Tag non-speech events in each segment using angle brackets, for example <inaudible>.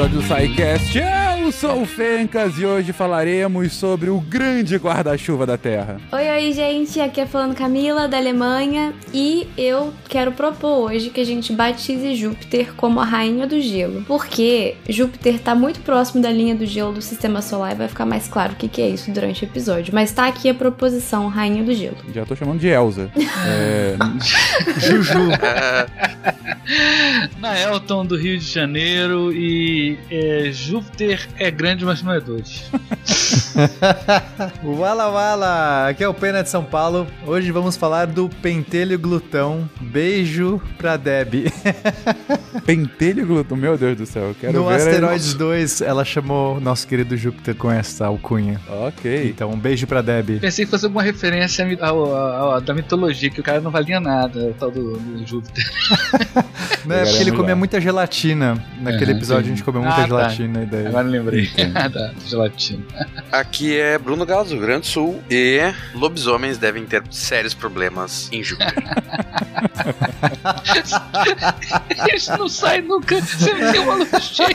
episódio do SciCast. Eu sou o Fencas e hoje falaremos sobre o grande guarda-chuva da Terra. Oi, oi, gente. Aqui é falando Camila, da Alemanha. E eu quero propor hoje que a gente batize Júpiter como a rainha do gelo. Porque Júpiter tá muito próximo da linha do gelo do sistema solar e vai ficar mais claro o que, que é isso durante o episódio. Mas tá aqui a proposição, rainha do gelo. Já tô chamando de Elsa. <laughs> é... <laughs> Juju. Naelton do Rio de Janeiro e é, Júpiter é grande, mas não é dois. <laughs> <laughs> Wala Wala, aqui é o Pena de São Paulo. Hoje vamos falar do pentelho glutão. Beijo pra Deb. <laughs> pentelho glutão, meu Deus do céu. Quero no ver Asteroids 2, ela chamou nosso querido Júpiter com essa alcunha. Ok. Então, um beijo pra Deb. Pensei que fosse alguma referência ao, ao, ao, da mitologia, que o cara não valia nada, o tal do, do Júpiter. <laughs> Não, é porque ele comia muita gelatina. Naquele episódio a gente comeu muita Ah, tá. gelatina. E daí... Agora lembrei. da gelatina. Aqui é Bruno Galo, do Rio Grande do Sul. E lobisomens devem ter sérios problemas em Júpiter. <laughs> Isso não sai nunca. Você tem uma luz cheia.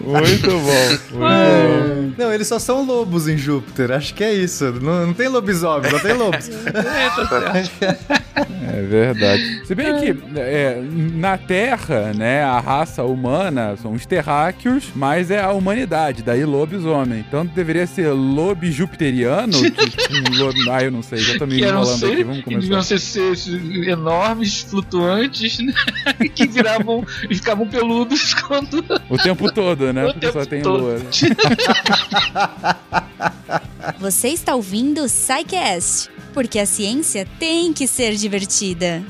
Muito bom. Muito bom. Não, eles só são lobos em Júpiter. Acho que é isso. Não, não tem lobisomem, só tem lobos. É verdade. Se bem que é, na Terra, né, a raça humana são os terráqueos, mas é a humanidade, daí lobisomem. Então deveria ser lobe jupiteriano? lobo... Ah, eu não sei, já tô me enrolando aqui, vamos que deviam começar. ser seres enormes, flutuantes, né? <laughs> que viravam e ficavam peludos <laughs> quando. O tempo todo, né? O Porque só tem todo. lua. Você está ouvindo o SciCast, porque a ciência tem que ser divertida.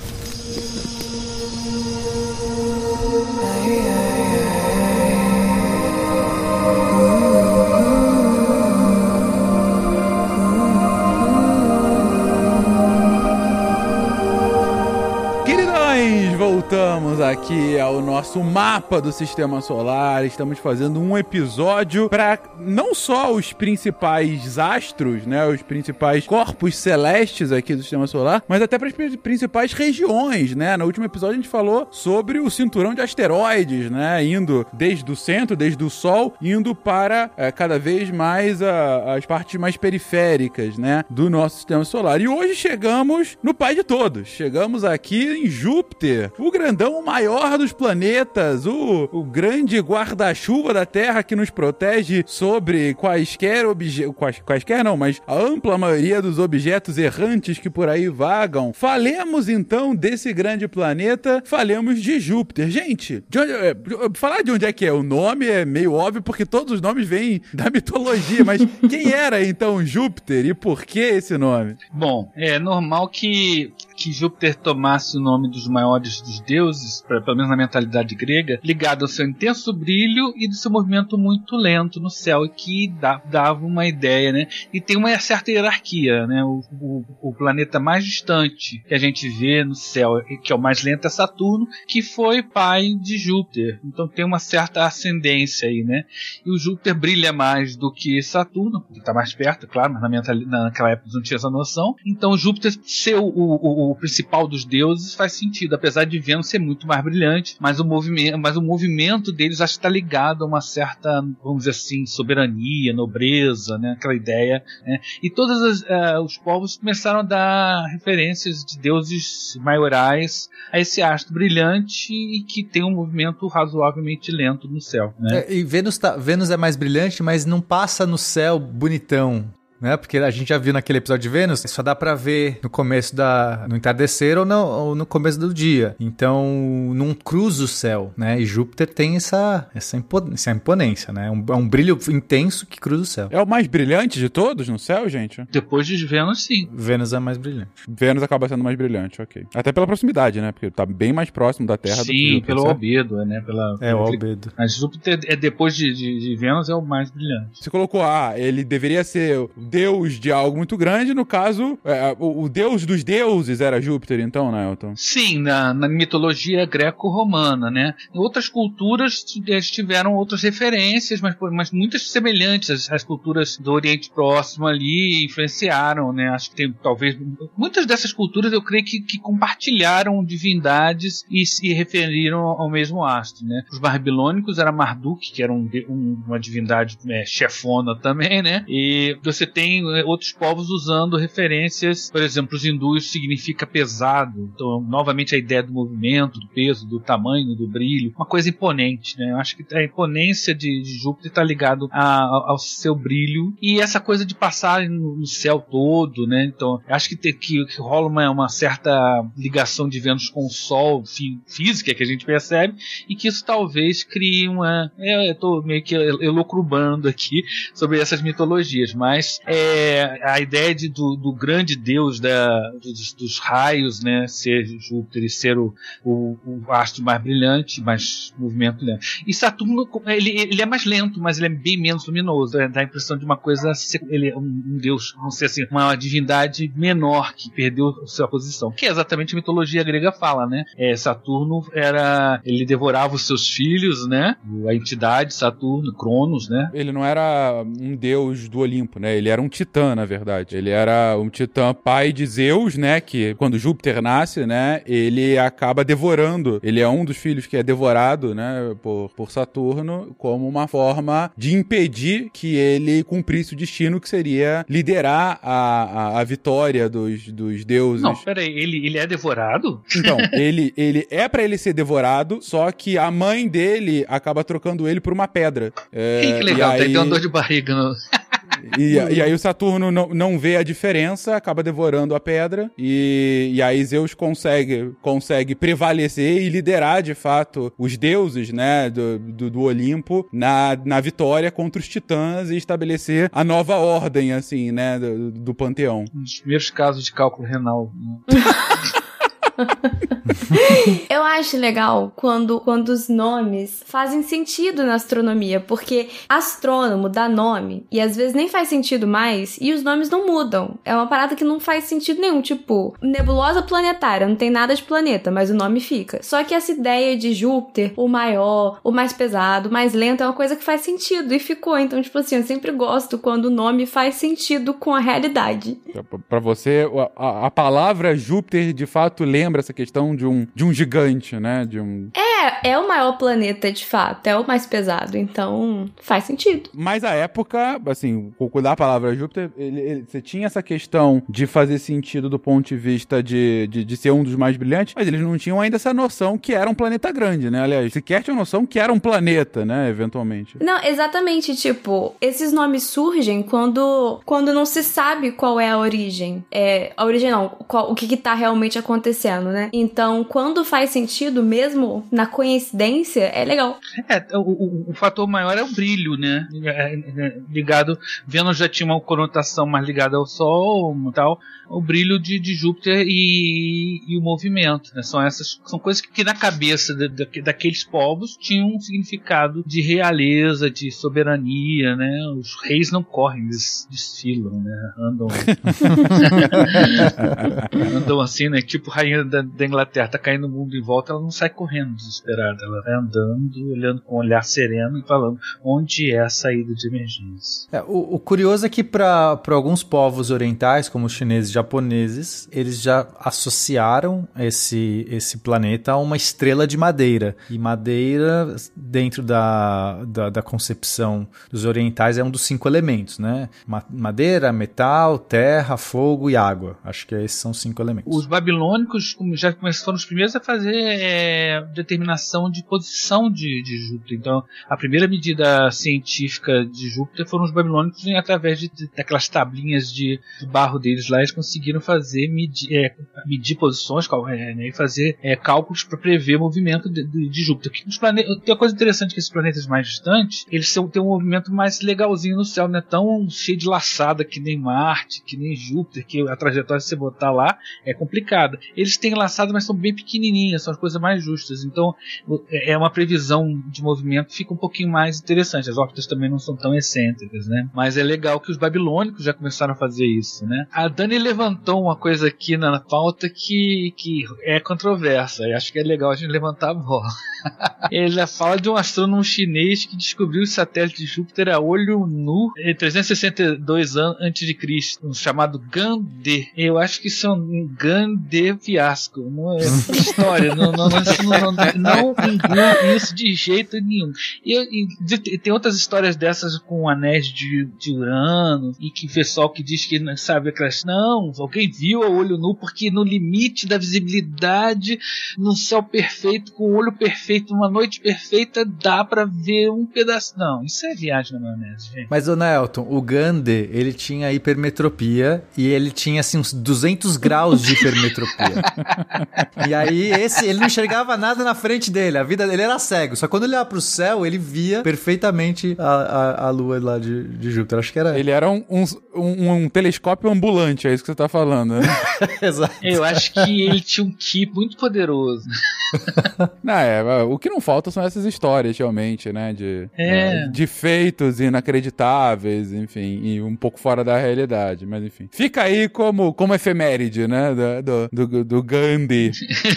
Voltamos aqui ao nosso mapa do Sistema Solar. Estamos fazendo um episódio para não só os principais astros, né, os principais corpos celestes aqui do Sistema Solar, mas até para as pri- principais regiões, né? No último episódio a gente falou sobre o cinturão de asteroides, né, indo desde o centro, desde o Sol, indo para eh, cada vez mais a- as partes mais periféricas, né, do nosso Sistema Solar. E hoje chegamos no pai de todos. Chegamos aqui em Júpiter, o grandão maior dos planetas, o, o grande guarda-chuva da Terra que nos protege sobre quaisquer objetos, quais, quaisquer não, mas a ampla maioria dos objetos errantes que por aí vagam. Falemos então desse grande planeta, falemos de Júpiter. Gente, de onde, é, falar de onde é que é o nome é meio óbvio porque todos os nomes vêm da <laughs> mitologia, mas quem era então Júpiter e por que esse nome? Bom, é normal que, que Júpiter tomasse o nome dos maiores dos deuses, pelo menos na mentalidade grega, ligado ao seu intenso brilho e do seu movimento muito lento no céu, e que dá- dava uma ideia, né? E tem uma certa hierarquia, né? O, o- o planeta mais distante que a gente vê no céu, que é o mais lento, é Saturno, que foi pai de Júpiter. Então tem uma certa ascendência aí, né? E o Júpiter brilha mais do que Saturno, porque está mais perto, claro, mas na mentali- naquela época não tinha essa noção. Então Júpiter ser o, o- o principal dos deuses faz sentido, apesar de Vênus ser muito mais brilhante, mas o movimento, mas o movimento deles acho que está ligado a uma certa, vamos dizer assim, soberania, nobreza, né? aquela ideia. Né? E todos as, eh, os povos começaram a dar referências de deuses maiorais a esse astro brilhante e que tem um movimento razoavelmente lento no céu. Né? É, e Vênus, tá- Vênus é mais brilhante, mas não passa no céu bonitão. Né? Porque a gente já viu naquele episódio de Vênus, só dá pra ver no começo da. no entardecer ou no, ou no começo do dia. Então não cruza o céu, né? E Júpiter tem essa, essa, impo- essa imponência, né? É um, é um brilho intenso que cruza o céu. É o mais brilhante de todos no céu, gente? Depois de Vênus, sim. Vênus é mais brilhante. Vênus acaba sendo mais brilhante, ok. Até pela proximidade, né? Porque tá bem mais próximo da Terra do que Sim, Júpiter, pelo certo? albedo, né? Pela, É, o pela- albedo. Mas Júpiter é depois de, de, de Vênus é o mais brilhante. Você colocou, ah, ele deveria ser deus de algo muito grande, no caso, é, o, o deus dos deuses era Júpiter, então, né, Elton? Sim, na, na mitologia greco-romana, né? Outras culturas eles tiveram outras referências, mas, mas muitas semelhantes. As, as culturas do Oriente Próximo ali influenciaram, né? Acho que tem talvez muitas dessas culturas eu creio que, que compartilharam divindades e se referiram ao mesmo astro, né? Os babilônicos era Marduk, que era um, um, uma divindade é, chefona também, né? E você tem é, outros povos usando referências, por exemplo, os hindus significa pesado, então novamente a ideia do movimento, do peso, do tamanho, do brilho, uma coisa imponente, né? Eu acho que a imponência de, de Júpiter está ligado a, ao seu brilho e essa coisa de passar no, céu todo, né? Então, acho que, que, que rola uma, uma, certa ligação de Vênus com o Sol fí, física que a gente percebe e que isso talvez crie uma. É, eu estou meio que elocrubando aqui sobre essas mitologias, mas é, a ideia de, do, do grande deus da, dos, dos, raios, né? Ser Júpiter e ser o, o, o astro mais brilhante, mais movimento lento. E Saturno, ele, ele é mais lento, mas ele é bem menos luminoso. Dá a impressão de uma coisa. Ele é um, um deus, não sei assim, uma divindade menor que perdeu sua posição. Que é exatamente a mitologia grega fala, né? É, Saturno era. Ele devorava os seus filhos, né? A entidade Saturno, Cronos, né? Ele não era um deus do Olimpo, né? Ele era um titã, na verdade. Ele era um titã pai de Zeus, né? Que quando Júpiter nasce, né? Ele acaba devorando. Ele é um dos filhos que é devorado, né? Por, por Saturno, como uma forma de impedir que ele cumprisse o destino que seria liderar a, a, a vitória dos, dos deuses. Não, peraí, ele, ele é devorado? Então, <laughs> ele, ele é para ele ser devorado, só que a mãe dele acaba trocando ele por uma pedra. É, que legal, aí... tem uma dor de barriga. No... E, e, aí o Saturno não, não vê a diferença, acaba devorando a pedra, e, e aí Zeus consegue, consegue prevalecer e liderar, de fato, os deuses, né, do, do, do Olimpo na, na vitória contra os titãs e estabelecer a nova ordem, assim, né, do, do panteão. Um dos primeiros casos de cálculo renal. Né? <laughs> <laughs> eu acho legal quando, quando os nomes fazem sentido na astronomia, porque astrônomo dá nome e às vezes nem faz sentido mais e os nomes não mudam. É uma parada que não faz sentido nenhum, tipo, nebulosa planetária, não tem nada de planeta, mas o nome fica. Só que essa ideia de Júpiter, o maior, o mais pesado, o mais lento, é uma coisa que faz sentido e ficou. Então, tipo assim, eu sempre gosto quando o nome faz sentido com a realidade. Para você, a, a palavra Júpiter de fato lembra lembra essa questão de um, de um gigante, né? De um... É, é o maior planeta de fato, é o mais pesado, então faz sentido. Mas a época, assim, da palavra Júpiter, ele, ele, você tinha essa questão de fazer sentido do ponto de vista de, de, de, ser um dos mais brilhantes, mas eles não tinham ainda essa noção que era um planeta grande, né? Aliás, sequer tinham noção que era um planeta, né? Eventualmente. Não, exatamente. Tipo, esses nomes surgem quando, quando não se sabe qual é a origem. É, a origem não, qual, o que, que tá realmente acontecendo né? Então, quando faz sentido, mesmo na coincidência, é legal. É, o, o, o fator maior é o brilho, né? É, é, ligado. Vênus já tinha uma conotação mais ligada ao Sol e tal. O brilho de, de Júpiter e, e, o movimento, né? São essas são coisas que, que na cabeça de, de, daqueles povos tinham um significado de realeza, de soberania, né? Os reis não correm, eles desfilam, né? Andam. <laughs> andam assim, né? Tipo rainha da, da, Inglaterra tá caindo o mundo em volta, ela não sai correndo desesperada. Ela vai andando, olhando com um olhar sereno e falando onde é a saída de emergência. É, o, o, curioso é que para alguns povos orientais, como os chineses e japoneses, eles já associaram esse, esse planeta a uma estrela de madeira. E madeira, dentro da, da, da concepção dos orientais, é um dos cinco elementos, né? Madeira, metal, terra, fogo e água. Acho que esses são os cinco elementos. Os babilônicos já foram os primeiros a fazer é, determinação de posição de, de, Júpiter. Então, a primeira medida científica de Júpiter foram os babilônicos e através de, de, daquelas tablinhas de, de, barro deles lá, eles conseguiram fazer medir, é, medir posições é, né, e fazer é, cálculos para prever o movimento de, de Júpiter. Planetas, tem uma coisa interessante que esses planetas mais distantes, eles têm um movimento mais legalzinho no céu, não é tão cheio de laçada que nem Marte, que nem Júpiter, que a trajetória se você botar lá é complicada. Eles têm laçado, mas são bem pequenininhas, são as coisas mais justas. Então, é uma previsão de movimento que fica um pouquinho mais interessante. As órbitas também não são tão excêntricas, né? Mas é legal que os babilônicos já começaram a fazer isso, né? A Dani levantou uma coisa aqui na pauta que, que é controversa. E acho que é legal a gente levantar a bola. <laughs> Ele fala de um astrônomo chinês que descobriu os satélites de Júpiter a olho nu em 362 anos antes de Cristo, chamado Gandhi. Eu acho que isso é um Gandhi fiasco. Não é história, não, não, não, não, não, não isso de jeito nenhum. E, e, tem outras histórias dessas com anéis de, de Urano e que pessoal que diz que sabe aquelas não, alguém viu a olho nu porque no limite da visibilidade, no céu perfeito, com o olho perfeito, numa noite perfeita, dá para ver um pedaço. Não, isso é viagem na maionese, gente. Mas, o Nelton, o Gandhi, ele tinha hipermetropia e ele tinha, assim, uns 200 graus de hipermetropia. <laughs> <laughs> e aí, esse, ele não enxergava nada na frente dele, a vida dele era cego. Só que quando ele olhava pro céu, ele via perfeitamente a, a, a lua lá de, de Júpiter. Acho que era. Ele era um, um, um, um telescópio ambulante, é isso que você tá falando, né? <laughs> Exato. Eu acho que ele tinha um ki muito poderoso. <laughs> não, é, o que não falta são essas histórias, realmente, né? De, é. é. de feitos inacreditáveis, enfim, e um pouco fora da realidade, mas enfim. Fica aí como, como efeméride, né? Do, do, do Gandhi.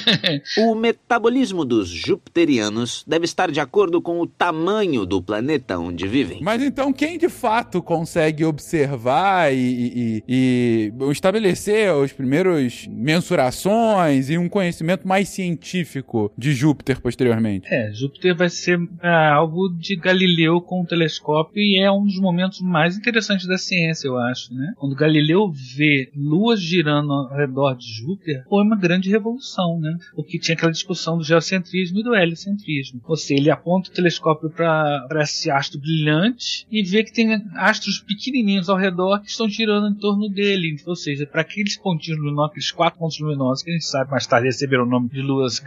<laughs> o metabolismo dos jupiterianos deve estar de acordo com o tamanho do planeta onde vivem. Mas então, quem de fato consegue observar e, e, e estabelecer os primeiros mensurações e um conhecimento mais científico de Júpiter posteriormente? É, Júpiter vai ser é, algo de Galileu com o telescópio e é um dos momentos mais interessantes da ciência, eu acho, né? Quando Galileu vê luas girando ao redor de Júpiter, foi uma grande revolução, né? Porque tinha aquela discussão do geocentrismo e do heliocentrismo. Ou seja, ele aponta o telescópio para esse astro brilhante e vê que tem astros pequenininhos ao redor que estão girando em torno dele. Ou seja, para aqueles pontinhos luminosos, aqueles quatro pontos luminosos que a gente sabe mais tarde receberam o nome de luas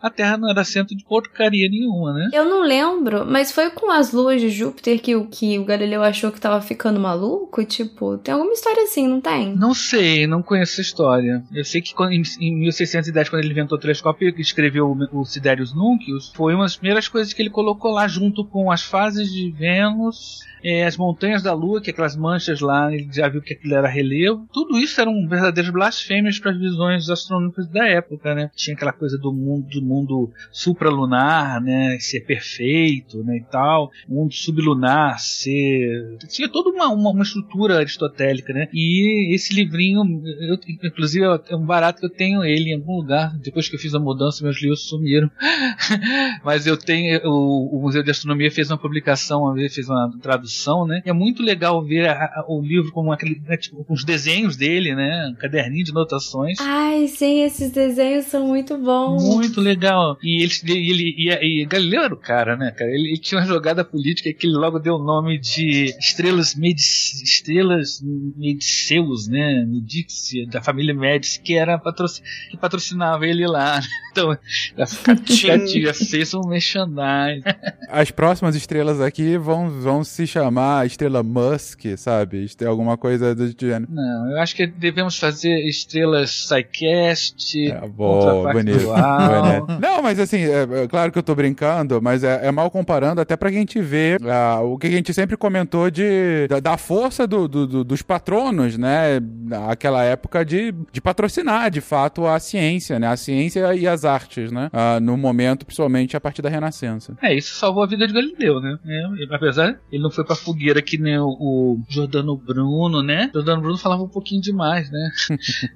a Terra não era centro de porcaria nenhuma, né? Eu não lembro, mas foi com as luas de Júpiter que o, que o Galileu achou que tava ficando maluco? Tipo, tem alguma história assim, não tem? Não sei, não conheço a história. Eu sei que quando, em, em 1610, quando ele inventou o telescópio e escreveu o, o Siderius Nuncius, foi uma das primeiras coisas que ele colocou lá junto com as fases de Vênus é, as montanhas da Lua, que é aquelas manchas lá, ele já viu que aquilo era relevo. Tudo isso eram verdadeiros blasfêmias para as visões astronômicas da época, né? Tinha aquela coisa do mundo, do mundo supralunar, né? Ser perfeito, né? E tal. Mundo sublunar ser... Tinha toda uma, uma, uma estrutura aristotélica, né? E esse livrinho, eu, inclusive é um barato que eu tenho ele em algum lugar. Depois que eu fiz a mudança, meus livros sumiram. <laughs> Mas eu tenho... O, o Museu de Astronomia fez uma publicação, vez fez uma tradução né? É muito legal ver a, a, o livro como aquele, né, tipo, com os desenhos dele, né? Um caderninho de anotações. Ai, sim, esses desenhos são muito bons. Muito legal. E ele, ele e, e Galileu era o cara, né, cara? Ele, ele, tinha uma jogada política que ele logo deu o nome de Estrelas Medici, Estrelas Mediceus, né? Medici, da família Medici, que era patrocin, que patrocinava ele lá. <laughs> Então, a fez <laughs> um merchandising. <laughs> As próximas estrelas aqui vão, vão se chamar Estrela Musk, sabe? Tem alguma coisa do gênero. Não, eu acho que devemos fazer estrelas Psycast. É, boa, bonito. Não, mas assim, é, é, claro que eu tô brincando, mas é, é mal comparando até pra gente ver uh, o que a gente sempre comentou de, da, da força do, do, do, dos patronos, né? Naquela época de, de patrocinar, de fato, a ciência, né? A ciência e as artes, né? Uh, no momento, principalmente a partir da Renascença. É, isso salvou a vida de Galileu, né? É, apesar, ele não foi pra fogueira que nem o, o Jordano Bruno, né? Jordano Bruno falava um pouquinho demais, né?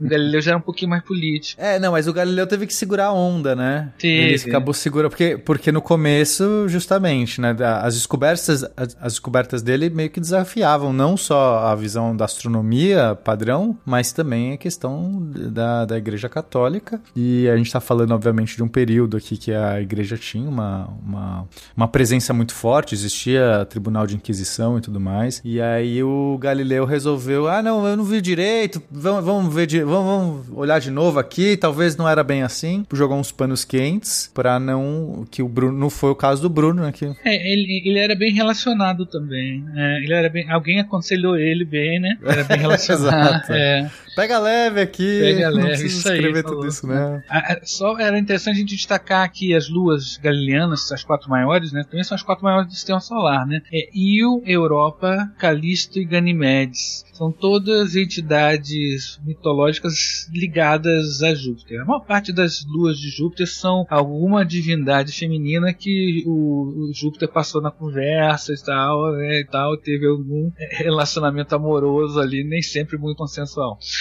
o <laughs> Galileu já era um pouquinho mais político. É, não, mas o Galileu teve que segurar a onda, né? Teve. Ele acabou segurando, porque, porque no começo, justamente, né? As descobertas, as, as descobertas dele meio que desafiavam não só a visão da astronomia padrão, mas também a questão da, da Igreja Católica. E a gente tá falando, obviamente, de um período aqui que a Igreja tinha uma, uma, uma presença muito forte, existia Tribunal de Inquisição e tudo mais. E aí o Galileu resolveu: ah, não, eu não vi direito, vamos, vamos ver, vamos, vamos olhar de novo aqui, talvez não era bem assim. jogou uns panos quentes para não que o Bruno não foi o caso do Bruno, né? Que... É, ele, ele era bem relacionado também. É, ele era bem, alguém aconselhou ele bem, né? Era bem <laughs> relacionado. é. Pega leve aqui. Pega não leve, isso aí. escrever falou. tudo isso, né? Só era interessante a gente destacar aqui as luas galileanas, as quatro maiores, né? Também são as quatro maiores do sistema solar, né? É Io, Europa, Calisto e Ganimedes. São todas entidades mitológicas ligadas a Júpiter. A maior parte das luas de Júpiter são alguma divindade feminina que o, o Júpiter passou na conversa e tal, né, e tal, teve algum relacionamento amoroso ali, nem sempre muito consensual.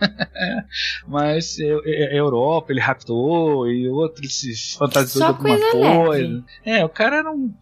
<laughs> Mas é, é, é Europa, ele raptou e outros se fantasiou Só de alguma coisa coisa. É, o cara era um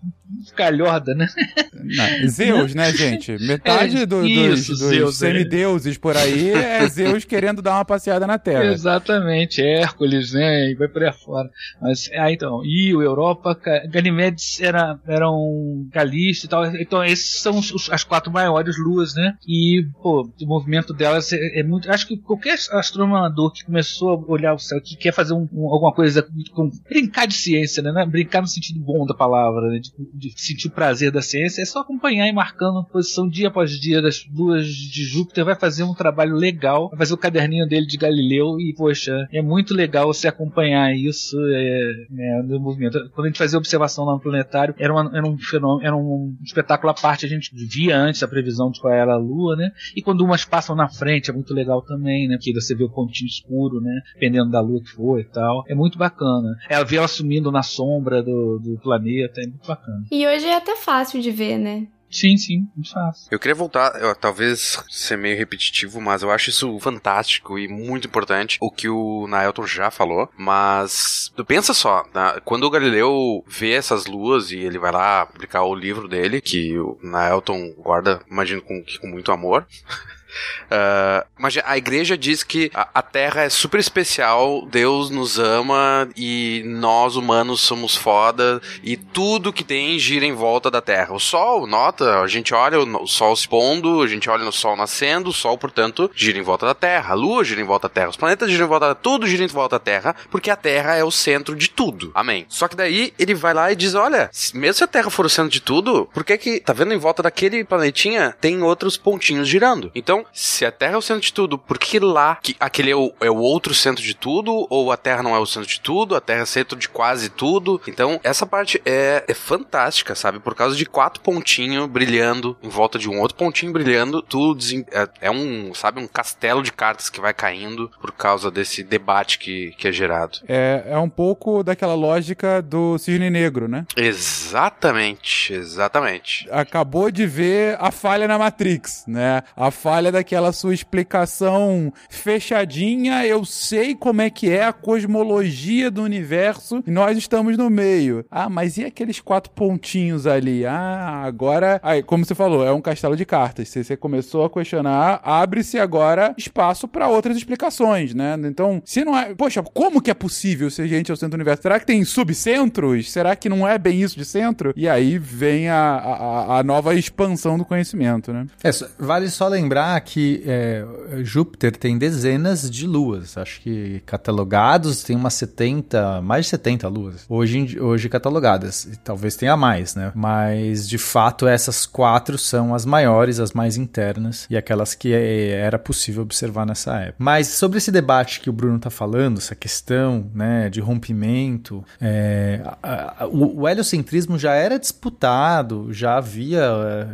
calhorda, né? Não, Zeus, né, gente? <laughs> Metade É, do- isso, dos, dos Zeus, é. semideuses por aí é Zeus querendo dar uma passeada na Terra. Exatamente, Hércules, né? E vai por aí afora. Mas, ah, então, Io, Europa, Ca- Ganimedes era, eram Calisto e tal. Então, esses são os- as quatro maiores luas, né? E, pô, o movimento delas é, é muito. Acho que qualquer astrônomo amador que começou a olhar o céu, que quer fazer um- um- alguma coisa com. brincar de ciência, né? Brincar no sentido bom da palavra, né? De, de sentir o prazer da ciência, é só acompanhar e marcando posição dia após dia das luas de Júpiter, vai fazer um trabalho legal, vai fazer o caderninho dele de Galileu e, poxa, é muito legal você acompanhar isso é, né, no movimento. Quando a gente fazia observação lá no planetário, era, uma- era um fenômeno, era um espetáculo à parte, a gente via antes a previsão de qual era a Lua, né? E quando umas passam na frente, é muito legal também, né? Porque você vê o pontinho escuro, né? Dependendo da Lua que for e tal. É muito bacana. Ela vê ela sumindo na sombra do, do planeta, é muito bacana. E hoje é até fácil de ver, né? Sim, sim, muito fácil. Eu queria voltar, eu, talvez ser meio repetitivo, mas eu acho isso fantástico e muito importante, o que o Naelton já falou, mas tu pensa só, na- quando o Galileu vê essas luas e ele vai lá publicar o livro dele, que o Naelton guarda, imagino, com, com muito amor, <laughs> Ah, mas a igreja diz que a, a Terra é super especial, Deus nos ama e nós humanos somos foda e tudo que tem gira em volta da Terra. O Sol, nota, a gente olha o, o Sol se pondo, a gente olha no Sol nascendo, o Sol, portanto, gira em volta da Terra. A Lua gira em volta da Terra, os planetas giram em volta da tudo gira em volta da Terra, porque a Terra é o centro de tudo. Amém. Só que daí ele vai lá e diz: olha, mesmo se a Terra for o centro de tudo, por que que, tá vendo em volta daquele planetinha, tem outros pontinhos girando? Então, se a Terra é o centro de tudo, por que lá, que aquele é o, é o outro centro de tudo, ou a Terra não é o centro de tudo, a Terra é centro de quase tudo? Então, essa parte é, é fantástica, sabe? Por causa de quatro pontinhos brilhando em volta de um outro pontinho brilhando, tudo é, é um, sabe, um castelo de cartas que vai caindo por causa desse debate que, que é gerado. É, é um pouco daquela lógica do cisne negro, né? Exatamente, exatamente. Acabou de ver a falha na Matrix, né? A falha daquela sua explicação fechadinha. Eu sei como é que é a cosmologia do universo e nós estamos no meio. Ah, mas e aqueles quatro pontinhos ali? Ah, agora. Aí, como você falou, é um castelo de cartas. Se você começou a questionar, abre-se agora espaço para outras explicações, né? Então, se não é. Poxa, como que é possível ser gente ao centro do universo? Será que tem subcentros? Será que não é bem isso de centro? E aí vem a, a, a nova expansão do conhecimento, né? É, vale só lembrar que é, Júpiter tem dezenas de luas. Acho que catalogados tem umas 70, mais de 70 luas. Hoje, hoje catalogadas. E talvez tenha mais, né? Mas de fato essas quatro são as maiores, as mais internas e aquelas que é, era possível observar nessa época. Mas sobre esse debate que o Bruno tá falando, essa questão né, de rompimento, é, a- a- o, o heliocentrismo já era disputado, já havia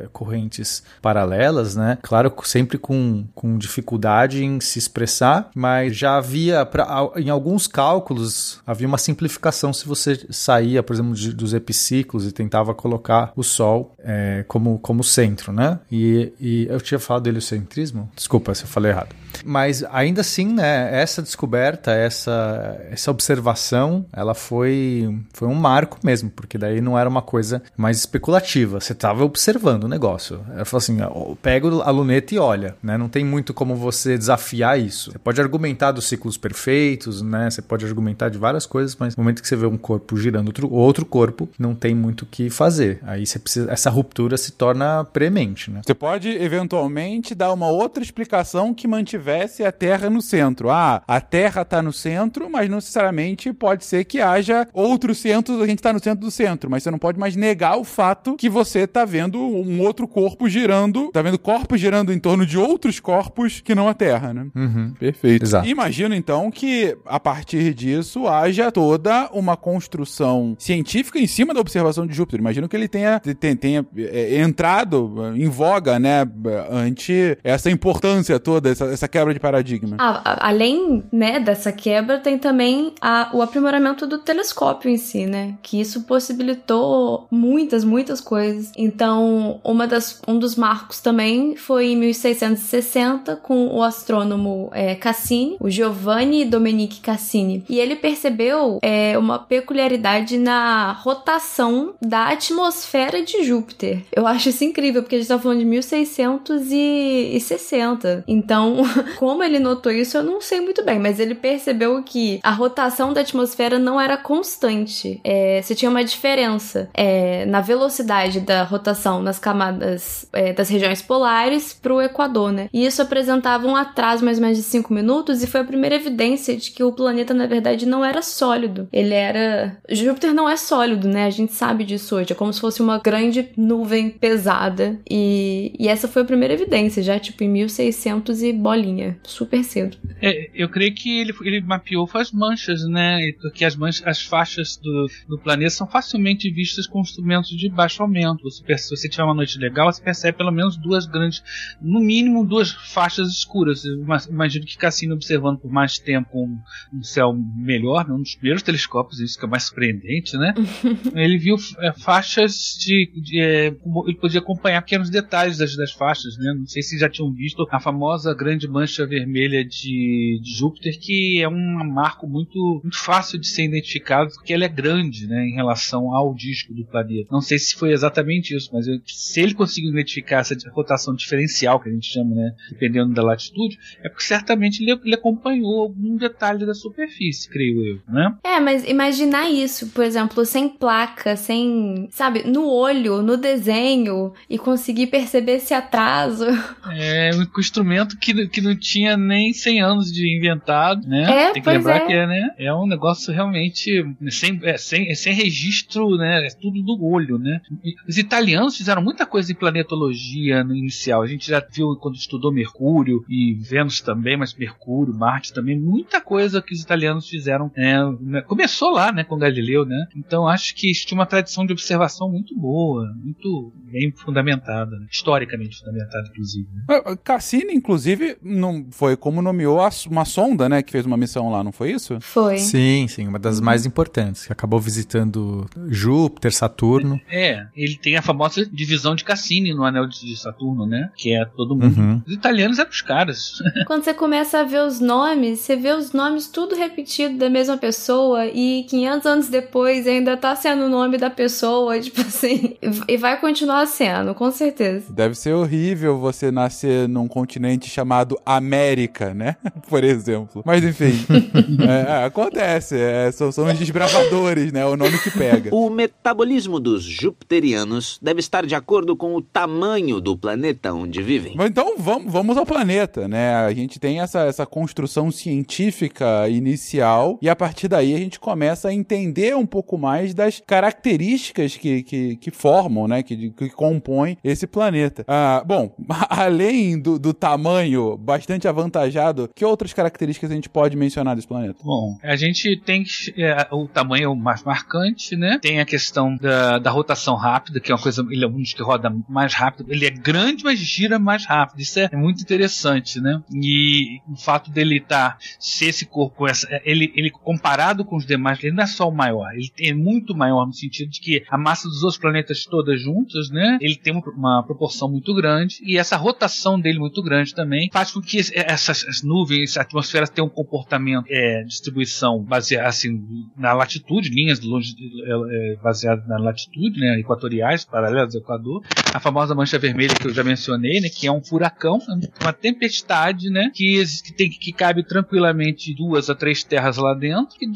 é, correntes paralelas, né? Claro, sempre com, com dificuldade em se expressar, mas já havia, pra, em alguns cálculos, havia uma simplificação se você saía, por exemplo, de- dos epiciclos e tentava colocar o Sol é, como, como centro, né? E, e eu tinha falado do heliocentrismo? Desculpa se eu falei errado. Mas ainda assim, né, essa descoberta, essa, essa observação, ela foi, foi um marco mesmo, porque daí não era uma coisa mais especulativa. Você estava observando o negócio. Ela falou assim: pega a luneta e olha. né? Não tem muito como você desafiar isso. Você pode argumentar dos ciclos perfeitos, né? Você pode argumentar de várias coisas, mas no momento que você vê um corpo girando outro, outro corpo, não tem muito o que fazer. Aí você precisa, essa ruptura se torna premente, né? Você pode eventualmente dar uma outra explicação que mantivesse a Terra no centro. Ah, a Terra está no centro, mas não necessariamente pode ser que haja outros centros, a gente está no centro do centro, mas você não pode mais negar o fato que você está vendo um outro corpo girando, tá vendo corpos girando em torno de outros corpos que não a Terra, né? Uhum. Perfeito. Exato. Imagino então que a partir disso haja toda uma construção científica em cima da observação de Júpiter. Imagino que ele tenha, tenha, tenha é, entrado em voga, né, ante essa importância toda, essa, essa quebra de paradigma. Ah, além, né, dessa quebra, tem também a- o aprimoramento do telescópio em si, né? Que isso possibilitou muitas, muitas coisas. Então, uma das, um dos marcos também foi em 1660 com o astrônomo é, Cassini, o Giovanni Domenico Cassini. E ele percebeu é, uma peculiaridade na rotação da atmosfera de Júpiter. Eu acho isso incrível, porque a gente tá falando de 1660. Então, <laughs> como ele notou isso, eu não sei muito bem, mas ele percebeu que a rotação da atmosfera não era constante. É, você tinha uma diferença é, na velocidade da rotação nas camadas é, das regiões polares pro Equador, né? E isso apresentava um atraso mais ou menos de 5 minutos e foi a primeira evidência de que o planeta, na verdade, não era sólido. Ele era. Júpiter não é sólido, né? A gente sabe disso hoje. É como se fosse uma grande nuvem pesada. E, e essa foi a primeira evidência, já tipo em 1600 e bolinha. Super cedo. É, eu creio que ele, ele mapeou as manchas, né? Porque as manchas, as faixas do, do planeta são facilmente vistas com instrumentos de baixo aumento. Você perce- se você tiver uma noite legal, você percebe pelo menos duas grandes, no mínimo duas faixas escuras. Eu imagino que Cassini observando por mais tempo um, um céu melhor, né? um dos primeiros telescópios, isso que é mais surpreendente, né? <laughs> ele viu é, faixas de, de, é, ele podia acompanhar pequenos detalhes das, das faixas, né? Não sei se já tinham visto a famosa grande mancha vermelha de, de Júpiter, que é um marco muito, muito fácil de ser identificado, porque ela é grande, né, em relação ao disco do planeta. Não sei se foi exatamente isso, mas eu- se ele conseguiu identificar essa rotação diferencial que a gente chama, né, dependendo da latitude, é porque certamente ele, ele acompanhou algum detalhe da superfície, creio eu, né? É, mas imaginar isso, por exemplo, sem placa, sem, sabe, no olho, no desenho, e conseguir perceber esse atraso. É um instrumento que, que não tinha nem 100 anos de inventado, né? É, Tem que pois lembrar é. que é, né? É um negócio realmente sem, é, sem, é sem registro, né? É tudo do olho, né? E Os italianos fizeram muita coisa em planetologia no inicial. A gente já viu quando estudou Mercúrio e Vênus também, mas Mercúrio, Marte também, muita coisa que os italianos fizeram. é, né? Começou lá, né, com Galileu, né? Então acho que tinha uma tradição de observação muito boa, muito bem fundamentada, né? historicamente fundamentada, inclusive. né? Ah, Cassini, inclusive, não foi como nomeou a- uma sonda, né, que fez uma missão lá, não foi isso? Foi. Sim, sim, uma das mais importantes, que acabou visitando Júpiter, Saturno. É, ele tem a famosa divisão de Cassini no anel de Saturno, né? Que é todo mundo. Uhum. Os italianos eram os caras. <laughs> Quando você começa a ver os nomes, você vê os nomes tudo repetido da mesma pessoa e 500 anos depois ainda tá sendo o nome da pessoa, <laughs> tipo assim, e vai continuar sendo, com certeza. Deve ser horrível você nascer num continente chamado América, né? <laughs> Por exemplo. Mas enfim, <laughs> é, é, acontece. é, são, são os desbravadores, né? O nome que pega. O metabolismo dos jupiterianos deve estar de acordo com o tamanho do planeta onde vivem. Então vamos, vamos ao planeta, né? A gente tem essa, essa construção científica inicial e a partir daí a gente começa a entender um pouco mais das características que, que, que formam, né? Que, que compõem esse planeta. Ah, bom, <laughs> além do, do tamanho bastante avantajado, que outras características a gente pode mencionar desse planeta? Bom, a gente tem é, o tamanho mais marcante, né? Tem a questão da, da rotação rápida, que é uma coisa. Ele é um dos que roda mais rápido. Ele é grande, mas gira mais rápido. Isso é, muito interessante, né? E o fato dele estar. se esse corpo. essa- Ele, ele comparado com os demais, ele não é só o maior. Ele é muito maior no sentido de que a massa dos outros planetas todas juntas, né? Ele tem uma proporção muito grande. E essa rotação dele muito grande também faz com que essas as nuvens, a atmosfera tenha um comportamento, é, distribuição baseada assim, na latitude, linhas longe, é, é, baseadas na latitude, né? Equatoriais, paralelas ao Equador. A famosa mancha vermelha que eu já mencionei, né? Que é um furacão, uma tempestade, né? Que, que, tem, que cabe tranquilamente duas a três terras lá dentro, que,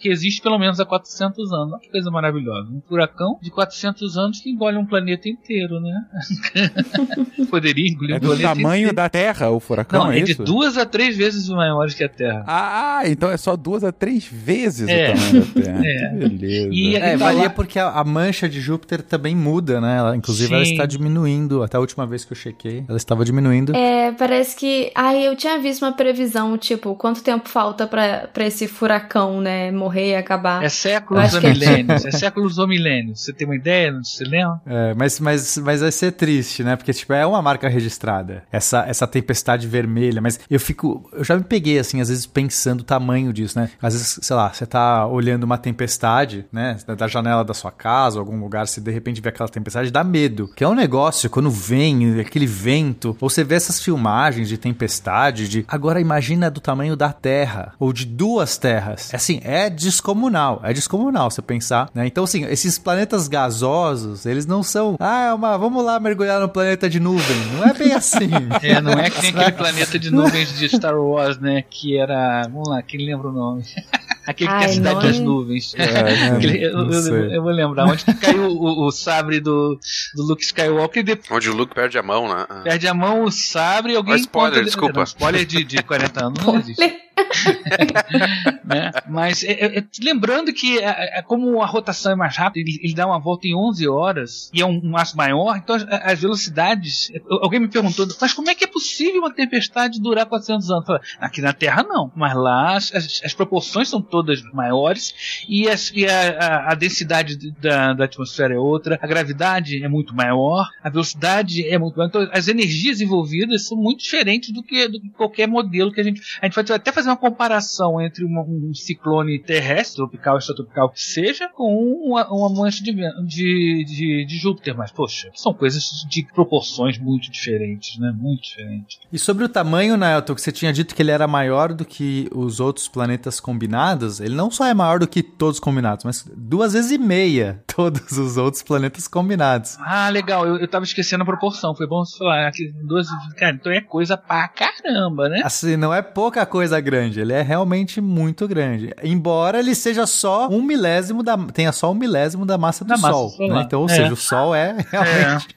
que existe pelo menos há 400 anos. Olha que coisa maravilhosa. Um furacão de 400 anos que engole um planeta inteiro, né? <laughs> Poderia engolir É um do planeta tamanho inteiro. da Terra, o furacão, Não, é é de isso? duas a três vezes maiores que a Terra. Ah, então é só duas a três vezes É. o tamanho da Terra. <laughs> É. Beleza. E É, varia lá- porque a, a mancha de Júpiter também muda, né? Ela, inclusive, ela Sim. está diminuindo. Até a última vez que eu chequei, ela estava diminuindo. É, parece que. Ai, eu tinha visto uma previsão, tipo, quanto tempo falta pra, pra esse furacão, né, morrer e acabar. É séculos ou é milênios. <laughs> É séculos ou milênios. Você tem uma ideia? Não se lembra? É, mas, mas, mas vai ser triste, né? Porque, tipo, é uma marca registrada. Essa, essa tempestade vermelha. Mas eu fico. Eu já me peguei, assim, às vezes pensando o tamanho disso, né? Às vezes, sei lá, você tá olhando uma tempestade, né? Da- janela da sua casa, algum lugar, se de repente vê aquela tempestade, dá medo. Que é um negócio, quando vem aquele vento, ou você vê essas filmagens de tempestade, de. Agora imagina do tamanho da Terra, ou de duas terras. Assim, é descomunal. É descomunal você pensar, né? Então, assim, esses planetas gasosos, eles não são. Ah, é uma. Vamos lá mergulhar no planeta de nuvem. Não é bem assim. <laughs> É, não é que nem <laughs> aquele planeta de nuvens de Star Wars, né? Que era. Vamos lá, quem lembra o nome? <laughs> Aquele que tem a cidade nome- das nuvens. É, <laughs> Aquele- eu, eu- eu vou lembrar. Onde que caiu o, o sabre do, do Luke Skywalker e depois Onde o Luke perde a mão, né? Perde a mão, o sabre e alguém Ó, spoiler, desculpa. Não, spoiler de, de 40 anos não <laughs> existe. <laughs> né? Mas é, é, é, lembrando que é, é, como a rotação é mais rápida, ele, ele dá uma volta em 11 horas e é um, um aço maior, então as, as velocidades. Alguém me perguntou, mas como é que é possível uma tempestade durar 400 anos? Falei, Aqui na Terra não, mas lá as, as, as proporções são todas maiores e, e a, a, a densidade da, da atmosfera é outra, a gravidade é muito maior, a velocidade é muito maior, então as energias envolvidas são muito diferentes do que, do que qualquer modelo que a gente. A gente pode até fazer uma comparação entre uma- um ciclone terrestre, tropical extratropical que seja, com uma, uma mancha de, de, de, de Júpiter, mas poxa, são coisas de proporções muito diferentes, né? Muito diferentes. E sobre o tamanho, Nelton, que você tinha dito que ele era maior do que os outros planetas combinados, ele não só é maior do que todos combinados, mas duas vezes e meia <laughs> todos os outros planetas combinados. Ah, legal, eu, eu tava esquecendo a proporção, foi bom você falar. Aqui, 12, cara, então é coisa pra caramba, né? Assim, não é pouca coisa grande, ele é realmente muito grande. Embora ele seja só um milésimo da. tenha só um milésimo da massa do Da massa Sol. solar. né? Então, ou É. seja, o Sol é <laughs> realmente.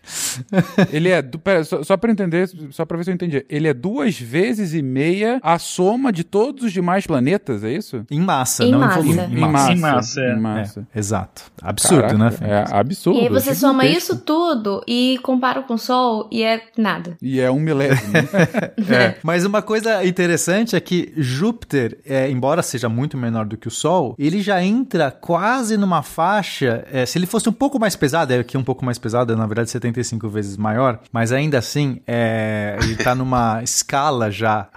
<laughs> Ele é. Pera, só, só pra entender, só pra ver se eu entendi. Ele é duas vezes e meia a soma de todos os demais planetas, é isso? Em massa, Em não massa. em volume. Em Em massa. Em massa, é. Em massa. É, exato. Absurdo, né? Caraca, É absurdo. E aí você soma isso tudo e compara com o Sol e é nada. E é um milésimo. <laughs> É. Mas uma coisa interessante é que Júpiter, é, embora seja muito menor do que o Sol, ele já entra quase numa faixa. é, se ele fosse um pouco mais pesado, é aqui um pouco mais pesado, é na verdade 75 vezes maior, mas ainda assim, é, ele tá numa <laughs> escala já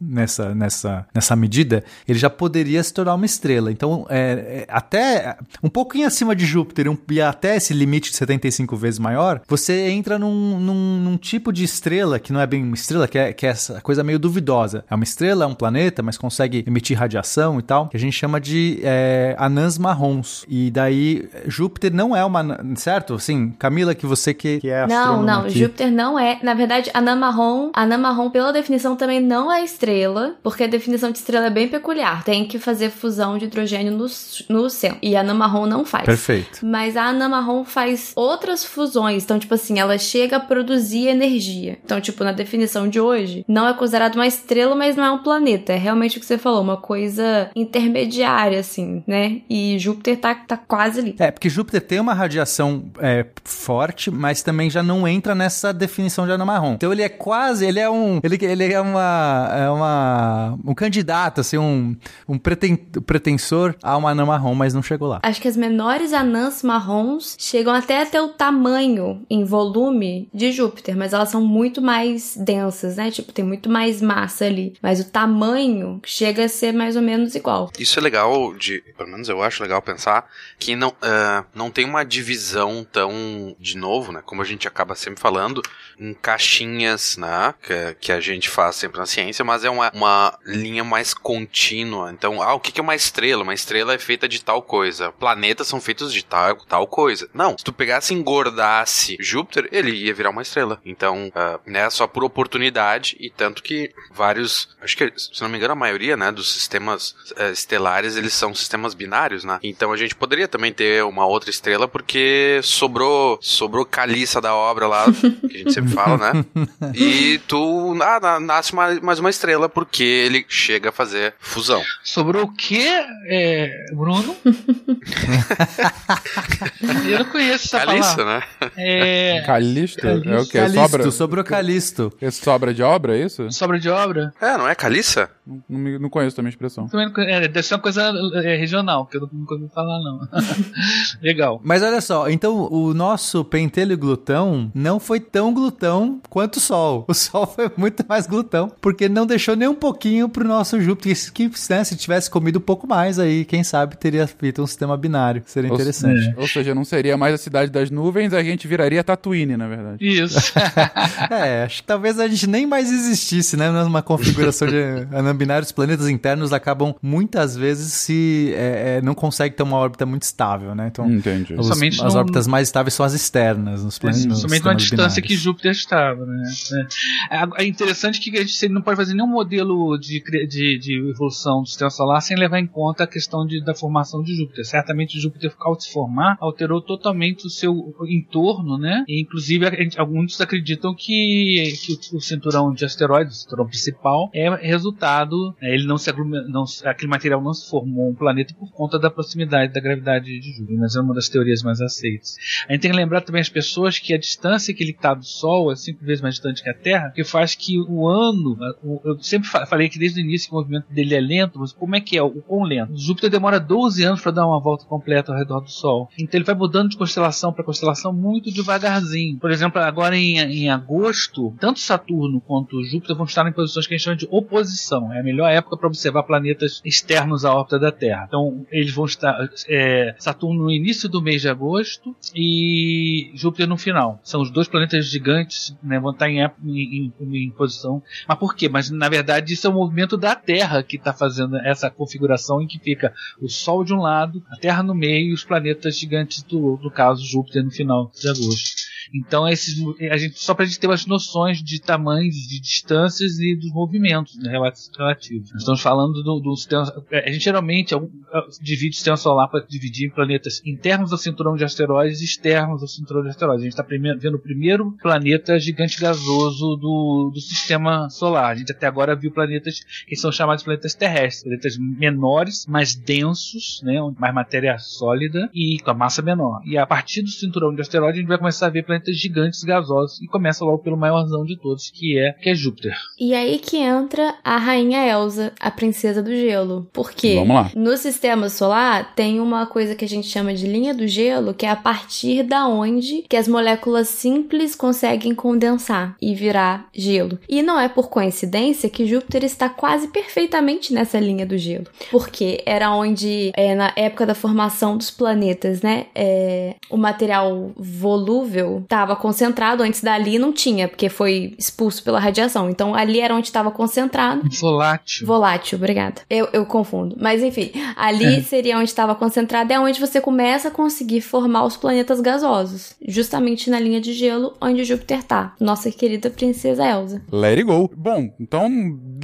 nessa, nessa, nessa medida, ele já poderia se tornar uma estrela. Então, é, é, até um pouquinho acima de Júpiter um- e até esse limite de 75 vezes maior, você entra num, num, num tipo de estrela que não é bem uma estrela, que é, que é essa coisa meio duvidosa. É uma estrela, é um planeta, mas consegue emitir radiação e tal, que a gente chama de é, anãs marrons. E daí, Júpiter não é uma. Certo? Assim, Camila, que você que, que é Não, não, aqui. Júpiter não é. Na verdade, anã marrom, anã marrom, pela definição, também não é estrela, porque a definição de estrela é bem peculiar. Tem que fazer fusão de hidrogênio no, no céu. E a anã marrom não faz. Perfeito. Mas a anã marrom faz outras fusões. Então, tipo assim, ela chega a produzir energia. Então, tipo, na definição de hoje, não é considerado uma estrela, mas não é um planeta. É realmente o que você falou, uma coisa intermediária, assim, né? E Júpiter tá, tá quase ali. É, porque Júpiter tem uma radiação é, forte, mas também já não entra nessa definição de anã marrom. Então ele é quase, ele é um, ele, ele é uma, é uma, um candidato, assim, um, um preten, pretensor a uma anã marrom, mas não chegou lá. Acho que as menores anãs marrons chegam até a ter o tamanho em volume de Júpiter, mas elas são muito mais densas, né? Tipo, tem muito mais massa ali. Mas o tamanho chega a ser mais ou menos igual. Isso é legal de, pelo menos eu acho legal pensar que não, ah, não tem uma divisão tão, de novo, né, como a gente acaba sempre falando, em caixinhas, né, que, que a gente faz sempre na ciência, mas é fazer uma, uma linha mais contínua. Então, ah, o que, é uma estrela? Uma estrela é feita de tal coisa. Planetas são feitos de tal, tal coisa. Não, se tu pegasse e engordasse Júpiter, ele ia virar uma estrela. Então, uh, né, só por oportunidade, e tanto que vários, acho que, se não me engano, a maioria, né, dos sistemas uh, estelares, eles são sistemas binários, né? Então a gente poderia também ter uma outra estrela, porque sobrou, sobrou caliça da obra lá, que a gente sempre fala, né? <laughs> E tu, ah, nasce mais uma estrela, porque ele chega a fazer fusão. Sobrou o quê, é, Bruno? <laughs> Eu não conheço essa Caliça, palavra. né? É, Calisto? É o quê? Calisto, Sobra, sobrou Calisto. é sobra de obra, é isso? sobra de obra. É, não é caliça? Não, não me- não conheço também a expressão. Também não conhe- é, deve ser uma coisa é, regional, que eu não- nunca ouvi falar, não. <laughs> Legal. Mas olha só, então o nosso pentelho glutão não foi tão glutão quanto o Sol. O Sol foi muito mais glutão, porque não deixou nem um pouquinho pro nosso Júpiter. Que, né, se tivesse comido um pouco mais aí, quem sabe teria feito um sistema binário. Seria Ou- interessante. Ou seja, não seria mais a cidade das nuvens, a gente viraria Tatooine, na verdade. Isso. <laughs> É, acho que talvez a gente nem mais existisse, né? Numa configuração de <laughs> anambinário, os planetas internos acabam muitas vezes se é, é, não consegue ter uma órbita muito estável, né? Então, Entendi. os- Somente as no- órbitas mais estáveis são as externas, nos planetas. Somente uma sistemas distância que binários. Júpiter estava, né? É, é interessante que a gente não pode fazer nenhum modelo de, de, de evolução do sistema solar sem levar em conta a questão de, da formação de Júpiter. Certamente Júpiter, ao se formar, alterou totalmente o seu entorno, né? E, inclusive, a gente- alguns acreditam que, que o, o cinturão de asteroides, o cinturão principal, é resultado. Né, ele não se não aquele material não se formou um planeta por conta da proximidade da gravidade de Júpiter, mas é uma das teorias mais aceitas. A gente tem que lembrar também as pessoas que a distância que ele está do Sol é cinco vezes mais distante que a Terra, que faz que o ano, o- eu sempre fa- falei que desde o início o movimento dele é lento, mas como é que é? O quão lento? Júpiter demora 12 anos para dar uma volta completa ao redor do Sol. Então ele vai mudando de constelação para constelação muito devagarzinho. Por exemplo, agora em, em agosto, tanto Saturno quanto Júpiter vão estar em posições que a gente chama de oposição. É a melhor época para observar planetas externos à órbita da Terra. Então eles vão estar é, Saturno no início do mês de agosto e Júpiter no final. São os dois planetas gigantes, né, vão estar em, em- em- em posição. Mas por quê? Mas na verdade isso é o movimento da Terra que está fazendo essa configuração em que fica o Sol de um lado, a Terra no meio e os planetas gigantes do outro, no caso Júpiter no final de agosto. Então esses, a gente só para a gente ter umas noções de tamanhos, de distâncias e dos movimentos né, relativos. Nós estamos falando do, do sistema. A gente geralmente algum- divide o sistema solar para dividir em planetas internos ao cinturão de asteroides e externos ao cinturão de asteroides. A gente está vendo o primeiro planeta gigante gasoso do, do sistema solar. A gente até agora viu planetas que são chamados de planetas terrestres, planetas menores, mais densos, né, mais matéria sólida e com a massa menor. E a partir do cinturão de asteroides a gente vai começar a ver planetas gigantes gasosos e começa logo pelo maiorzão de todos, que é que é Júpiter. E aí que entra a rainha Elsa, a princesa do gelo. Porque Vamos lá. no sistema solar tem uma coisa que a gente chama de linha do gelo, que é a partir da onde que as moléculas simples conseguem condensar e virar gelo. E não é por coincidência que Júpiter está quase perfeitamente nessa linha do gelo. Porque era onde, é, na época da formação dos planetas, né, é, o material volúvel estava concentrado, antes dali não tinha, porque foi expulso pela radiação. Então ali era onde estava concentrado. Volátil. Volátil, obrigada. Eu, eu confundo. Mas enfim, ali seria onde estava concentrado, é onde você começa a conseguir formar os planetas gasosos. Justamente na linha de gelo onde Júpiter tá. Nossa querida princesa Elsa. Let it go. Bom, então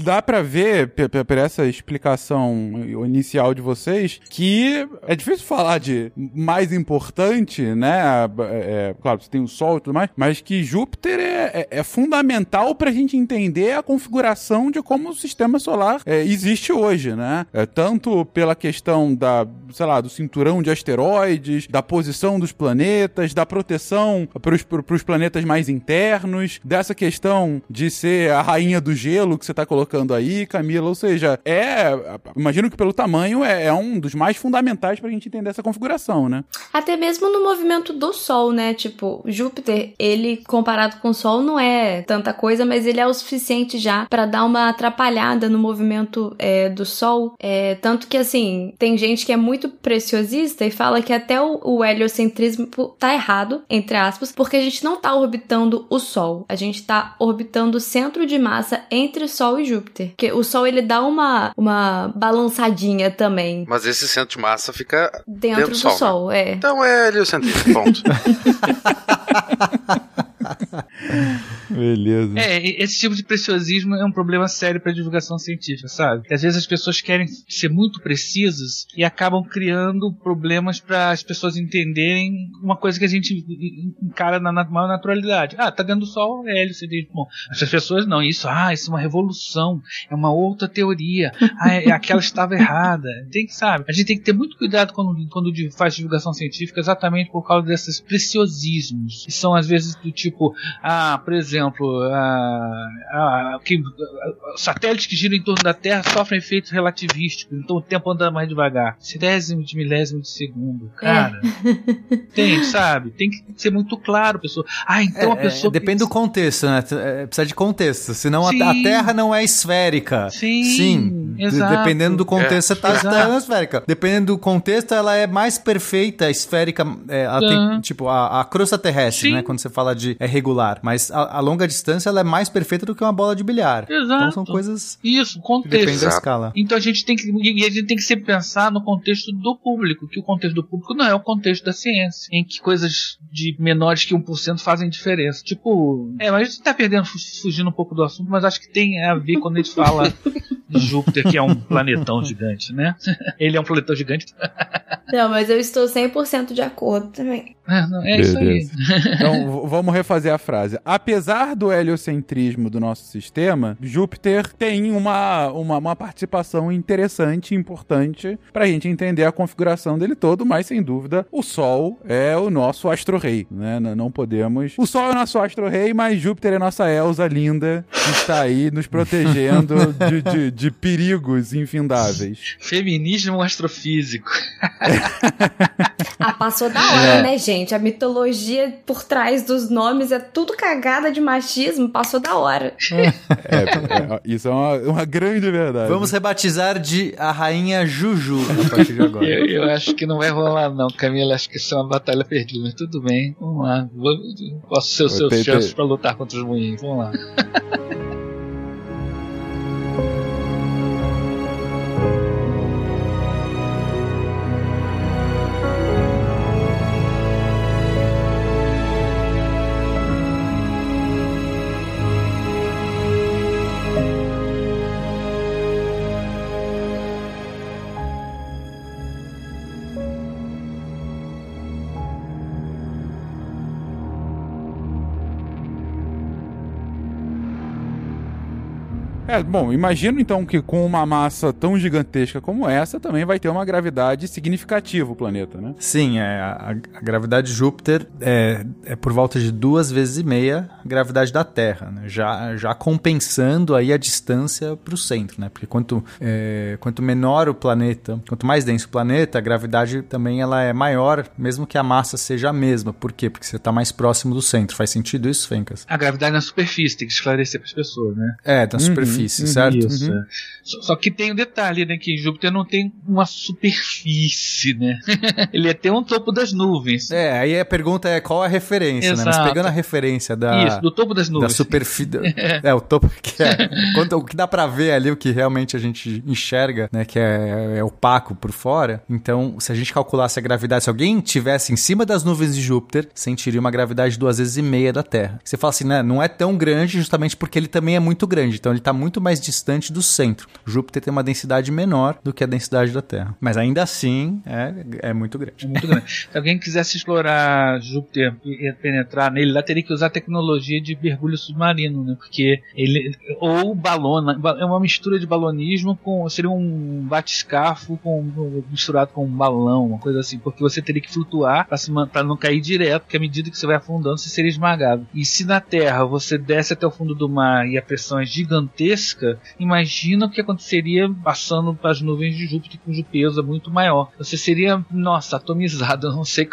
dá pra ver, por essa explicação inicial de vocês, que é difícil falar de mais importante, né? É, claro, você tem o Sol e tudo mais, mas que Júpiter é, é- é fundamental pra gente entender a configuração de como o sistema solar é, existe hoje, né? É, tanto pela questão da, sei lá, do cinturão de asteroides, da posição dos planetas, da proteção para os planetas mais internos, dessa questão de ser a rainha do gelo que você está colocando aí, Camila. Ou seja, é. Imagino que pelo tamanho é, é um dos mais fundamentais para a gente entender essa configuração, né? Até mesmo no movimento do Sol, né? Tipo, Júpiter, ele comparado com o Sol não é tanta coisa, mas ele é o suficiente já pra dar uma atrapalhada no movimento é, do Sol. É, tanto que, assim, tem gente que é muito preciosista e fala que até o, o heliocentrismo tá errado, entre aspas, porque a gente não tá orbitando o Sol. A gente tá orbitando o centro de massa entre Sol e Júpiter. Porque o Sol ele dá uma, uma balançadinha também Mas esse centro de massa fica dentro, Dentro do do Sol, Sol, é. Então é heliocentrismo, ponto. <laughs> <laughs> Beleza. É, esse tipo de preciosismo é um problema sério para divulgação científica, sabe? Porque às vezes as pessoas querem ser muito precisas e acabam criando problemas para as pessoas entenderem uma coisa que a gente en- encara na maior naturalidade. Ah, tá dentro do sol, é LCD. Bom, as pessoas não, isso, ah, isso é uma revolução, é uma outra teoria, ah, é, aquela estava errada. Tem que, sabe? A gente tem que ter muito cuidado quando, quando faz divulgação científica exatamente por causa desses preciosismos, que são às vezes do tipo, ah, por exemplo, ah, ah, que, ah, satélites que giram em torno da Terra sofrem efeitos relativísticos, então o tempo anda mais devagar. Centésimo de milésimo de segundo. Cara, <laughs> tem, sabe? Tem que ser muito claro, pessoa. Ah, então a É, pessoa. depende do contexto, né? É, precisa de contexto. Senão a, Sim. a Terra não é esférica. Sim, De- exato. Dependendo do contexto, É. você tá, tá esférica. Dependendo do contexto, ela é mais perfeita, esférica. é, ela tem, tipo, a, a crosta terrestre, Sim. né? Quando você fala de é regular. Mas a, a longa distância, ela é mais perfeita do que uma bola de bilhar. Então Exato. são coisas Isso, contexto. da Exato. escala. Então a gente tem que e a gente tem que sempre pensar no contexto do público, que o contexto do público não é o contexto da ciência, em que coisas de menores que 1% fazem diferença. Tipo, é, mas a gente tá perdendo fu- fugindo um pouco do assunto, mas acho que tem a ver quando a gente fala de <laughs> Júpiter, que é um planetão gigante, né? <laughs> Ele é um planetão gigante. Não, mas eu estou 100% de acordo também. É, não, é isso aí. <laughs> Então, vamos refazer a frase. Apesar do heliocentrismo do nosso sistema, Júpiter tem uma, uma, uma participação interessante, importante, pra gente entender a configuração dele todo, mas sem dúvida, o Sol é o nosso astro-rei, né? Não podemos... O Sol é o nosso astro-rei, mas Júpiter é nossa Elsa linda, que está aí nos protegendo <laughs> de, de, de perigos infindáveis. Feminismo astrofísico. <laughs> Ah, passou da hora, né, gente? A mitologia por trás dos nomes é tudo cagada de machismo. Passou da hora. É, é, isso é uma, uma grande verdade. Vamos rebatizar de a rainha Juju a partir de agora. Eu, eu acho que não vai rolar, não, Camila. Acho que isso é uma batalha perdida, mas tudo bem. Vamos lá. Posso ser os seus chances pra lutar contra os moinhos. Vamos lá. É, bom, imagino então que com uma massa tão gigantesca como essa, também vai ter uma gravidade significativa o planeta, né? Sim, é, a, a gravidade de Júpiter é, é por volta de duas vezes e meia a gravidade da Terra, né? já, já compensando aí a distância para o centro, né? Porque quanto, é, quanto menor o planeta, quanto mais denso o planeta, a gravidade também ela é maior, mesmo que a massa seja a mesma. Por quê? Porque você está mais próximo do centro. Faz sentido isso, Fencas? A gravidade na superfície, tem que esclarecer para as pessoas, né? É, da Uhum, superfície, uhum, certo? Isso. Uhum. é. Só, só que tem um detalhe, né? Que Júpiter não tem uma superfície, né? <laughs> Ele é ter um topo das nuvens. É, aí a pergunta é qual a referência, né? Mas Exato. pegando a referência da, Isso, do topo das da nuvens. superfície. <laughs> é, o topo que é. <laughs> quanto- o que dá pra ver ali, o que realmente a gente enxerga, né? Que é, é opaco por fora. Então, se a gente calculasse a gravidade, se alguém tivesse em cima das nuvens de Júpiter, sentiria uma gravidade duas vezes e meia da Terra. Você fala assim, né? Não é tão grande justamente porque ele também é muito grande. Então, ele tá muito mais distante do centro. Júpiter tem uma densidade menor do que a densidade da Terra. Mas ainda assim, é, é muito grande. É muito grande. Se alguém quisesse explorar Júpiter e penetrar nele, lá teria que usar tecnologia de mergulho submarino, né? Porque ele. Ou balona. É uma mistura de balonismo com. Seria um batiscafo com, misturado com um balão, uma coisa assim. Porque você teria que flutuar pra não cair direto, porque à medida que você vai afundando, você seria esmagado. E se na Terra você desce até o fundo do mar e a pressão é gigantesca, imagina o que aconteceria passando para as nuvens de Júpiter, cujo peso é muito maior. Você seria, nossa, atomizado, <laughs> não sei,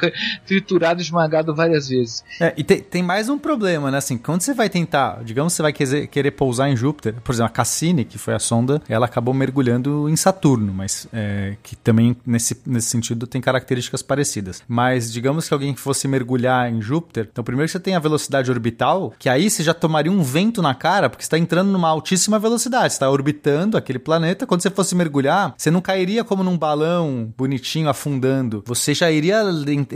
triturado, esmagado várias vezes. É, e tem, tem mais um problema, né? Assim, quando você vai tentar, digamos você vai querer, pousar em Júpiter, por exemplo, a Cassini, que foi a sonda, ela acabou mergulhando em Saturno, mas é, que também nesse, nesse sentido tem características parecidas. Mas digamos que alguém fosse mergulhar em Júpiter, então primeiro você tem a velocidade orbital, que aí você já tomaria um vento na cara, porque está entrando numa altíssima velocidade. Você está orbitando aquele planeta. Quando você fosse mergulhar, você não cairia como num balão bonitinho afundando. Você já iria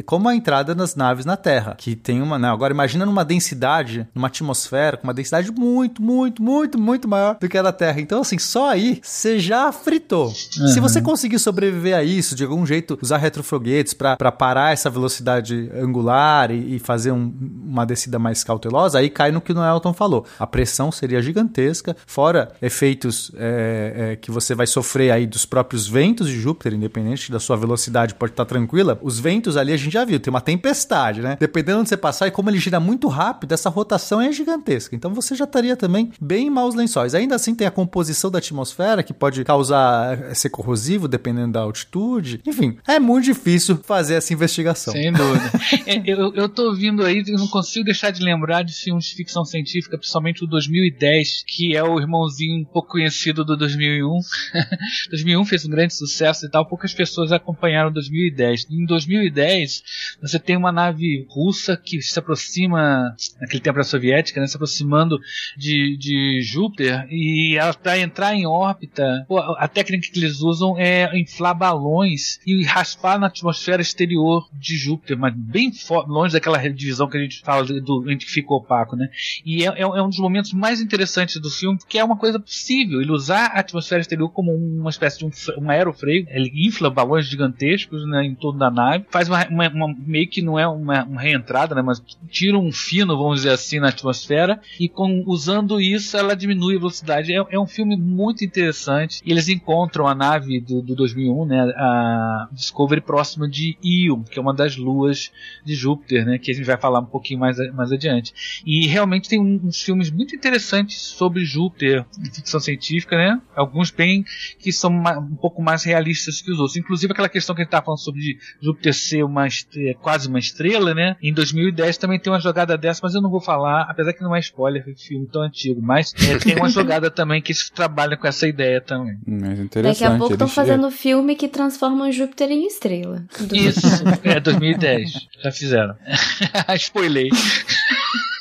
como a entrada das naves na Terra, que tem uma. Não, agora imagina numa densidade, numa atmosfera com uma densidade muito, muito, muito, muito maior do que a da Terra. Então, assim, só aí você já fritou. Uhum. Se você conseguir sobreviver a isso, de algum jeito, usar retrofoguetes para parar essa velocidade angular e, e fazer um, uma descida mais cautelosa, aí cai no que o Elton falou. A pressão seria gigantesca, fora efeitos é, é, que você vai sofrer aí dos próprios ventos de Júpiter, independente da sua velocidade, pode estar tranquila. Os ventos ali a gente já viu, tem uma tempestade, né? Dependendo onde você passar e como ele gira muito rápido, essa rotação é gigantesca. Então você já estaria também bem maus lençóis. Ainda assim, tem a composição da atmosfera que pode causar é, ser corrosivo, dependendo da altitude. Enfim, é muito difícil fazer essa investigação. Sem dúvida. <laughs> É, eu, eu tô ouvindo aí, eu não consigo deixar de lembrar de filmes de ficção científica, principalmente o 2010, que é o um pouco conhecido do 2001. 2001 <laughs> fez um grande sucesso e tal, poucas pessoas acompanharam 2010. Em 2010, você tem uma nave russa que se aproxima, naquele tempo era soviética, né, se aproximando de, de Júpiter e ela para entrar em órbita, a técnica que eles usam é inflar balões e raspar na atmosfera exterior de Júpiter, mas bem longe daquela divisão que a gente fala do, entre que fica opaco, né? E é, é, é, um dos momentos mais interessantes do filme, porque é uma coisa possível. Ele usar a atmosfera exterior como uma espécie de um, um aerofreio, ele infla balões gigantescos né, em torno da nave, faz uma, uma, uma meio que não é uma, uma, reentrada, né? Mas tira um fino, vamos dizer assim, na atmosfera e com, usando isso ela diminui a velocidade. É, é um filme muito interessante. E eles encontram a nave do, do 2001, né? A Discovery próxima de Io, que é uma das luas de Júpiter, né? Que a gente vai falar um pouquinho mais, mais adiante. E realmente tem uns filmes muito interessantes sobre Júpiter, de ficção científica, né? Alguns bem que são um pouco mais realistas que os outros. Inclusive aquela questão que a gente estava falando sobre Júpiter ser uma quase uma estrela, né? Em 2010 também tem uma jogada dessa, mas eu não vou falar, apesar que não é spoiler, é filme tão antigo, mas é, tem uma <laughs> jogada também que trabalha com essa ideia também. Mas interessante. Daqui a pouco estão fazendo filme que transforma Júpiter em estrela. Isso, é 2010. Já fizeram. <laughs> Spoilei.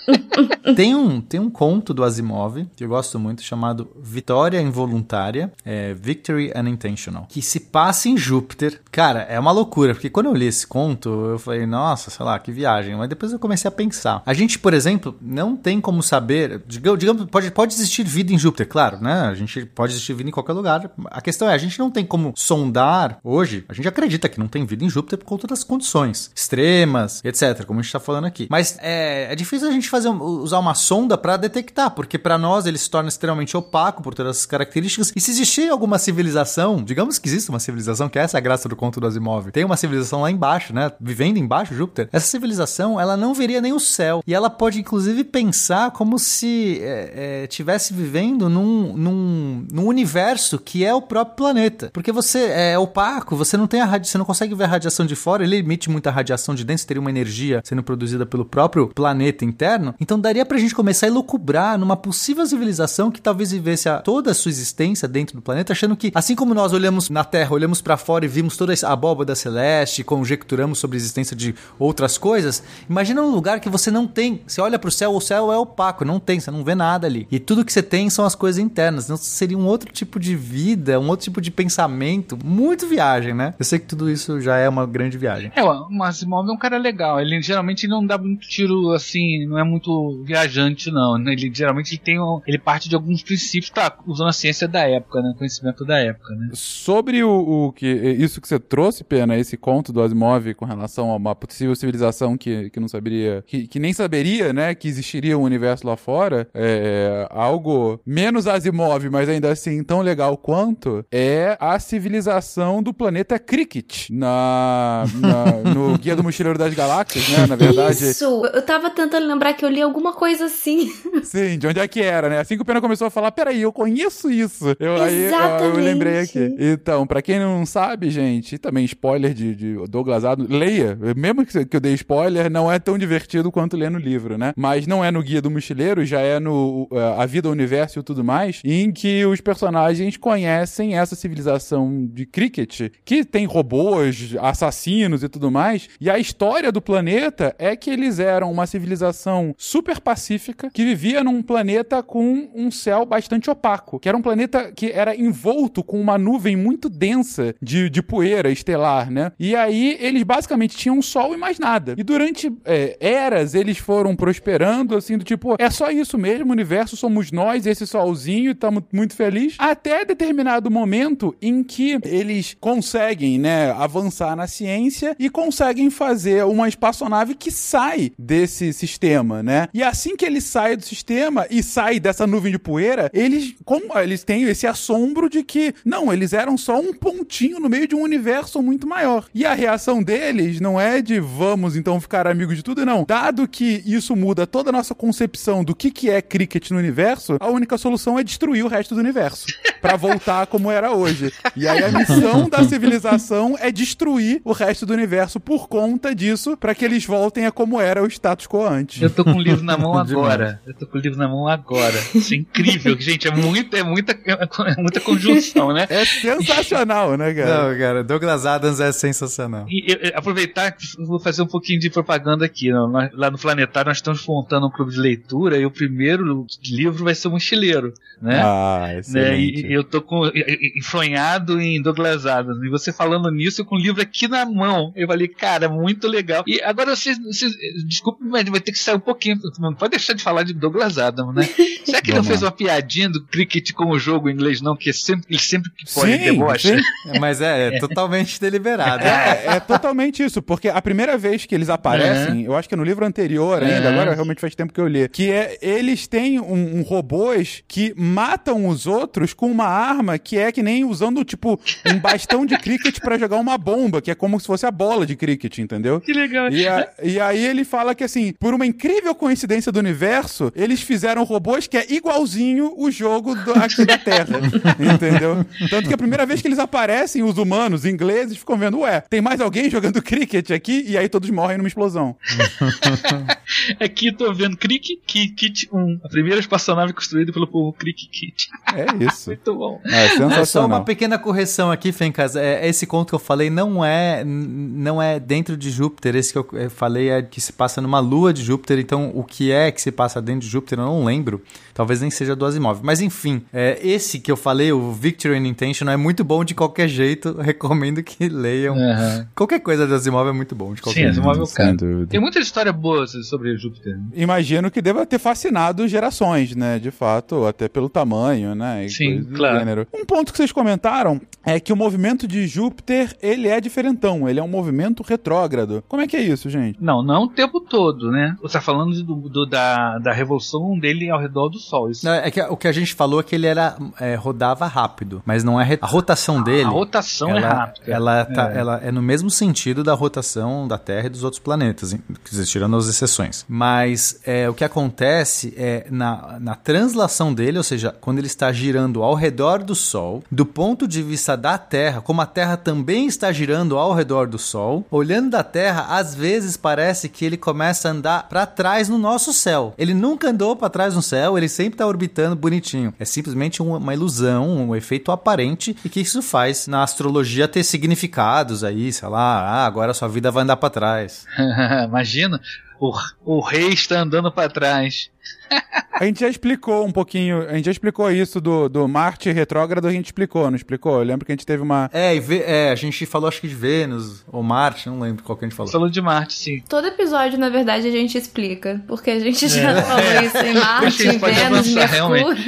<laughs> tem, um, tem um conto do Asimov que eu gosto muito chamado Vitória Involuntária, é, Victory Unintentional, que se passa em Júpiter. Cara, é uma loucura, porque quando eu li esse conto, eu falei, nossa, sei lá, que viagem. Mas depois eu comecei a pensar. A gente, por exemplo, não tem como saber, digamos, pode, pode existir vida em Júpiter, claro, né? A gente pode existir vida em qualquer lugar. A questão é, a gente não tem como sondar hoje, a gente acredita que não tem vida em Júpiter por conta das condições extremas, etc., como a gente está falando aqui. Mas é, é difícil a gente fazer usar uma sonda para detectar, porque para nós ele se torna extremamente opaco por todas essas características. E se existir alguma civilização, digamos que existe uma civilização, que é essa a graça do conto do Asimov, tem uma civilização lá embaixo, né? Vivendo embaixo Júpiter, essa civilização ela não veria nem o céu. E ela pode inclusive pensar como se é, é, tivesse vivendo num, num, num universo que é o próprio planeta. Porque você é opaco, você não tem a radi você não consegue ver a radiação de fora, ele emite muita radiação de dentro, teria uma energia sendo produzida pelo próprio planeta interno inferno. Então daria pra gente começar a elucubrar numa possível civilização que talvez vivesse a, toda a sua existência dentro do planeta, achando que, assim como nós olhamos na Terra, olhamos para fora e vimos toda a abóbada celeste, conjecturamos sobre a existência de outras coisas, imagina um lugar que você não tem. Você olha pro céu, o céu é opaco, não tem, você não vê nada ali. E tudo que você tem são as coisas internas. Então seria um outro tipo de vida, um outro tipo de pensamento. Muito viagem, né? Eu sei que tudo isso já é uma grande viagem. É, o Asimov é um cara legal. Ele geralmente não dá muito tiro assim, não é muito muito viajante, não. Ele geralmente ele tem um, ele parte de alguns princípios, tá, usando a ciência da época, né? Conhecimento da época, né? Sobre o, o que isso que você trouxe, Pena, esse conto do Asimov com relação a uma possível civilização que, que não saberia, que, que nem saberia, né, que existiria um universo lá fora, é, algo menos Asimov, mas ainda assim tão legal quanto, é a civilização do planeta Cricket na, na no Guia do Mochileiro das Galáxias, né, na verdade. Isso! Eu tava tentando lembrar que eu li alguma coisa assim. <laughs> Sim, de onde é que era, né? Assim que o Pena começou a falar, peraí, eu conheço isso. Eu, aí eu, eu lembrei aqui. Então, pra quem não sabe, gente, também spoiler de, de Douglas Adams, leia. Mesmo que, que eu dei spoiler, não é tão divertido quanto ler no livro, né? Mas não é no Guia do Mochileiro, já é no uh, A Vida, o Universo e tudo mais, em que os personagens conhecem essa civilização de cricket, que tem robôs, assassinos e tudo mais, e a história do planeta é que eles eram uma civilização super pacífica que vivia num planeta com um céu bastante opaco, que era um planeta que era envolto com uma nuvem muito densa de, de poeira estelar, né? E aí eles basicamente tinham um sol e mais nada. E durante é, eras eles foram prosperando, assim, do tipo, é só isso mesmo, o universo somos nós, esse solzinho, estamos muito felizes. Até determinado momento em que eles conseguem, né, avançar na ciência e conseguem fazer uma espaçonave que sai desse sistema, né? E assim que ele sai do sistema e sai dessa nuvem de poeira, eles, como eles têm esse assombro de que, não, eles eram só um pontinho no meio de um universo muito maior. E a reação deles não é de vamos então ficar amigos de tudo, não. Dado que isso muda toda a nossa concepção do que, que é cricket no universo, a única solução é destruir o resto do universo. para voltar como era hoje. E aí a missão da civilização é destruir o resto do universo por conta disso, para que eles voltem a como era o status quo antes. Eu tô com o livro na mão <laughs> agora. Eu tô com o livro na mão agora. Isso é incrível, <laughs> gente. É muita, é muita, é muita conjunção, né? É sensacional, né, cara? Não, cara, Douglas Adams é sensacional. E eu, eu, aproveitar vou fazer um pouquinho de propaganda aqui. Nós, lá no Planetário nós estamos montando um clube de leitura e o primeiro livro vai ser o Mochileiro, né? Ah, excelente. Né? E, eu tô com, enfronhado em Douglas Adams. E você falando nisso, eu com o livro aqui na mão. Eu falei, cara, muito legal. E agora vocês, vocês desculpe, mas vai ter que sair um pouquinho. Não pode deixar de falar de Douglas Adams, né? <laughs> Será que ele não fez uma piadinha do cricket como jogo em inglês, não? Que sempre, ele sempre que pode Sim, debocha. <laughs> Mas é, é totalmente deliberado. É, é totalmente isso, porque a primeira vez que eles aparecem, eu acho que é no livro anterior ainda, Uhum. agora realmente faz tempo que eu li, que é eles têm um, um robôs que matam os outros com uma arma que é que nem usando, tipo, um bastão de cricket pra jogar uma bomba, que é como se fosse a bola de cricket, entendeu? Que legal. E, a- e aí ele fala que, assim, por uma incrível coincidência do universo, eles fizeram robôs que é igualzinho o jogo do- aqui da Terra. <laughs> entendeu? Tanto que a primeira vez que eles aparecem, os humanos ingleses ficam vendo, ué, tem mais alguém jogando cricket aqui? E aí todos morrem numa explosão. <laughs> Aqui tô vendo Cricket Kit 1, a primeira espaçonave construída pelo povo Cricket Kit. É isso. Muito bom. É É só uma sensacional. pequena correção aqui, Fencas. É, esse conto que eu falei não é, não é dentro de Júpiter. Esse que eu falei é que se passa numa lua de Júpiter. Então, o que é que se passa dentro de Júpiter eu não lembro. Talvez nem seja do Asimov. Mas enfim, é, esse que eu falei, o Victory and Intention, é muito bom de qualquer jeito. <laughs> Recomendo que leiam. Aham. Qualquer coisa do Asimov é muito bom de qualquer Sim, jeito. Asimov é o cara. Tem muita história boa sobre Júpiter. né? Imagino que deva ter fascinado gerações, né? De fato, até pelo tamanho, né? e Sim, claro. gênero. Um ponto que vocês comentaram é que o movimento de Júpiter, ele é diferentão, ele é um movimento retrógrado. Como é que é isso, gente? Não, não o tempo todo, né? Você tá falando do, do- da, da revolução dele ao redor do Sol. Isso. Não, é que o que a gente falou é que ele era é, rodava rápido, mas não é re- a rotação dele. a rotação ela, é rápida. Ela, tá- É. ela é no mesmo sentido da rotação da Terra e dos outros planetas, dizer, tirando as exceções. Mas é, o que acontece é na, na translação dele, ou seja, quando ele está girando ao redor do Sol, do ponto de vista da Terra, como a Terra também está girando ao redor do Sol, olhando da Terra, às vezes parece que ele começa a andar para trás no nosso céu. Ele nunca andou para trás no céu, ele sempre está orbitando bonitinho. É simplesmente uma, ilusão, um efeito aparente e que isso faz na astrologia ter significados aí, sei lá, ah, agora sua vida vai andar para trás. <laughs> Imagina, o, o rei está andando para trás. <laughs> A gente já explicou um pouquinho, a gente já explicou isso do, do Marte retrógrado, a gente explicou, não explicou? Eu lembro que a gente teve uma. É, e Vê- é, a gente falou acho que de Vênus ou Marte, não lembro qual que a gente falou. Falou de Marte, sim. Todo episódio, na verdade, a gente explica. Porque a gente já falou isso em Marte, em Vênus, avançar, Mercúrio.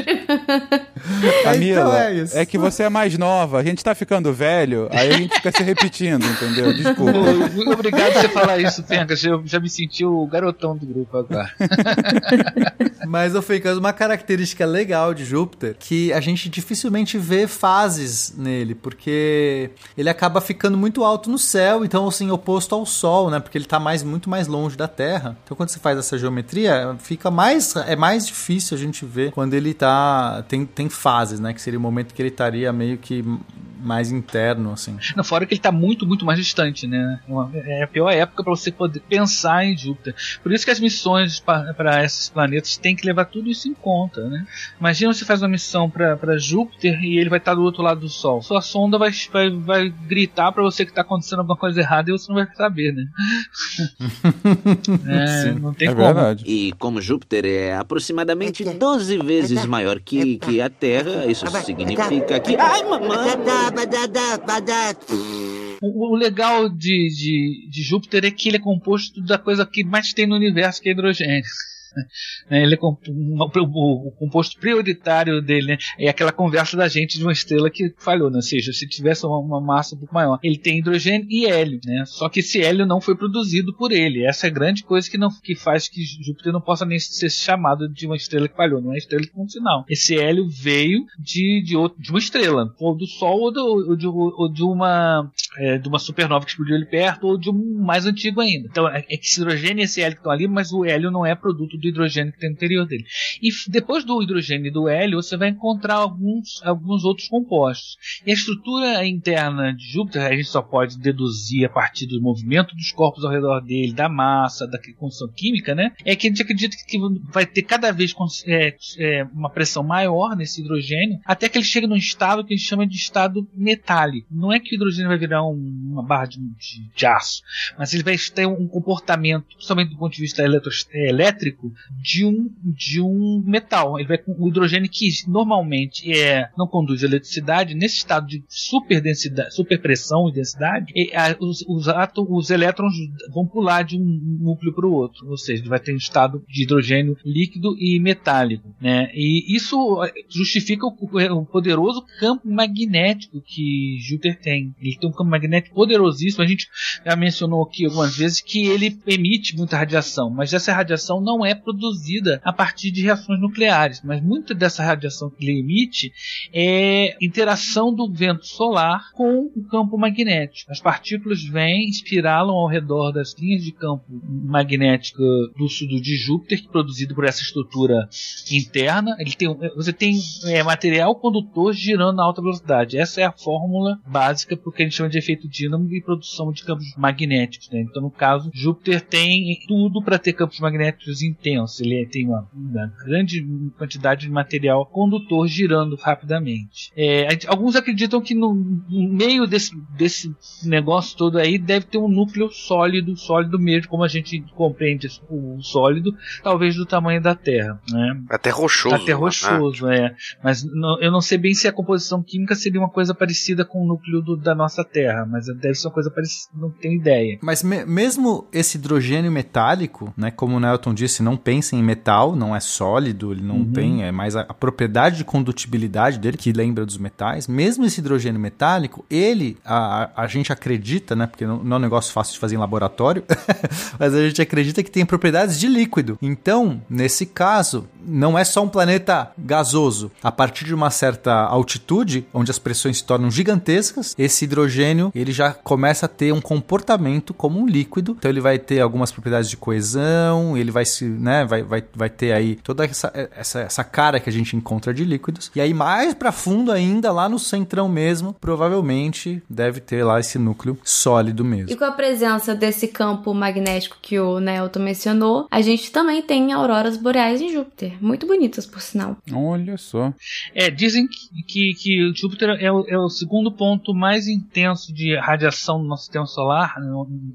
Camila, Então é, é isso. que você é mais nova, a gente tá ficando velho, aí a gente fica se repetindo, entendeu? Desculpa. Muito obrigado por você falar isso, Fencas. Eu já me senti o garotão do grupo agora. Mas, Fencas, uma característica legal de Júpiter que a gente dificilmente vê fases nele, porque ele acaba ficando muito alto no céu, então assim, oposto ao Sol, né? Porque ele tá mais, muito mais longe da Terra. Então quando você faz essa geometria, fica mais, é mais difícil a gente ver quando ele tá, tem, tem fases, né? Que seria o momento que ele estaria meio que mais interno, assim. Não, fora que ele está muito, muito mais distante, né? É a pior época para você poder pensar em Júpiter. Por isso que as missões para esses planetas têm que levar tudo isso em conta, né? Imagina você faz uma missão para Júpiter e ele vai estar do outro lado do Sol. Sua sonda vai, vai, vai gritar para você que está acontecendo alguma coisa errada e você não vai saber, né? <laughs> é, não tem É como. verdade. E como Júpiter é aproximadamente 12 vezes maior que, que a Terra, isso significa que. Ai, mamãe! O, legal de, de, de Júpiter é que ele é composto da coisa que mais tem no universo, que é hidrogênio. <laughs> Né, Ele é o, composto prioritário dele né, é aquela conversa da gente de uma estrela que falhou, né? ou seja, se tivesse uma, uma massa um pouco maior, ele tem hidrogênio e hélio, né? Só que esse hélio não foi produzido por ele. Essa é a grande coisa que não que faz que Júpiter não possa nem ser chamado de uma estrela que falhou, não é estrela com sinal. Esse hélio veio de, de, outro, de uma estrela, ou do Sol ou, do- ou de, ou de uma é, de uma supernova que explodiu ali perto ou de um mais antigo ainda. Então é, é que esse hidrogênio e esse hélio estão ali, mas o hélio não é produto do hidrogênio que tem no interior dele. E depois do hidrogênio e do hélio, você vai encontrar alguns, alguns outros compostos. E a estrutura interna de Júpiter a gente só pode deduzir a partir do movimento dos corpos ao redor dele, da massa, da construção química, né? É que a gente acredita que vai ter cada vez é, é, uma pressão maior nesse hidrogênio, até que ele chegue num estado que a gente chama de estado metálico. Não é que o hidrogênio vai virar um- uma barra de, de- de aço, mas ele vai ter um comportamento, principalmente do ponto de vista eletro- é, elétrico, de um, de um metal. Ele vai com o hidrogênio que normalmente é, não conduz eletricidade, nesse estado de super densidade, super pressão e densidade, e, a- os, os, átomos, os elétrons vão pular de um núcleo para o outro, ou seja, ele vai ter um estado de hidrogênio líquido e metálico, né? E isso eh, justifica o, o poderoso campo magnético que Júpiter tem. Ele tem um campo magnético poderosíssimo. A gente já mencionou aqui algumas vezes que ele emite muita radiação, mas essa radiação não é produzida a partir de reações nucleares, mas muita dessa radiação que ele emite é interação do vento solar com o campo magnético. As partículas vêm, espiralam ao redor das linhas de campo magnético lúcido de Júpiter, é produzido por essa estrutura interna. Ele tem, você tem é, material condutor girando a alta velocidade. Essa é a fórmula básica para o que a gente chama de efeito dínamo e produção de campos magnéticos. né? Então, no caso, Júpiter tem tudo para ter campos magnéticos intensos. Ele tem uma, uma grande quantidade de material condutor girando rapidamente. É, alguns acreditam que no, meio desse, desse negócio todo aí deve ter um núcleo sólido, sólido mesmo, como a gente compreende o sólido, talvez do tamanho da Terra. Né? Até rochoso. Até né? rochoso, é. Mas não- eu não sei bem se a composição química seria uma coisa parecida com o núcleo do- da nossa Terra, mas deve ser uma coisa parecida, não tenho ideia. Mas me- mesmo esse hidrogênio metálico, né, como o Nelton disse, não pensa em metal, não é sólido, ele não tem, é mais a, a propriedade de condutibilidade dele que lembra dos metais. Mesmo esse hidrogênio metálico, ele, a, a- a gente acredita, né, porque não, não é um negócio fácil de fazer em laboratório, <laughs> mas a gente acredita que tem propriedades de líquido. Então, nesse caso, não é só um planeta gasoso. A partir de uma certa altitude, onde as pressões se tornam gigantescas, esse hidrogênio ele já começa a ter um comportamento como um líquido. Então ele vai ter algumas propriedades de coesão, ele vai se, né, vai, vai, vai ter aí toda essa, essa, essa cara que a gente encontra de líquidos. E aí mais para fundo ainda, lá no centrão mesmo, provavelmente deve ter lá esse núcleo sólido mesmo. E com a presença desse campo magnético que o Nelton mencionou, a gente também tem auroras boreais em Júpiter. Muito bonitas, por sinal. Olha só. É, dizem que, que, que Júpiter é o, é o segundo ponto mais intenso de radiação no nosso sistema solar.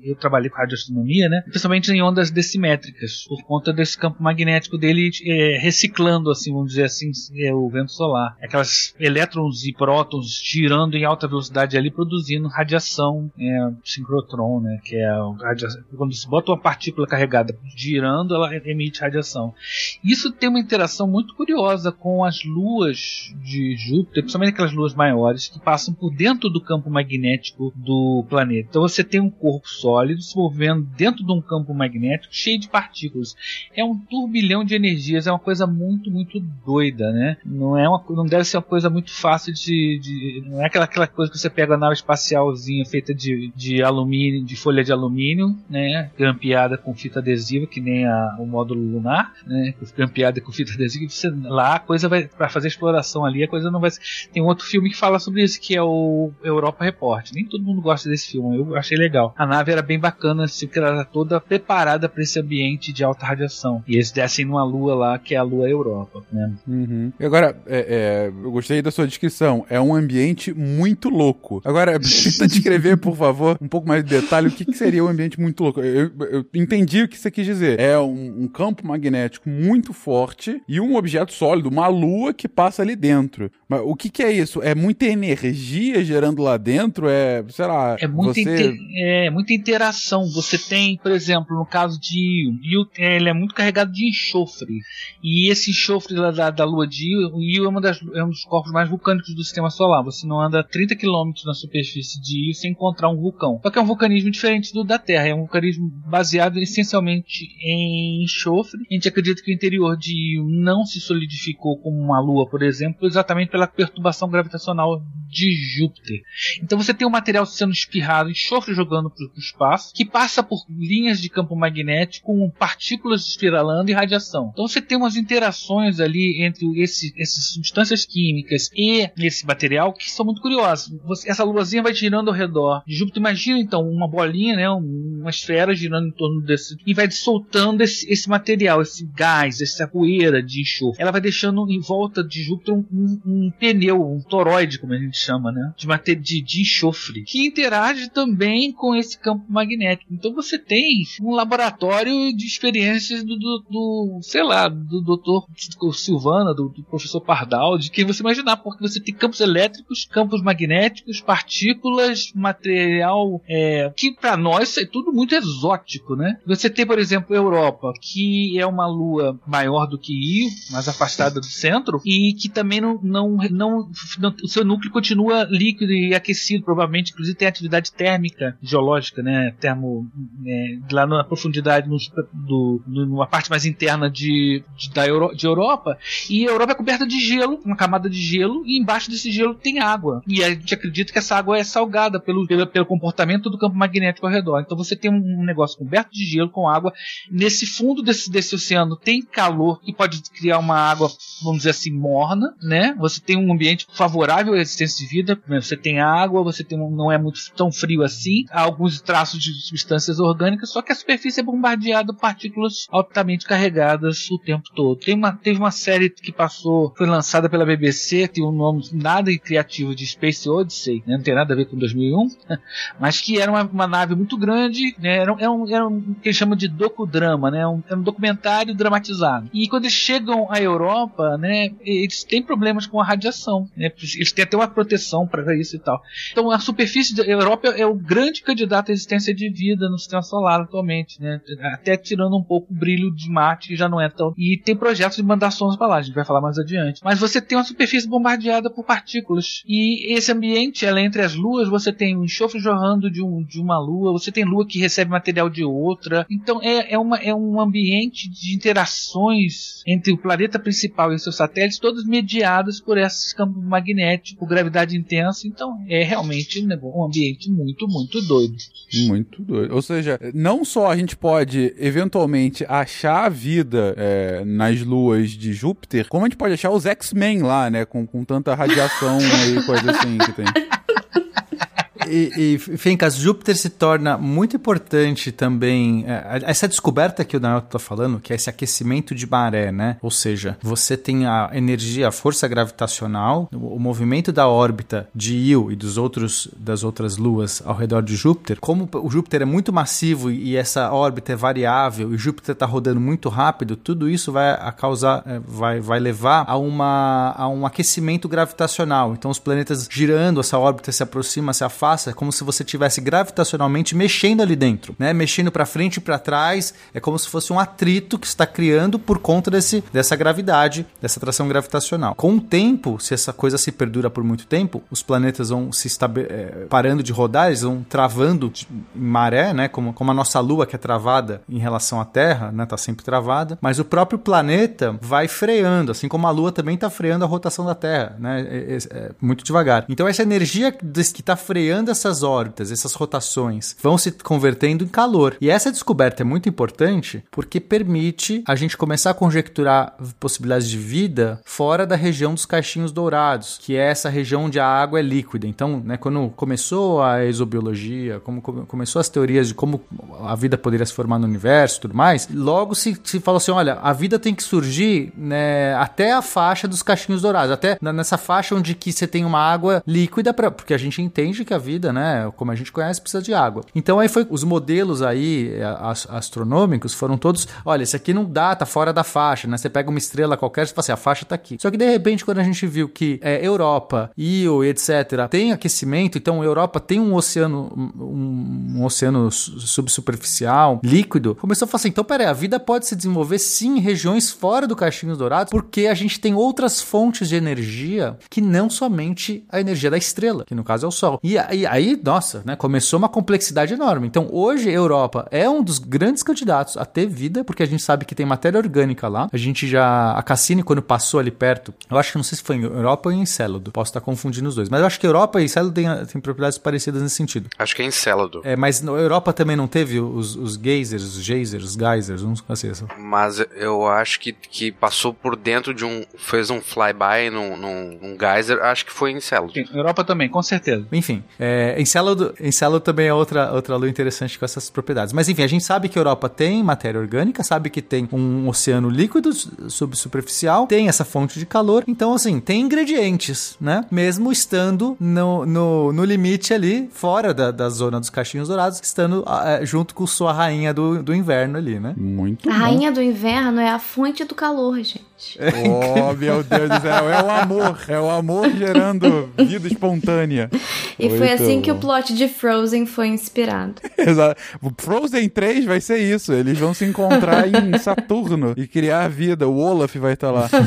Eu trabalhei com radioastronomia, né? Principalmente em ondas decimétricas, por conta desse campo magnético dele é, reciclando, assim, vamos dizer assim, é, o vento solar. Aquelas elétrons e prótons girando em alta velocidade ali, produzindo radiação é, sincrotron, né? Que é radiação. Quando se bota uma partícula carregada girando, ela emite radiação. Isso tem uma interação muito curiosa com as luas de Júpiter, principalmente aquelas luas maiores que passam por dentro do campo magnético do planeta. Então você tem um corpo sólido se movendo dentro de um campo magnético cheio de partículas. É um turbilhão de energias, é uma coisa muito, muito doida, né? Não é uma, não deve ser uma coisa muito fácil de, de não é aquela, aquela coisa que você pega a nave espacialzinha feita de, de alumínio, de folha de alumínio, né? Grampeada com fita adesiva, que nem a, o módulo lunar, né? Grampeada com fita adesiva, você, lá a coisa vai para fazer exploração ali, a coisa não vai. Tem um outro filme que fala sobre isso, que é o Europa Report. Nem todo mundo gosta desse filme, eu achei legal. A nave era bem bacana, assim, porque ela era toda preparada para esse ambiente de alta radiação. E eles descem numa lua lá, que é a lua Europa, né? Uhum. E agora, é, é, eu gostei da sua descrição. É um ambiente muito louco. Agora, <laughs> tenta descrever, por favor, um pouco mais de detalhe o que, que seria um ambiente muito louco. Eu, eu, entendi o que você quis dizer. É um, um, campo magnético muito forte e um objeto sólido, uma lua que passa ali dentro. Mas o que, que é isso? É muita energia gerando lá dentro? É, sei lá. É muita, você... inter... é, muita interação. Você tem, por exemplo, no caso de ele é muito carregado de enxofre. E esse enxofre da, da, da lua de Io, é, das, é um dos corpos mais vulcânicos do sistema solar. Você não anda 30 km na superfície de Io sem encontrar um vulcão. Só que é um vulcanismo diferente do da Terra. É um vulcanismo baseado essencialmente em enxofre. A gente acredita que o interior de Io não se solidificou como uma lua, por exemplo, exatamente pela perturbação gravitacional de Júpiter. Então você tem o material sendo espirrado, enxofre jogando para o espaço, que passa por linhas de campo magnético com partículas espiralando e radiação. Então você tem umas interações ali entre esse, essas substâncias químicas e esse material que são muito curiosas. Você, essa luazinha vai girando ao redor de Júpiter. Imagina então uma bolinha, né, uma esfera girando em torno desse e vai soltando esse, esse material, esse gás, essa poeira de enxofre. Ela vai deixando em volta de Júpiter um, um, um pneu, um toroide, como a gente chama, né, de, de, de enxofre, que interage também com esse campo magnético. Então você tem um laboratório de experiências do, do, do sei lá, do doutor Silvana, do, do, professor Pardal, de quem você imaginar, porque você tem campos elétricos, campos magnéticos, partículas, material é, que para nós é tudo muito exótico, né? Você tem, por exemplo, Europa, que é uma lua maior do que Io, mais afastada do centro, e que também não, não, não, não o seu núcleo continua líquido e aquecido, provavelmente, inclusive tem atividade térmica geológica, né? Termo, é, lá na profundidade, no, do, numa parte mais interna de, de, da Euro, de Europa, e a Europa é coberta de gelo, uma camada de gelo, e embaixo desse gelo tem água. E a gente acredita que essa água é salgada pelo, pelo, pelo comportamento do campo magnético ao redor. Então você tem um, um negócio coberto de gelo com água. Nesse fundo desse, desse oceano tem calor que pode criar uma água, vamos dizer assim, morna, né? Você tem um ambiente favorável à existência de vida. Você tem água, você tem não é muito tão frio assim. Há alguns traços de substâncias orgânicas, só que a superfície é bombardeada por partículas altamente carregadas o tempo todo. Tem uma, teve uma série que passou, foi lançada pela BBC, tem um nome nada criativo de Space Odyssey, né? não tem nada a ver com 2001, <laughs> mas que era uma, uma nave muito grande, né? era, era, um, era um que eles chamam de docudrama, né? um, era um documentário dramatizado. E quando eles chegam à Europa, né, eles têm problemas com a radiação, né? eles têm até uma proteção para isso e tal. Então a superfície da Europa é o grande candidato à existência de vida no sistema solar atualmente, né? até tirando um pouco o brilho de Marte, que já não é tão. E tem projetos de mandar sondas para lá, a gente vai falar mais adiante. Mas você tem uma superfície bombardeada por partículas. E esse ambiente, ela entre as luas, você tem um enxofre jorrando de, um, de uma lua, você tem lua que recebe material de outra. Então é, é, uma, é um ambiente de interações entre o planeta principal e seus satélites, todos mediados por esses campos magnéticos, gravidade intensa. Então é realmente um ambiente muito, muito doido. Muito doido. Ou seja, não só a gente pode eventualmente achar a vida é, nas luas de Júpiter, como a gente pode achar os X-Men lá, né? Com, com tanta radiação <laughs> e coisa assim que tem. E, e Fencas, Júpiter se torna muito importante também. É, essa descoberta que o Daniel está falando, que é esse aquecimento de maré, né? Ou seja, você tem a energia, a força gravitacional, o, movimento da órbita de Io e dos outros, das outras luas ao redor de Júpiter. Como o Júpiter é muito massivo e essa órbita é variável e Júpiter está rodando muito rápido, tudo isso vai causar, é, vai, vai levar a, uma, a um aquecimento gravitacional. Então, os planetas girando, essa órbita se aproxima, se afasta é como se você tivesse gravitacionalmente mexendo ali dentro, né? Mexendo para frente e para trás, é como se fosse um atrito que está criando por conta desse, dessa gravidade, dessa atração gravitacional. Com o tempo, se essa coisa se perdura por muito tempo, os planetas vão se é, parando de rodar, eles vão travando em maré, né? Como, como a nossa Lua que é travada em relação à Terra, né? Tá sempre travada, mas o próprio planeta vai freando, assim como a Lua também está freando a rotação da Terra, né? É, é, é muito devagar. Então essa energia que está freando essas órbitas, essas rotações, vão se convertendo em calor. E essa descoberta é muito importante porque permite a gente começar a conjecturar possibilidades de vida fora da região dos caixinhos dourados, que é essa região onde a água é líquida. Então, né, quando começou a exobiologia, como começou as teorias de como a vida poderia se formar no universo e tudo mais, logo se, se falou assim: olha, a vida tem que surgir né, até a faixa dos caixinhos dourados, até nessa faixa onde que você tem uma água líquida, pra, porque a gente entende que a vida, né, como a gente conhece, precisa de água. Então aí foi os modelos aí astronômicos foram todos, olha, esse aqui não dá, tá fora da faixa, né? Você pega uma estrela qualquer, você fala assim, a faixa tá aqui. Só que de repente quando a gente viu que é, Europa, Io, etc, tem aquecimento, então Europa tem um oceano um, um oceano subsuperficial, líquido, começou a falar assim, então peraí, a vida pode se desenvolver sim em regiões fora do Caixinhos Dourados, porque a gente tem outras fontes de energia que não somente a energia da estrela, que no caso é o Sol. E, e aí, nossa, né, começou uma complexidade enorme. Então hoje a Europa é um dos grandes candidatos a ter vida, porque a gente sabe que tem matéria orgânica lá. A gente já. A Cassini, quando passou ali perto, eu acho que não sei se foi em Europa ou em Encélado. Posso estar confundindo os dois. Mas eu acho que Europa e Encélado têm, têm propriedades parecidas nesse sentido. Acho que é Encélado. É, mas na Europa também não teve os, os geysers, os geysers, os geysers, uns assim. Mas eu acho que, que passou por dentro de um. fez um flyby num, num, num geyser, acho que foi em Encélado. Sim, Europa também, com certeza. Enfim, é, Encélado, Encélado também é outra, outra lua interessante com essas propriedades. Mas enfim, a gente sabe que a Europa tem matéria orgânica, sabe que tem um oceano líquido subsuperficial, tem essa fonte de calor, então assim, tem ingredientes, né? Mesmo estando no, no, no limite ali, fora da, da zona dos caixinhos dourados, estando uh, junto com sua rainha do, do inverno ali, né? Muito A bom. rainha do inverno é a fonte do calor, gente. Oh, meu Deus do céu, é o amor, é o amor gerando vida espontânea. E Muito foi assim bom. que o plot de Frozen foi inspirado. <laughs> Exato. Frozen 3 vai ser isso, eles vão se encontrar em <laughs> Saturno e criar a vida, o Olaf vai estar lá. <laughs>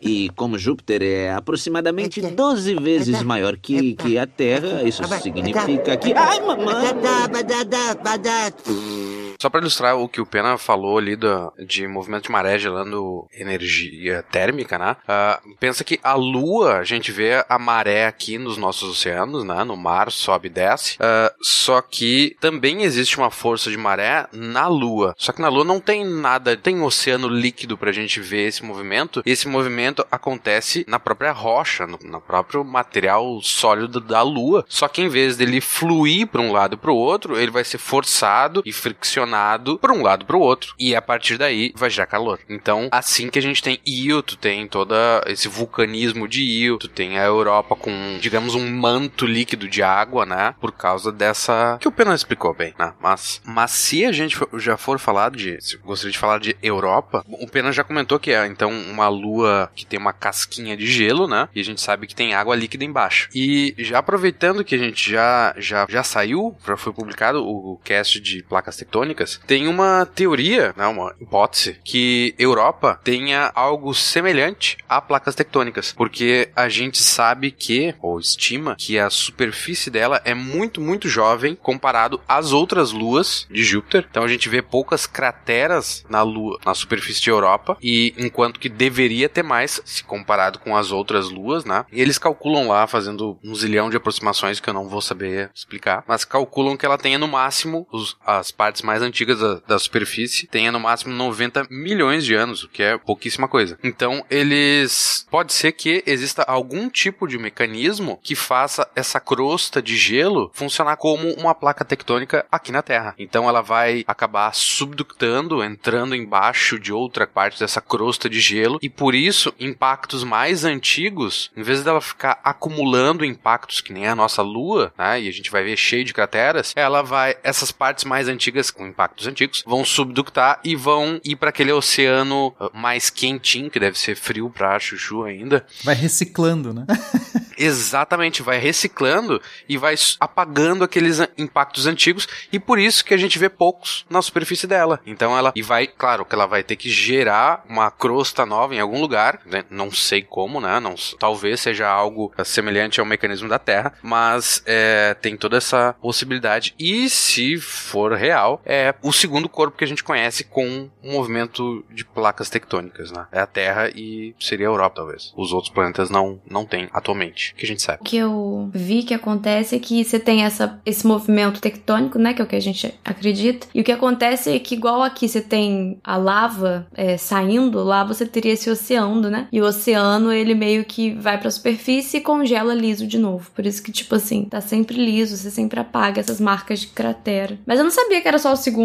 E como Júpiter é aproximadamente 12 vezes maior que, que a Terra, isso significa que. Ai, mamãe! Só para ilustrar o que o Pena falou ali do, de movimento de maré gerando energia térmica, né? Uh, pensa que a Lua, a gente vê a maré aqui nos nossos oceanos, né? No mar, sobe e desce. Uh, só que também existe uma força de maré na Lua. Só que na Lua não tem nada, tem um oceano líquido pra gente ver esse movimento. E esse movimento acontece na própria rocha, no, no próprio material sólido da Lua. Só que em vez dele fluir para um lado e para o outro, ele vai ser forçado e friccionado pressionado para um lado para o outro e a partir daí vai gerar calor. Então, assim que a gente tem Io, tu tem todo esse vulcanismo de Io, tu tem a Europa com, digamos, um manto líquido de água, né? Por causa dessa que o Pena explicou bem, né? Mas, mas se a gente já for falar de, se gostaria de falar de Europa, o Pena já comentou que é então uma lua que tem uma casquinha de gelo, né? E a gente sabe que tem água líquida embaixo. E já aproveitando que a gente já já já saiu, já foi publicado o cast de placas tectônicas tectônicas, tem uma teoria, né, uma hipótese, que Europa tenha algo semelhante a placas tectônicas, porque a gente sabe que, ou estima, que a superfície dela é muito, muito jovem comparado às outras luas de Júpiter. Então a gente vê poucas crateras na lua, na superfície de Europa, e enquanto que deveria ter mais se comparado com as outras luas, né? E eles calculam lá, fazendo um zilhão de aproximações que eu não vou saber explicar, mas calculam que ela tenha no máximo os, as partes mais antigas da, da, superfície tenha no máximo 90 milhões de anos, o que é pouquíssima coisa. Então, eles. Pode ser que exista algum tipo de mecanismo que faça essa crosta de gelo funcionar como uma placa tectônica aqui na Terra. Então, ela vai acabar subductando, entrando embaixo de outra parte dessa crosta de gelo, e por isso, impactos mais antigos, em vez dela ficar acumulando impactos que nem a nossa Lua, né, e a gente vai ver cheio de crateras, ela vai. Essas partes mais antigas com impactos antigos, vão subductar e vão ir para aquele oceano uh, mais quentinho, que deve ser frio pra chuchu ainda. Vai reciclando, né? <laughs> Exatamente, vai reciclando e vai apagando aqueles impactos antigos e por isso que a gente vê poucos na superfície dela. Então ela e vai, claro, que ela vai ter que gerar uma crosta nova em algum lugar, né? Não sei como, né? Não, talvez seja algo eh, semelhante ao mecanismo da Terra, mas é, tem toda essa possibilidade e se for real, é o segundo corpo que a gente conhece com um movimento de placas tectônicas, né? É a Terra e seria a Europa, talvez. Os outros planetas não, não têm atualmente, que a gente sabe. O que eu vi que acontece é que você tem essa, esse movimento tectônico, né? Que é o que a gente acredita. E o que acontece é que, igual aqui você tem a lava é, saindo, lá você teria esse oceano, né? E o oceano, ele meio que vai pra superfície e congela liso de novo. Por isso que, tipo assim, tá sempre liso, você sempre apaga essas marcas de cratera. Mas eu não sabia que era só o segundo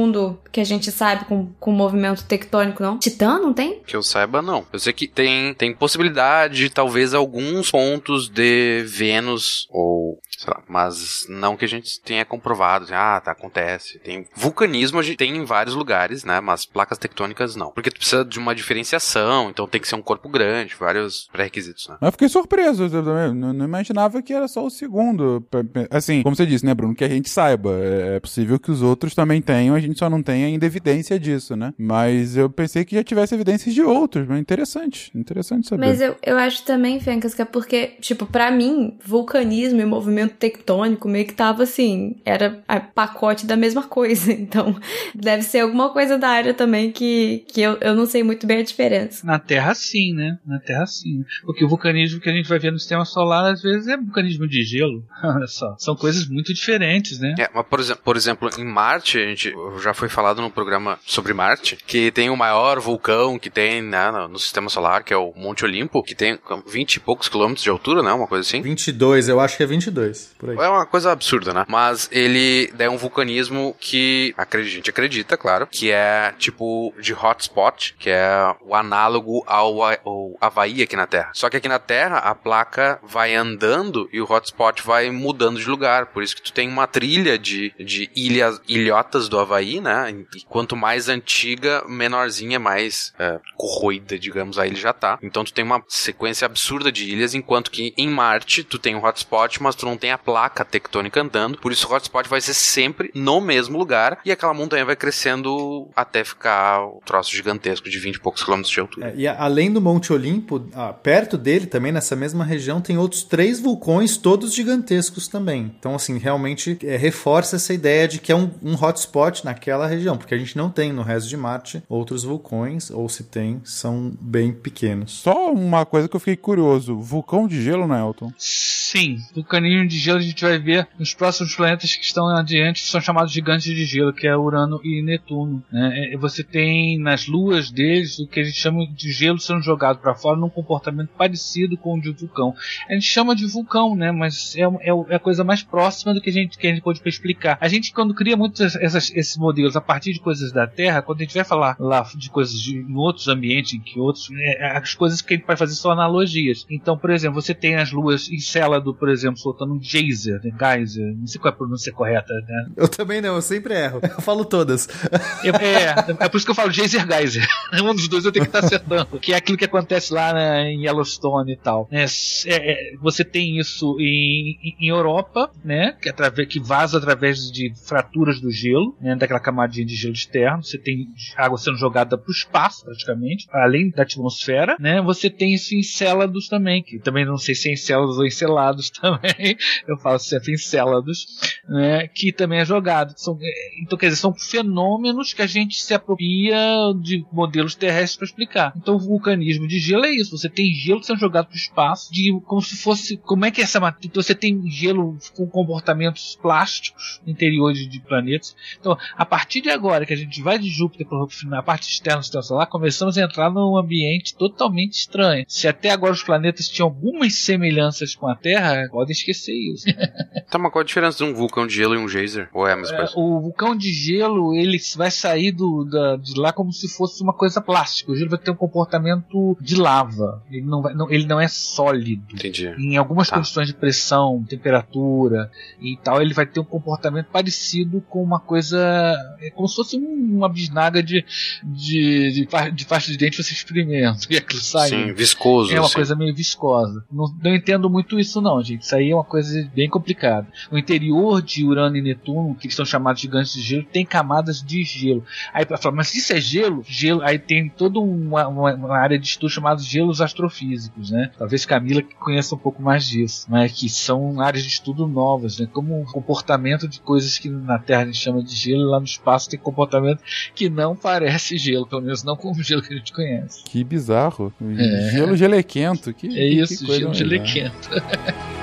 que a gente sabe com, com movimento tectônico, não. Titã, não tem? Que eu saiba, não. Eu sei que tem, tem possibilidade, talvez, alguns pontos de Vênus ou. Sei lá, mas não que a gente tenha comprovado. assim, Ah, tá, acontece. Tem vulcanismo, a gente tem em vários lugares, né? Mas placas tectônicas não. Porque tu precisa de uma diferenciação, então tem que ser um corpo grande, vários pré-requisitos, né? Mas eu fiquei surpreso, eu também não, não imaginava que era só o segundo. Assim, como você disse, né, Bruno, que a gente saiba. É possível que os outros também tenham, a gente só não tem ainda evidência disso, né? Mas eu pensei que já tivesse evidências de outros, mas interessante, interessante saber. Mas eu, eu acho também, Fencas, que é porque, tipo, pra mim, vulcanismo e movimento tectônico meio que tava assim, era a pacote da mesma coisa. <laughs> Então, deve ser alguma coisa da área também que, que eu, eu não sei muito bem a diferença. Na Terra, sim, né? Na Terra, sim. Porque o vulcanismo que a gente vai ver no sistema solar, às vezes, é vulcanismo de gelo. <laughs> Olha só. São coisas muito diferentes, né? É, mas por exemplo, por exemplo, em Marte, a gente já foi falado no programa sobre Marte, que tem o maior vulcão que tem né, no, sistema solar, que é o Monte Olimpo, que tem 20 e poucos quilômetros de altura, né? Uma coisa assim. 22, eu acho que é 22, por aí. É uma coisa absurda, né? Mas ele é um vulcanismo que a gente acredita, claro, que é tipo de hotspot, que é o análogo ao, ao Havaí aqui na Terra. Só que aqui na Terra a placa vai andando e o hotspot vai mudando de lugar. Por isso que tu tem uma trilha de, de ilhas, ilhotas do Havaí, né? E quanto mais antiga, menorzinha, mais é, corroída, digamos, a ilha já tá. Então tu tem uma sequência absurda de ilhas, enquanto que em Marte tu tem um hotspot, mas tu não tem a placa tectônica andando. Por isso o hotspot vai ser sempre no mesmo lugar e aquela montanha vai crescendo até ficar um troço gigantesco de 20 e poucos quilômetros de altura. É, e a- além do Monte Olimpo, ah, perto dele também, nessa mesma região, tem outros três vulcões, todos gigantescos também. Então, assim, realmente é, reforça essa ideia de que é um, um hotspot naquela região, porque a gente não tem no resto de Marte outros vulcões, ou se tem, são bem pequenos. Só uma coisa que eu fiquei curioso: vulcão de gelo, né, Elton? Sim, vulcanismo de gelo a gente vai ver nos próximos planetas que estão adiante, que são chamados gigantes de gelo, que é Urano e Netuno. Né? E Você tem nas luas deles o que a gente chama de gelo sendo jogado para fora num comportamento parecido com o de vulcão. A gente chama de vulcão, né? mas é, é- é a coisa mais próxima do que a gente, que a gente pode explicar. A gente, quando cria muitos essas- esses modelos a partir de coisas da Terra, quando a gente vai falar lá de coisas de, em outros ambientes, em que outros. é, as coisas que a gente vai fazer são analogias. Então, por exemplo, você tem as luas Encélado, por exemplo, soltando um geyser, né? geyser, não sei qual é a pronúncia correta, né? Eu também não, eu sempre erro. Eu falo todas. É, é, é por isso que eu falo geyser geyser. <laughs> Um dos dois eu tenho que estar acertando. Que é aquilo que acontece lá né, em Yellowstone e tal. É, é, é, você tem isso em, em- em Europa, né? Que, através, que vaza através de fraturas do gelo, né? Daquela camadinha de gelo externo. Você tem água sendo jogada para o espaço, praticamente, além da atmosfera, né? Você tem isso em Encélados também, que também não sei se é Encélados ou Encelados <laughs> também. Eu falo sempre Encélados, né? Que também é jogado. São, é, então, quer dizer, são fenômenos que a gente se apropria de modelos terrestres para explicar. Então, o vulcanismo de gelo é isso. Você tem gelo sendo jogado para o espaço, de como se fosse. Como é que é essa matéria? Então, você tem gelo com comportamentos plásticos no interior de, de planetas. Então, a partir de agora que a gente vai de Júpiter para a parte externa do sistema solar, começamos a entrar num ambiente totalmente estranho. Se até agora os planetas tinham algumas semelhanças com a Terra, podem esquecer isso. <laughs> Tá, mas qual a diferença de um vulcão de gelo e um geyser? Ou é a mesma É, coisa? o vulcão de gelo ele vai sair do, da- de lá como se fosse uma coisa plástica. O gelo vai ter um comportamento de lava. Ele não, vai- não- ele não é sólido. Entendi. Em algumas Tá. condições de pressão, temperatura e tal, ele vai ter um comportamento parecido com uma coisa. É como se fosse um- uma bisnaga de, de, de, de pasta de dente você experimenta. <laughs> E aquilo sai. Sim, viscoso. É uma assim. coisa meio viscosa. Não, não entendo muito isso, não, gente. Isso aí é uma coisa bem complicada. O interior de Urano e Netuno, que são chamados gigantes de gelo, tem camadas de gelo. Aí para falar, mas isso é gelo? Gelo, aí tem toda uma, uma, uma área de estudo chamada gelos astrofísicos, né? Talvez Camila que conheça um pouco mais disso, né? Que são áreas de estudo novas, né? Como o comportamento de coisas que na Terra a gente chama de gelo, lá no espaço tem comportamento que não parece gelo, pelo menos não como o gelo que a gente conhece. Que bizarro. É. Gelo gelequento. Que, é isso, que gelo gelequento. <laughs>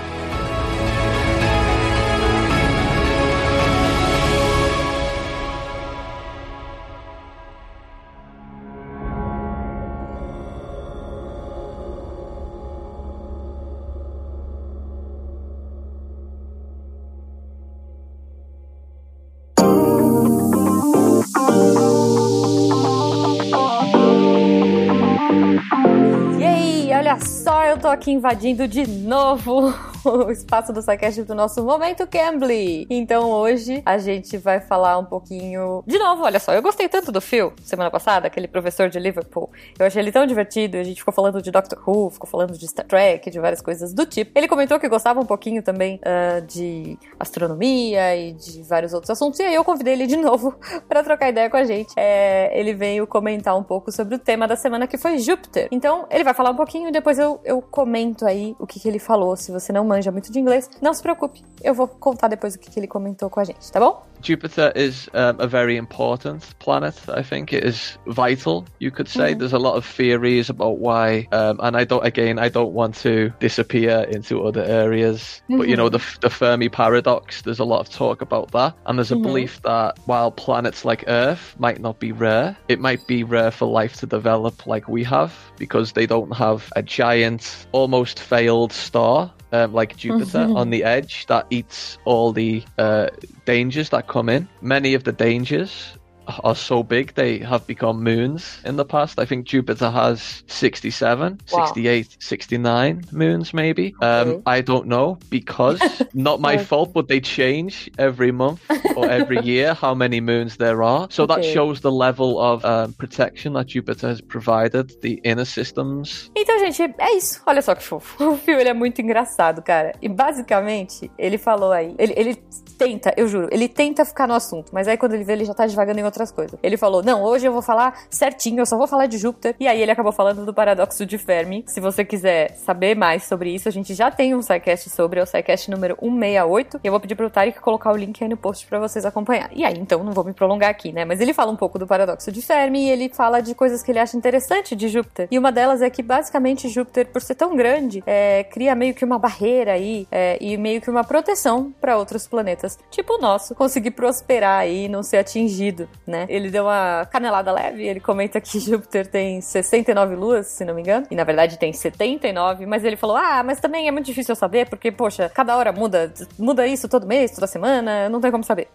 aqui invadindo de novo <laughs> o espaço do SciCast do nosso Momento Cambly. Então hoje a gente vai falar um pouquinho. De novo, olha só, eu gostei tanto do Phil semana passada, aquele professor de Liverpool. Eu achei ele tão divertido, a gente ficou falando de Doctor Who, ficou falando de Star Trek, de várias coisas do tipo. Ele comentou que gostava um pouquinho também uh, de astronomia e de vários outros assuntos, e aí eu convidei ele de novo <laughs> para trocar ideia com a gente. É, ele veio comentar um pouco sobre o tema da semana que foi Júpiter. Então ele vai falar um pouquinho e depois eu, eu comento aí o que, que ele falou. Se você não manja muito de inglês, não se preocupe. Eu vou contar depois o que, que ele comentou com a gente, tá bom? Jupiter is um, a very important planet. I think it is vital. You could say mm-hmm. there's a lot of theories about why, um, and I don't. Again, I don't want to disappear into other areas, mm-hmm. but you know mm-hmm. the the Fermi paradox. There's a lot of talk about that, and there's a mm-hmm. belief that while planets like Earth might not be rare, it might be rare for life to develop like we have because they don't have a giant, almost failed star um, like Jupiter mm-hmm. on the edge that eats all the uh, dangers that come in. Many of the dangers are so big they have become moons in the past. I think Jupiter has 67, wow. 68, 69 moons maybe. Um, okay. Um, I don't know because <laughs> not my fault, but they change every month or every <laughs> year how many moons there are. So okay. that shows the level of um, protection that Jupiter has provided, the inner systems. Então, gente, é isso. Olha só que fofo. <laughs> O filme ele é muito engraçado, cara. E basicamente, ele falou aí, ele, ele tenta, eu juro, ele tenta ficar no assunto, mas aí quando ele vê, ele já tá devagando em outras coisas. Ele falou: Não, hoje eu vou falar certinho, eu só vou falar de Júpiter. E aí ele acabou falando do paradoxo de Fermi. Se você quiser saber mais sobre isso, a gente já tem um SciCast sobre, é o SciCast número 168. E eu vou pedir pro Tarek colocar o link aí no post para vocês acompanhar. E aí, então, não vou me prolongar aqui, né? Mas ele fala um pouco do paradoxo de Fermi e ele fala de coisas que ele acha interessante de Júpiter. E uma delas é que, basicamente, Júpiter, por ser tão grande, é, cria meio que uma barreira aí é, e meio que uma proteção para outros planetas, tipo o nosso, conseguir prosperar aí e não ser atingido, né? Ele deu uma canelada leve, ele comenta que <laughs> Júpiter tem 69 luas, se não me engano, e na verdade tem 79, mas ele falou: "Ah, mas também é muito difícil eu saber, porque poxa, cada hora muda, muda isso todo mês, toda semana, não tem como saber".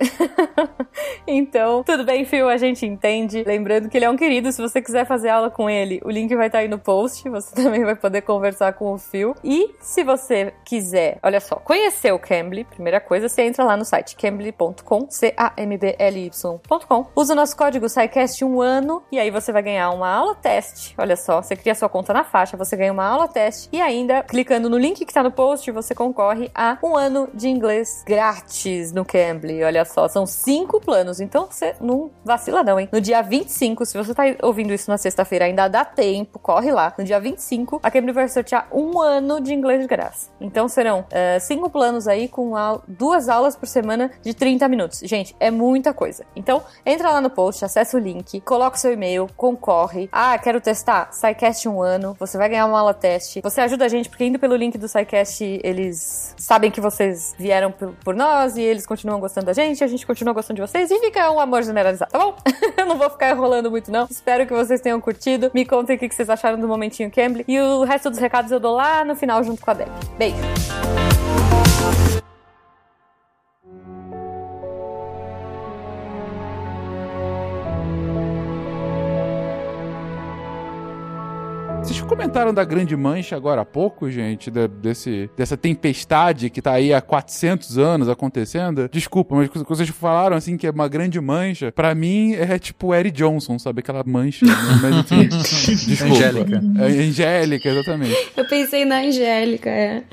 <laughs> então, tudo bem, Phil, a gente entende. Lembrando que ele é um querido, se você quiser fazer aula com ele, o link vai estar aí no post, você <laughs> também vai poder conversar com o Phil. E se você quiser, olha só, conhecer o Cambly, primeira coisa, você entra lá no site cambly.com, C A M B L Y.com. Usa o nosso código SciCast um ano e aí você vai ganhar uma aula teste. Olha só, você cria sua conta na faixa, você ganha uma aula teste e ainda clicando no link que tá no post, você concorre a um ano de inglês grátis no Cambly. Olha só, são cinco planos, então você não vacila não, hein? No dia 25, se você tá ouvindo isso na sexta-feira, ainda dá tempo, corre lá. No dia 25, a Cambly vai sortear um ano de inglês de graça. Então serão uh, cinco planos aí com duas aulas por semana de 30 minutos. Gente, é muita coisa. Então, entra lá no post, acessa o link, coloca o seu e-mail, concorre. Ah, quero testar? SciCast um ano, você vai ganhar uma aula teste. Você ajuda a gente, porque indo pelo link do SciCast, eles sabem que vocês vieram por nós e eles continuam gostando da gente, a gente continua gostando de vocês e fica um amor generalizado, tá bom? <laughs> Eu não vou ficar enrolando muito, não. Espero que vocês tenham curtido. Me contem o que vocês acharam do momentinho Cambly. E o resto dos recados eu dou lá no final junto com a Deb. Beijo! Comentaram da grande mancha agora há pouco, gente, de- desse, dessa tempestade que tá aí há 400 anos acontecendo. Desculpa, mas quando vocês falaram assim que é uma grande mancha, pra mim é tipo Eric Johnson, sabe? Aquela mancha. né? Mas enfim, <laughs> desculpa. Angélica. É, Angélica, exatamente. Eu pensei na Angélica, é.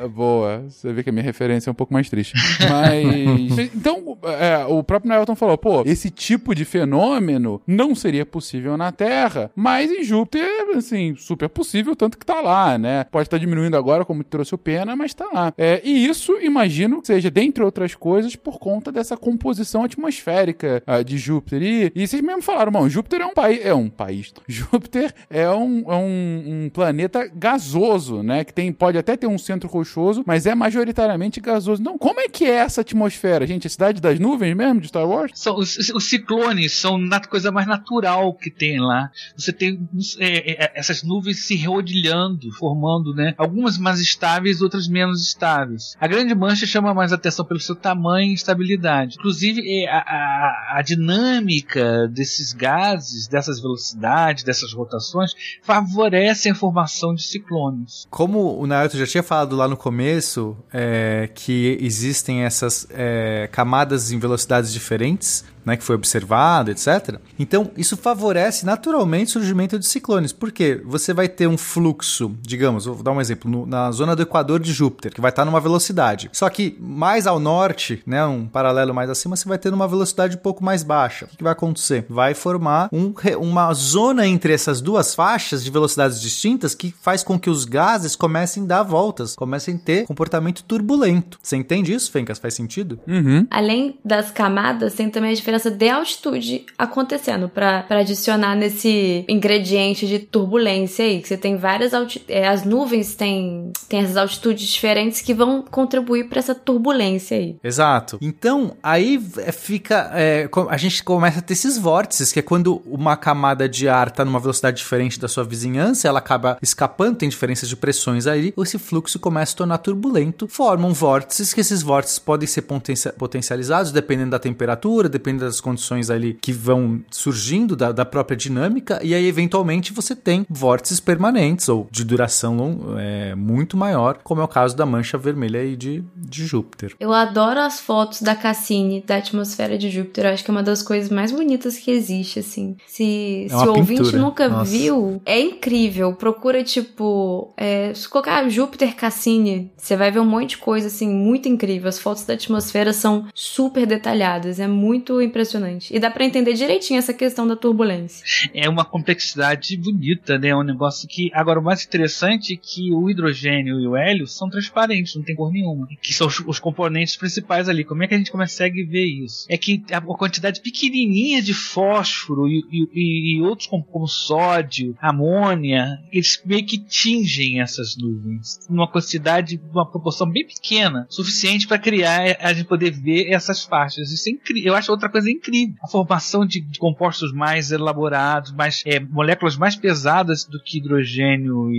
É Boa. Você vê que a minha referência é um pouco mais triste. Mas. <laughs> então, é, o próprio Nelton falou: pô, esse tipo de fenômeno não seria possível na Terra, mas em Júpiter, assim, super possível, tanto que tá lá, né? Pode estar diminuindo agora, como trouxe o Pena, mas tá lá. É, e isso, imagino que seja, dentre outras coisas, por conta dessa composição atmosférica ah, de Júpiter. E, e vocês mesmo falaram, mano, Júpiter é um país. É um país. <laughs> Júpiter é um, é um, um planeta gasoso, né? Que tem, pode até ter um centro rochoso, mas é majoritariamente gasoso. Não, como é que é essa atmosfera, gente? A cidade das nuvens mesmo de Star Wars? São, os, os ciclones são a coisa mais natural que tem lá. Você tem é, é, essas nuvens se reodilhando, formando, né? Algumas mais estáveis, outras menos estáveis. A grande mancha chama mais atenção pelo seu tamanho e estabilidade. Inclusive, é, a, a, a dinâmica desses gases, dessas velocidades, dessas rotações, favorece a formação de ciclones. Como o Naruto já tinha falado lá no começo, é, que existem essas é, camadas em velocidades diferentes, né, que foi observado, etc. Então, isso favorece naturalmente o surgimento de ciclones. Por quê? Você vai ter um fluxo, digamos, vou dar um exemplo, no- na zona do Equador de Júpiter, que vai estar numa velocidade. Só que mais ao norte, né, um paralelo mais acima, você vai ter numa velocidade um pouco mais baixa. O que, que vai acontecer? Vai formar um uma zona entre essas duas faixas de velocidades distintas que faz com que os gases comecem a dar voltas, comecem a ter comportamento turbulento. Você entende isso, Fencas? Faz sentido? Uhum. Além das camadas, tem também a diferença de altitude acontecendo pra adicionar nesse ingrediente de turbulência aí. Que você tem várias é, as nuvens têm, têm essas altitudes diferentes que vão contribuir pra essa turbulência aí. Exato. Então, aí é, fica. é, a gente começa a ter esses vórtices, que é quando uma camada de ar está numa velocidade diferente da sua vizinhança, ela acaba escapando, tem diferenças de pressões aí, esse fluxo começa a tornar turbulento, formam vórtices, que esses vórtices podem ser potencia- potencializados dependendo da temperatura, dependendo das condições ali que vão surgindo da, da própria dinâmica, e aí eventualmente você tem vórtices permanentes ou de duração é, muito maior, como é o caso da mancha vermelha aí de, de Júpiter. Eu adoro as fotos da Cassini, da atmosfera de Júpiter. Eu acho que é uma das coisas mais bonitas que existe, assim. Se, É se o ouvinte pintura. nunca Nossa. viu, é incrível. Procura, tipo, é, se colocar Júpiter Cassini, você vai ver um monte de coisa, assim, muito incrível. As fotos da atmosfera são super detalhadas. É muito impressionante. E dá pra entender direitinho essa questão da turbulência. é uma complexidade bonita, né? É um negócio que. Agora, o mais interessante é que o hidrogênio e o hélio são transparentes, não tem cor nenhuma. Que são os, os componentes principais ali. Como é que a gente consegue ver isso? É que a, quantidade pequenininha de fósforo e, e- e- outros como, como sódio, amônia, eles meio que tingem essas nuvens. Numa quantidade, uma proporção bem pequena, suficiente para criar a gente poder ver essas faixas. Isso é incrível. Eu acho outra coisa incrível. A formação de, compostos mais elaborados, mais é, moléculas mais pesadas do que hidrogênio e,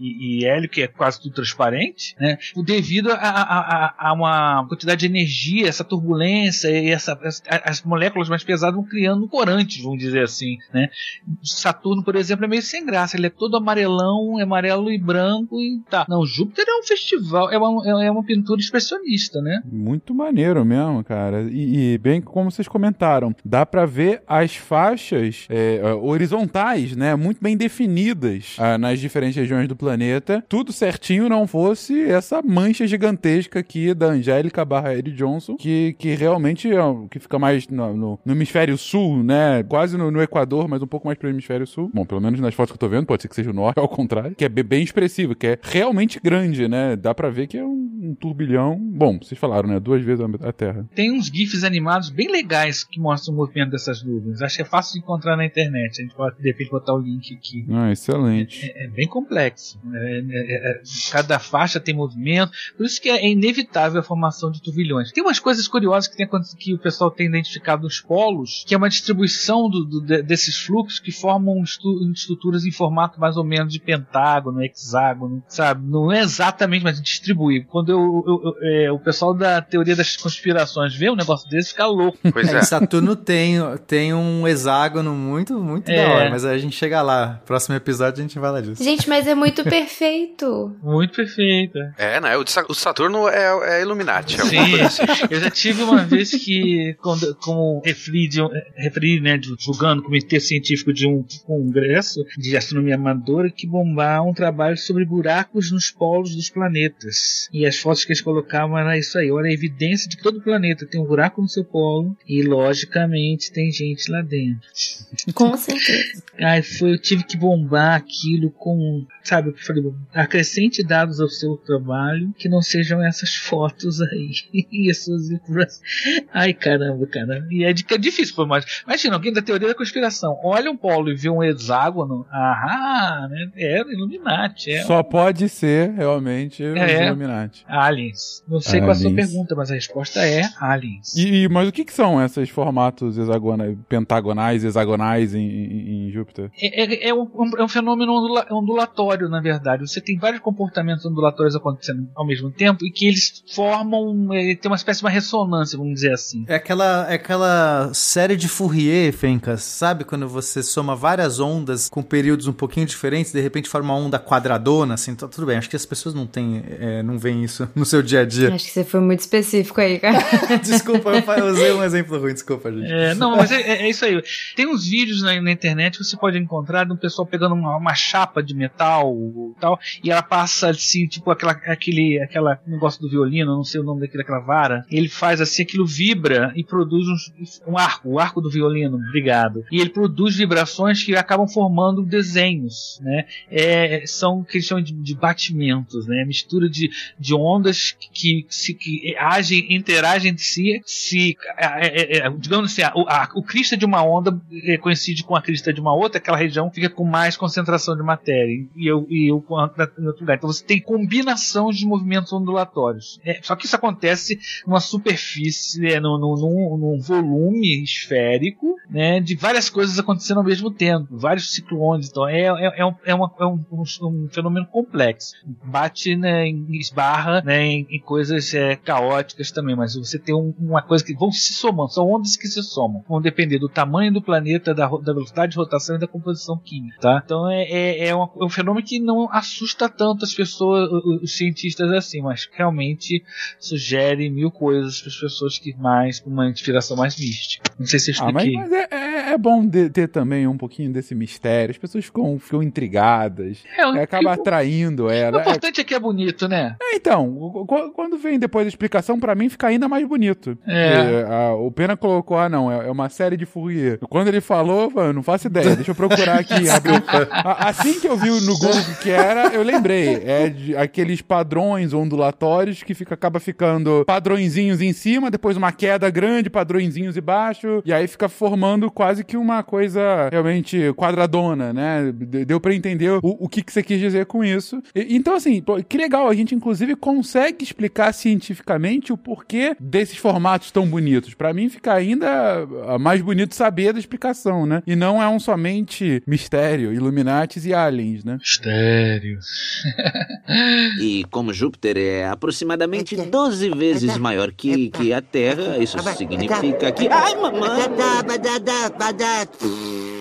e- e hélio, que é quase tudo transparente, né? Devido a, a- a- a uma quantidade de energia, essa turbulência e essa, as, as moléculas mais pesadas vão criando corantes, vamos dizer assim, né? Saturno, por exemplo, é meio sem graça. Ele é todo amarelão, amarelo e branco e tá. Não, Júpiter é um festival, é uma, é uma pintura expressionista, né? Muito maneiro mesmo, cara. E, e bem como vocês comentaram, dá pra ver as faixas é, é, horizontais, né? Muito bem definidas ah, nas diferentes regiões do planeta. Tudo certinho não fosse essa mancha gigantesca aqui da Angélica barra Eddie Johnson, que, que realmente é que fica mais no, no- no hemisfério sul, né? Quase no, no Equador, mas um pouco mais pro hemisfério sul. Bom, pelo menos nas fotos que eu tô vendo, pode ser que seja o norte, <laughs> ao contrário. Que é be- bem expressivo, que é realmente grande, né? Dá pra ver que é um, um turbilhão. Bom, vocês falaram, né? Duas vezes a Terra. Tem uns GIFs animados bem legais que mostram o movimento dessas nuvens. Acho que é fácil de encontrar na internet. A gente pode, de repente, botar o link aqui. Ah, excelente. É bem complexo. É, é, é, cada faixa tem movimento. Por isso que é inevitável a formação de turbilhões. Tem umas coisas curiosas que, tem, que o pessoal tem identificado nos polos, que é uma distribuição do- do- de- desses fluxos que formam estruturas em formato mais ou menos de pentágono, hexágono, sabe? Não é exatamente, mas distribui. Quando o, o, é, o pessoal da teoria das conspirações vê um negócio desse fica louco. Pois é. É, Saturno tem, tem um hexágono muito, muito É. da hora, mas aí a gente chega lá. Próximo episódio a gente vai lá disso. Gente, mas é muito perfeito. <laughs> Muito perfeito. É, né? O, Saturno é, é Illuminati. É Sim, assim. <laughs> eu já tive uma vez que, quando, como referi, de referi né, julgando o comitê científico de um congresso de astronomia amadora, que bombar um trabalho sobre buracos nos polos dos planetas. E as fotos que eles colocavam era isso aí, olha a evidência de que todo planeta tem um buraco no seu polo e, logicamente, tem gente lá dentro. Com certeza. Aí foi, eu tive que bombar aquilo com, sabe, eu falei, acrescente dados ao seu trabalho que não sejam essas fotos aí. <laughs> e as suas informações. Ai, caramba, cara. E é, é difícil, pô, mas imagina, alguém da teoria da conspiração olha um polo e vê um hexágono, ah, né? É Illuminati, é Só pode ser realmente os É. Illuminati. aliens. Não sei qual é a sua Aliens. pergunta, mas a resposta é aliens. E, e- mas o que, que são esses formatos hexagonais, pentagonais, hexagonais em, em- em Júpiter? É, é- é um, é um fenômeno ondula- ondulatório, na verdade. Você tem vários comportamentos ondulatórios acontecendo ao mesmo tempo e que eles formam, é, tem uma espécie de uma ressonância, vamos dizer assim. É aquela, é aquela série de Fourier, Fencas, sabe? Quando você soma várias ondas com períodos um pouquinho diferentes, de repente forma uma onda quadradona, assim, tá tudo bem. Acho que as pessoas não têm, é, não veem isso <laughs> no seu dia a dia. Acho que você foi muito específico aí, cara. <laughs> desculpa, eu usei um exemplo <laughs> ruim, desculpa, gente. É, não, mas é, é- isso aí. Tem uns vídeos na, na internet que você pode encontrar de um pessoal pegando uma, uma chapa de metal tal, e ela passa assim, tipo aquela, aquele aquela negócio do violino, não sei o nome daquele, daquela vara. Ele faz assim, aquilo vibra e produz uns- um arco, o arco do violino, obrigado. E ele produz vibrações que acabam formando desenhos, né? É, são o que eles chamam de, de batimentos, né? Mistura de, de ondas que, se, que agem, interagem entre si, se, é, é, é, digamos assim, a- o, a- o crista de uma onda é, coincide com a crista de uma outra, aquela região fica com mais concentração de matéria, e eu, e eu em outro lugar. Então você tem combinação de movimentos ondulatórios. É, só que isso acontece numa superfície, é, num, num- num- volume esférico, né, de várias coisas acontecendo ao mesmo tempo, vários ciclones. Então é, é, é um, é, uma- é um- um- fenômeno complexo. Bate, né, em, esbarra né, em, em coisas é, caóticas também, mas você tem um- uma coisa que vão se somando, são ondas que se somam, vão depender do tamanho do planeta, da, da velocidade de rotação e da composição química. Tá? Então é, é, é, uma- é um fenômeno que não assusta tanto as pessoas, o- o- os cientistas assim, mas realmente sugere mil coisas para as pessoas que mais, com uma inspiração mais mística. Não sei se eu Ah, mas, mas é, é- é bom de- ter também um pouquinho desse mistério. As pessoas ficam, ficam intrigadas. É, É, acaba atraindo O ela. É, importante é que é bonito, né? é, então, o- o- quando vem depois a explicação, pra mim fica ainda mais bonito. É. Porque, ah, o Pena colocou, ah, não, é, é uma série de Fourier. Quando ele falou, falei, não faço ideia, deixa eu procurar aqui. <laughs> abrir. A- assim que eu vi no Google o que era, eu lembrei. É de aqueles padrões ondulatórios que fica, acaba ficando padrõezinhos em cima, depois uma queda grande, padrõezinhos embaixo, e aí fica formando quase que uma coisa realmente quadradona, né? De- Deu pra entender o, o que, que você quis dizer com isso. E- então, assim, pô, que legal, a gente inclusive consegue explicar cientificamente o porquê desses formatos tão bonitos. Pra mim fica ainda mais bonito saber da explicação, né? E não é um somente mistério, Illuminatis e aliens, né? Mistério. <laughs> E como Júpiter é aproximadamente 12 vezes maior que, que a Terra, isso significa que. Ai, mamãe!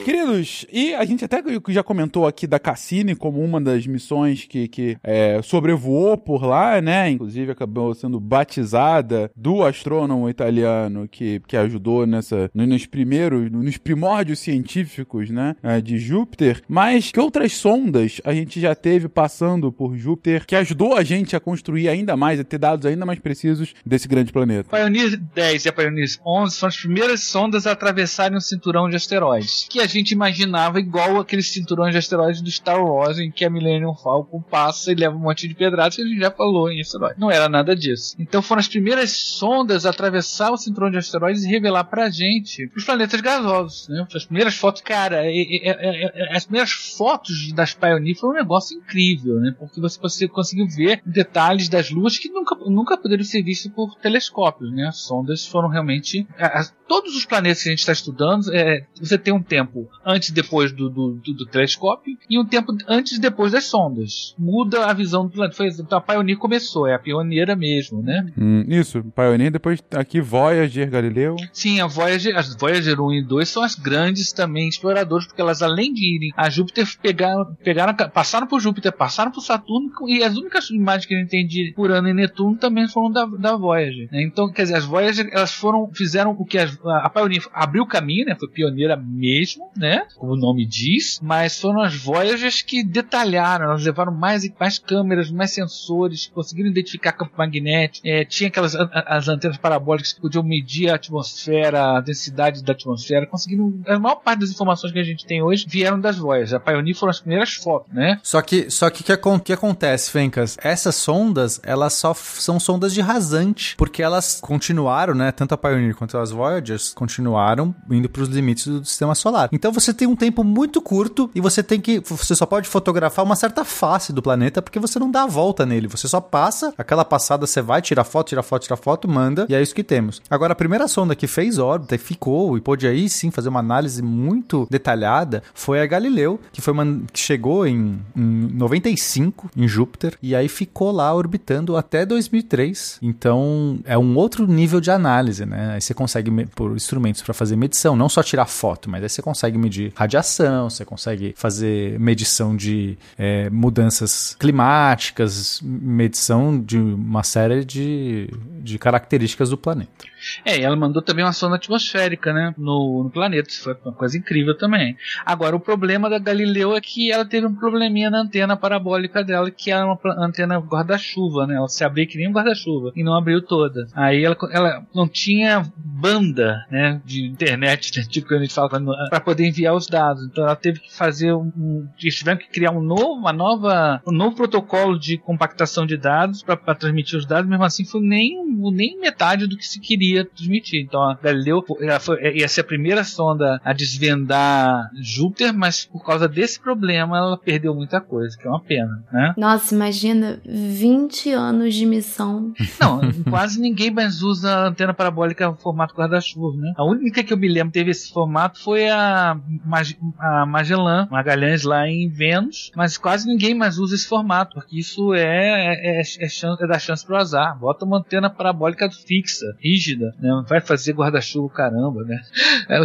Queridos, e a gente até já comentou aqui da Cassini como uma das missões que, que é, sobrevoou por lá, né? Inclusive acabou sendo batizada do astrônomo italiano que, que ajudou nessa nos primeiros, nos primórdios científicos, né? é, De Júpiter. Mas que outras sondas a gente já teve passando por Júpiter que ajudou a gente a construir ainda mais, a ter dados ainda mais precisos desse grande planeta? Pioneer 10 e a Pioneer 11 foram as primeiras sondas a atravessarem o cinturão de asteroides, que a gente imaginava igual aqueles cinturões de asteroides do Star Wars, em que a Millennium Falcon passa e leva um monte de pedradas, a gente já falou em asteroides. Não era nada disso. Então foram as primeiras sondas a atravessar o cinturão de asteroides e revelar pra gente os planetas gasosos, né? As primeiras fotos, cara, é- é- é- as primeiras fotos das Pioneer foram um negócio incrível, né? Porque você cons- conseguiu ver detalhes das luas que nunca, nunca poderiam ser vistos por telescópios, né? As sondas foram realmente. a- a- todos os planetas que a gente está estudando, é, você tem um tempo tempo antes e depois do, do, do, do telescópio e um tempo antes e depois das sondas. Muda a visão do planeta. Foi, então a Pioneer começou, é a pioneira mesmo, né? Hum, isso, Pioneer, depois aqui Voyager, Galileu. Sim, a Voyager, as Voyager 1 e 2 são as grandes também exploradoras, porque elas além de irem a Júpiter, pegaram, pegaram passaram por Júpiter, passaram por Saturno e as únicas imagens que a gente tem de Urano e Netuno também foram da, da Voyager. Né? Então, quer dizer, as Voyager elas foram fizeram o que as, a Pioneer abriu o caminho, né? Foi pioneira mesmo, né? Como o nome diz, mas foram as Voyagers que detalharam, elas levaram mais mais câmeras, mais sensores, conseguiram identificar campo magnético, é, tinha aquelas as antenas parabólicas que podiam medir a atmosfera, a densidade da atmosfera, conseguiram a maior parte das informações que a gente tem hoje vieram das Voyagers. A Pioneer foram as primeiras fotos, né? Só que só que que, que acontece, Fencas? Essas sondas, elas só são sondas de rasante, porque elas continuaram, né, tanto a Pioneer quanto as Voyagers continuaram indo para os limites do sistema solar. Então você tem um tempo muito curto e você tem que você só pode fotografar uma certa face do planeta porque você não dá a volta nele, você só passa, aquela passada você vai, tira foto, tira foto, tira foto, manda e é isso que temos. Agora a primeira sonda que fez órbita e ficou e pôde aí sim fazer uma análise muito detalhada foi a Galileu, que foi uma, que chegou em, em 95 em Júpiter e aí ficou lá orbitando até 2003. Então é um outro nível de análise, né? Aí você consegue por instrumentos para fazer medição, não só tirar foto, mas aí você consegue medir radiação, você consegue fazer medição de é, mudanças climáticas, medição de uma série de, de características do planeta. É, e ela mandou também uma sonda atmosférica, né, no, no planeta. Isso foi uma coisa incrível também. Agora, o problema da Galileu é que ela teve um probleminha na antena parabólica dela, que era uma antena guarda-chuva, né? Ela se abriu que nem um guarda-chuva e não abriu toda. Aí ela, ela não tinha banda, né, de internet, né, <laughs> tipo que a gente fala, para poder enviar os dados. Então ela teve que fazer um, um eles tiveram que criar um novo, uma nova, um novo protocolo de compactação de dados para transmitir os dados. Mesmo assim, foi nem nem metade do que se queria transmitir. Então a Galileu foi, ia ser a primeira sonda a desvendar Júpiter, mas por causa desse problema ela perdeu muita coisa, que é uma pena, né? Nossa, imagina 20 anos de missão. <laughs> Não, quase ninguém mais usa a antena parabólica formato guarda-chuva, né? A única que eu me lembro teve esse formato foi a, Mag a Magellan, Magalhães lá em Vênus, mas quase ninguém mais usa esse formato, porque isso é, é, é, é, chance, é dar chance pro azar. Bota uma antena parabólica fixa, rígida, né? Vai fazer guarda-chuva, caramba, né? É,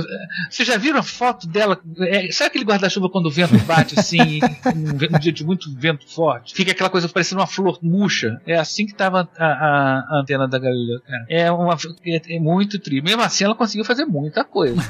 vocês já viram a foto dela? É, sabe aquele guarda-chuva quando o vento bate assim, <laughs> um, um, dia de muito vento forte? Fica aquela coisa parecendo uma flor murcha. É assim que tava a, a, a antena da Galileu, cara. É, uma, é, é muito tri. Mesmo assim, ela conseguiu fazer muita coisa.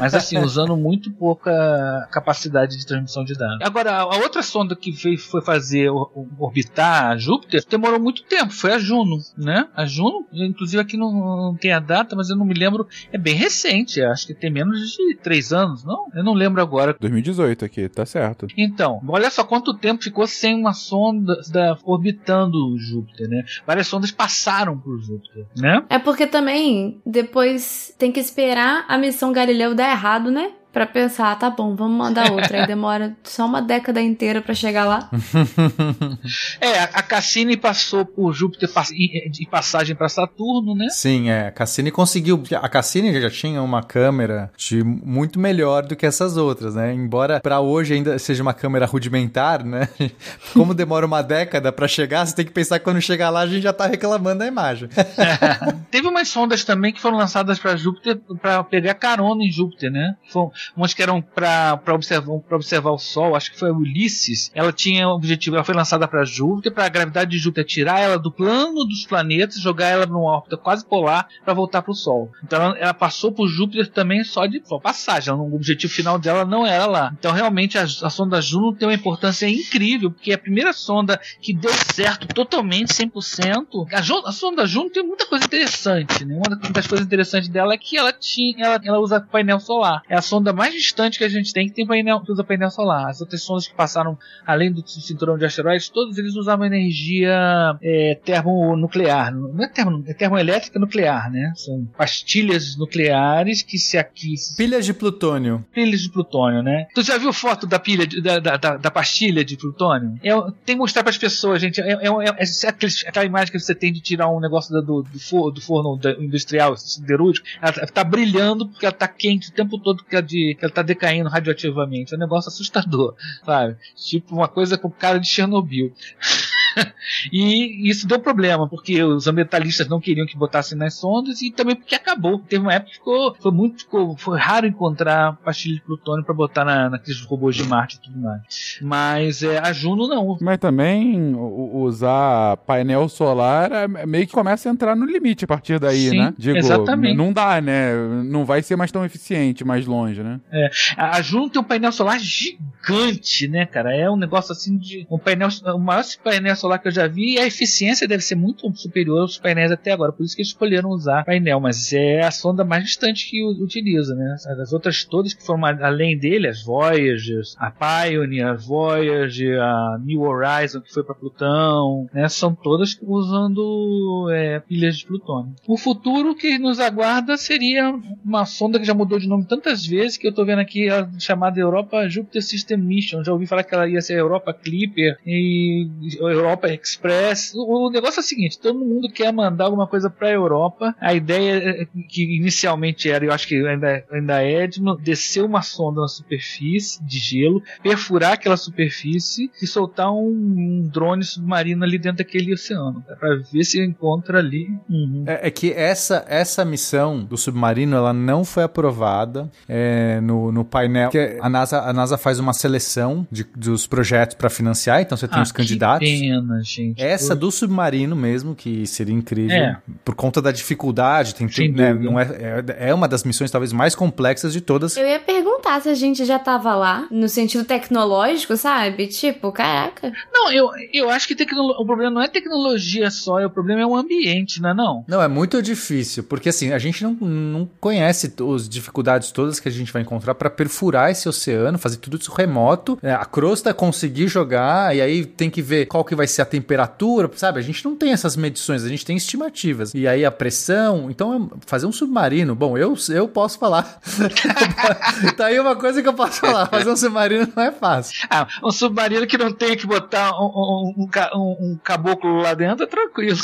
Mas assim, usando muito pouca capacidade de transmissão de dados. Agora, a outra sonda que veio, foi fazer orbitar Júpiter demorou muito tempo. Foi a Juno, né? A Juno, inclusive aqui não tem a data, mas eu não me lembro. É bem recente, acho que tem menos de três anos, não? Eu não lembro agora. 2018 aqui, tá certo. Então, olha só quanto tempo ficou sem uma sonda da, orbitando Júpiter, né? Várias sondas passaram por Júpiter, né? É porque também depois tem que esperar a missão Galileu dar errado, né? Para pensar, tá bom, vamos mandar outra. Aí demora só uma década inteira para chegar lá. <laughs> é, a Cassini passou por Júpiter de passagem para Saturno, né? Sim, é. A Cassini conseguiu. A Cassini já tinha uma câmera de muito melhor do que essas outras, né? Embora para hoje ainda seja uma câmera rudimentar, né? <laughs> Como demora uma década para chegar, você tem que pensar que quando chegar lá a gente já tá reclamando da imagem. é. <laughs> Teve umas sondas também que foram lançadas para Júpiter para pegar carona em Júpiter, né? Foi, umas que eram para observar, observar o Sol, acho que foi a Ulisses. Ela tinha o objetivo, ela foi lançada para Júpiter, para a gravidade de Júpiter tirar ela do plano dos planetas, jogar ela numa órbita quase polar para voltar para o Sol. Então ela, ela, passou por Júpiter também só de só passagem. o objetivo final dela não era lá. Então realmente a, a sonda Juno tem uma importância incrível, porque é a primeira sonda que deu certo totalmente, 100%. A, a sonda Juno tem muita coisa interessante. Né? Uma das coisas interessantes dela é que ela tinha, ela, ela usa painel solar. É a sonda mais distante que a gente tem que tem painel, que usa painel solar. As outras sondas que passaram além do cinturão de asteroides, todos eles usavam energia é, termonuclear. Não é, termo, é termoelétrica nuclear, né? São pastilhas nucleares que se aqui. Pilhas de plutônio. Pilhas de plutônio, né? Tu já viu foto da pilha de, da, da, da, pastilha de plutônio? É, tem que mostrar para as pessoas, gente. É, é, é, é aquela imagem que você tem de tirar um negócio do, do, forno, do forno industrial siderúrgico. Ela tá brilhando porque ela tá quente o tempo todo porque é de que ela tá decaindo radioativamente. É um negócio assustador, <laughs> sabe? Tipo uma coisa com cara de Chernobyl. <laughs> <laughs> e isso deu problema, porque os ambientalistas não queriam que botassem nas sondas e também porque acabou. Teve uma época que ficou, foi muito ficou, foi raro encontrar pastilha de plutônio para botar na, naqueles robôs de Marte e tudo mais. Mas é, a Juno não. Mas também usar painel solar é meio que começa a entrar no limite a partir daí, Sim, né? Digo, exatamente. não dá, né? Não vai ser mais tão eficiente mais longe, né? A a Juno tem um painel solar gigante, né, cara? É um negócio assim de um painel, o maior painel solar que eu já vi a eficiência deve ser muito superior aos painéis até agora. Por isso que eles escolheram usar painel, mas é a sonda mais distante que utiliza, né? As outras todas que foram além dele, as Voyager, a Pioneer, a Voyager, a New Horizon que foi para Plutão, né? São todas usando é, pilhas de plutônio. O futuro que nos aguarda seria uma sonda que já mudou de nome tantas vezes que eu tô vendo aqui a chamada Europa Jupiter System Mission. Já ouvi falar que ela ia ser Europa Clipper e Europa Express. O, o negócio é o seguinte: todo mundo quer mandar alguma coisa para a Europa. A ideia é que inicialmente era, eu acho que ainda, ainda é, de descer uma sonda na superfície de gelo, perfurar aquela superfície e soltar um, um drone submarino ali dentro daquele oceano, para ver se encontra ali. Uhum. É, é que essa, essa missão do submarino ela não foi aprovada é, no, no painel. Porque a NASA, a NASA faz uma seleção de, dos projetos para financiar, então você tem Ah, os candidatos. Que pena, gente. Essa do submarino mesmo, que seria incrível, É. por conta da dificuldade, tem, Sem né, não é, é, é uma das missões talvez mais complexas de todas. Eu ia perguntar se a gente já tava lá, no sentido tecnológico, sabe? Tipo, caraca. Não, eu, eu acho que tecnolo- o problema não é tecnologia só, o problema é o ambiente, não é não? Não, é muito difícil, porque assim, a gente não, não conhece as dificuldades todas que a gente vai encontrar para perfurar esse oceano, fazer tudo isso remoto, é, a crosta conseguir jogar, e aí tem que ver qual que vai ser a temperatura, sabe? A gente não tem essas medições, a gente tem estimativas. E aí a pressão, então é fazer um submarino, bom, eu, eu posso falar. <laughs> tá aí uma coisa que eu posso falar, fazer um submarino não é fácil. Ah, um submarino que não tenha que botar um, um, um- um caboclo lá dentro é tranquilo.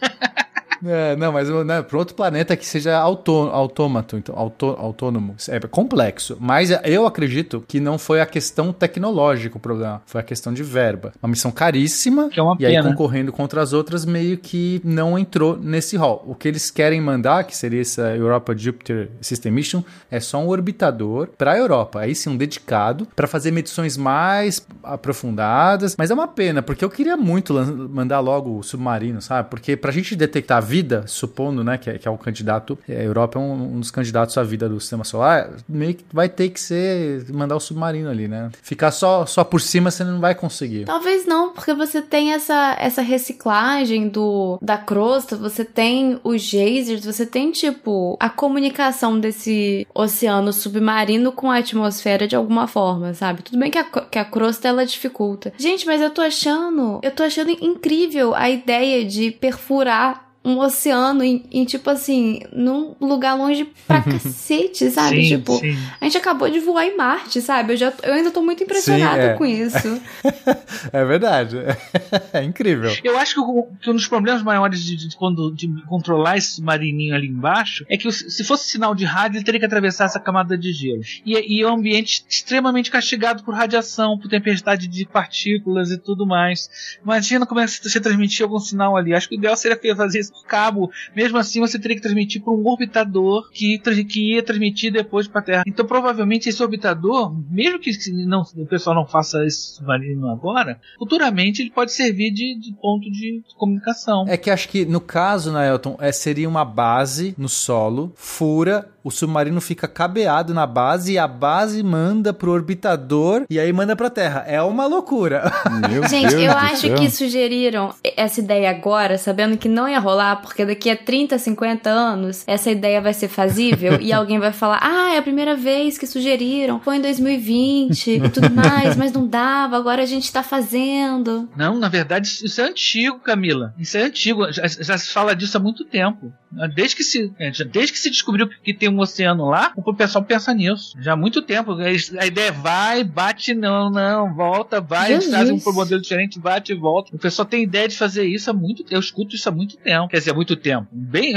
<laughs> É, não, mas né, para outro planeta que seja autô, autômato, então, autô, autônomo. É complexo. Mas eu acredito que não foi a questão tecnológica o problema, foi a questão de verba. Uma missão caríssima, Que é uma e aí pena. concorrendo contra as outras, meio que não entrou nesse hall. O que eles querem mandar, que seria essa Europa Jupiter System Mission, é só um orbitador para a Europa. Aí sim, um dedicado para fazer medições mais aprofundadas. Mas é uma pena, porque eu queria muito mandar logo o submarino, sabe? Porque pra gente detectar a vida, supondo, né, que é, que é o candidato, é, a Europa é um, um dos candidatos à vida do sistema solar, meio que vai ter que ser mandar o submarino ali, né? Ficar só, só por cima você não vai conseguir. Talvez não, porque você tem essa, essa reciclagem do da crosta, você tem os geysers, você tem, tipo, a comunicação desse oceano submarino com a atmosfera de alguma forma, sabe? Tudo bem que a, que a crosta, ela dificulta. Gente, mas eu tô achando, eu tô achando incrível a ideia de perfurar um oceano em, em, tipo assim, num lugar longe pra <laughs> cacete, sabe? Sim, tipo, sim. a gente acabou de voar em Marte, sabe? Eu, já, eu ainda tô muito impressionada é. com isso. <laughs> É verdade. <laughs> É incrível. Eu acho que, o- que um dos problemas maiores de, de quando, de controlar esse submarininho ali embaixo é que se fosse sinal de rádio, ele teria que atravessar essa camada de gelo. E, e é um ambiente extremamente castigado por radiação, por tempestade de partículas e tudo mais. Imagina como é que você transmitir algum sinal ali. Acho que o ideal seria fazer isso cabo. Mesmo assim, você teria que transmitir por um orbitador que, que ia transmitir depois para a Terra. Então, provavelmente, esse orbitador, mesmo que não, o pessoal não faça esse submarino agora, futuramente ele pode servir de, de ponto de comunicação. É que acho que no caso, né, Elton, é, seria uma base no solo, fura, o submarino fica cabeado na base e a base manda pro orbitador e aí manda pra Terra. É uma loucura. Meu <laughs> Gente, Deus eu acho céu. que sugeriram essa ideia agora, sabendo que não ia rolar, porque daqui a 30, 50 anos essa ideia vai ser fazível <laughs> e alguém vai falar: ah, é a primeira vez que sugeriram, foi em 2020 e tudo mais, mas não dava, agora a gente tá fazendo. Não, na verdade, isso é antigo, Camila. Isso é antigo. Já, já se fala disso há muito tempo. Desde que se, é, desde que se descobriu que tem um oceano lá, o pessoal pensa nisso. Já há muito tempo. A ideia é vai, bate, não, não, volta, vai, Jesus. trazem um modelo diferente, bate e volta. O pessoal tem ideia de fazer isso há muito Eu escuto isso há muito tempo. Quer dizer, há muito tempo. Bem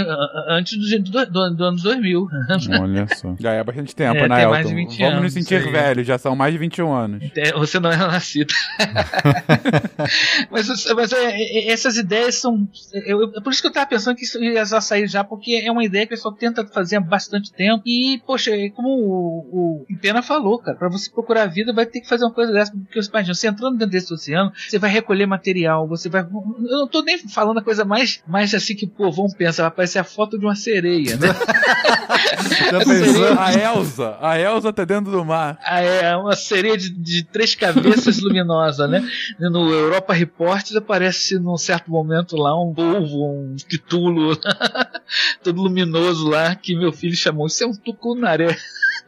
antes do, do, do, do anos 2000. <laughs> Olha só. Já é bastante tempo, É, né, tem Elton? mais de 20 Vamos anos, nos sentir velhos, já são mais de 21 anos. É, Você não era nascido. <laughs> mas mas é, é, essas ideias são. Eu, eu- por isso que eu tava pensando que isso ia já sair já, porque é uma ideia que o pessoal tenta fazer há bastante tempo. E, poxa, é como o, o Pena falou, cara, pra você procurar a vida vai ter que fazer uma coisa dessa. Porque você imagina, você entrando dentro desse oceano, você vai recolher material, você vai. Eu não tô nem falando a coisa mais, mais assim que, pô, vamos pensar, vai aparecer a foto de uma sereia, né? <laughs> Já pensou? A Elsa, a Elsa tá dentro do mar. Ah, é uma sereia de, de três cabeças <laughs> luminosa, né? No Europa Report aparece num certo momento lá um polvo, um titulo <laughs> todo luminoso lá que meu filho chamou. Isso é um tucunaré.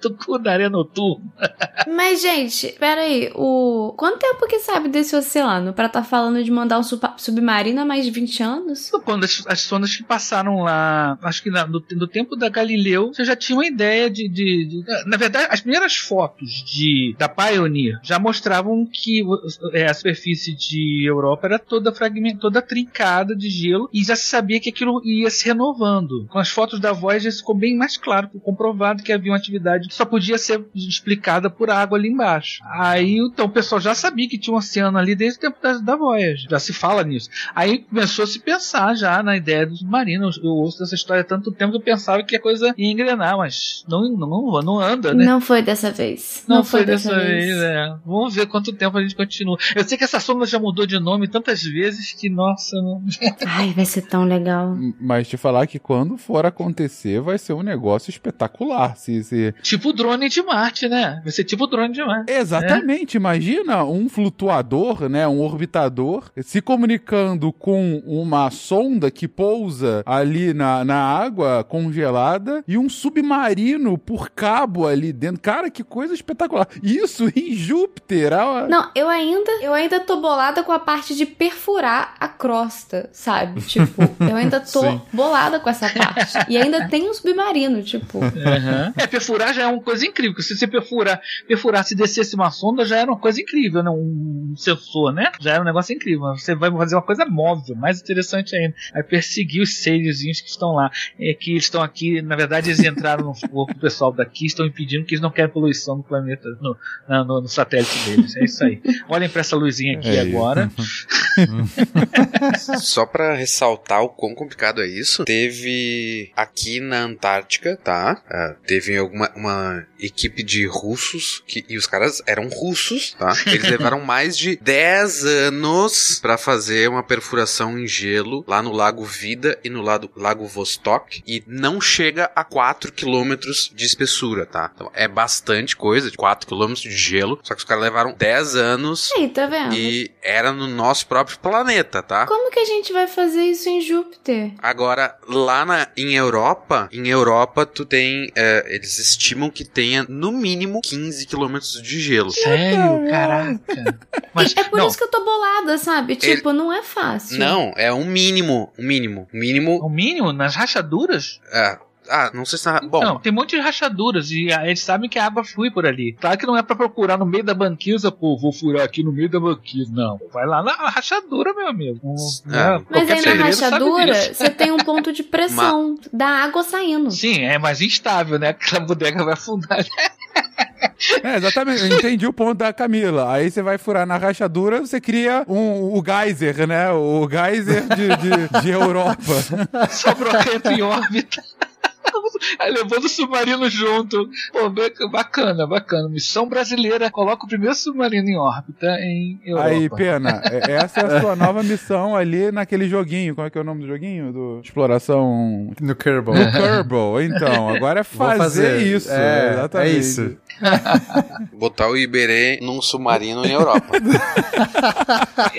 Tucunaré noturno. Mas, gente, peraí, o. Quanto tempo que sabe desse oceano pra tá falando de mandar um submarino há mais de 20 anos? Quando as, as sondas que passaram lá, acho que na- no, no tempo da Galileu, você já tinha uma ideia de, de- de- Na verdade, as primeiras fotos de, da Pioneer já mostravam que é, a superfície de Europa era toda fragmentada, toda trincada de gelo, e já se sabia que aquilo ia se renovando. Com as fotos da Voyager ficou bem mais claro, comprovado que havia uma atividade só podia ser explicada por água ali embaixo. Aí, então, o pessoal já sabia que tinha um oceano ali desde o tempo da, da Voyager. Já se fala nisso. Aí começou a se pensar já na ideia do submarino. Eu ouço dessa história há tanto tempo que eu pensava que a coisa ia engrenar, mas não, não, não anda, né? Não foi dessa vez. Não, foi dessa vez, é. Vamos ver quanto tempo a gente continua. Eu sei que essa sonda já mudou de nome tantas vezes que, nossa, não... <laughs> Ai, vai ser tão legal. Mas te falar que quando for acontecer, vai ser um negócio espetacular. Se, se... tipo o drone de Marte, né? Vai ser tipo o drone de Marte. Exatamente, imagina um flutuador, né, um orbitador, se comunicando com uma sonda que pousa ali na, na água congelada e um submarino por cabo ali dentro. Cara, que coisa espetacular. Isso em Júpiter. ah, Não, eu ainda, eu ainda tô bolada com a parte de perfurar a crosta, sabe? Tipo, <laughs> eu ainda tô Sim. bolada com essa parte. E ainda tem um submarino, tipo. É, perfurar já é uma coisa incrível. porque Se você perfurar, perfurar, se descesse uma sonda, já era uma coisa incrível, né? Um sensor, né? Já era um negócio incrível. Você vai fazer uma coisa móvel, mais interessante ainda. Aí perseguir os serezinhos que estão lá. É que eles estão aqui, na verdade, eles entraram no corpo do pessoal daqui, estão impedindo que eles não querem poluição no planeta, no, no, no satélite deles. É isso aí. Olhem pra essa luzinha aqui É agora. <laughs> <laughs> Só pra ressaltar o quão complicado é isso, teve aqui na Antártica, tá? Ah, teve alguma uma equipe de russos que, e os caras eram russos, tá? Eles <laughs> levaram mais de 10 anos pra fazer uma perfuração em gelo lá no Lago Vida e no lado, Lago Vostok e não chega a 4 quilômetros de espessura, tá? Então é bastante coisa, 4 quilômetros de gelo, só que os caras levaram 10 anos tá e era no nosso próprio planeta, tá? Como que a gente vai fazer isso em Júpiter? Agora, lá na, em Europa, em Europa, tu tem. é, eles estimam que tenha no mínimo 15 quilômetros de gelo. Sério? Caraca. <laughs> Mas, é por não, isso que eu tô bolada, sabe? Tipo, não é fácil. Não, é um mínimo. Um mínimo. Mínimo. o mínimo, nas rachaduras, é, ah, não sei se. na- Bom, Não, tem um monte de rachaduras e eles sabem que a água flui por ali. Claro que não é pra procurar no meio da banquisa, pô, vou furar aqui no meio da banquisa. Não, vai lá na rachadura, meu amigo. É. Né? Mas aí na rachadura, você tem um ponto de pressão <laughs> da água saindo. Sim, é mais instável, né? Aquela bodega vai afundar. É, exatamente. Eu entendi o ponto da Camila. Aí você vai furar na rachadura, você cria um, o geyser, né? O geyser de, de, de Europa. <laughs> Sobrou reto em órbita. Aí levando o submarino junto. Pô, bacana, bacana. Missão brasileira. Coloca o primeiro submarino em órbita em Europa. Aí, Pena, é- essa é a sua nova missão ali naquele joguinho. Como é que é o nome do joguinho? Do Exploração No Kerbal. no Kerbal. Então, agora é fazer, fazer. isso. É, exatamente. é isso. <laughs> botar o Iberê num submarino em Europa. <laughs>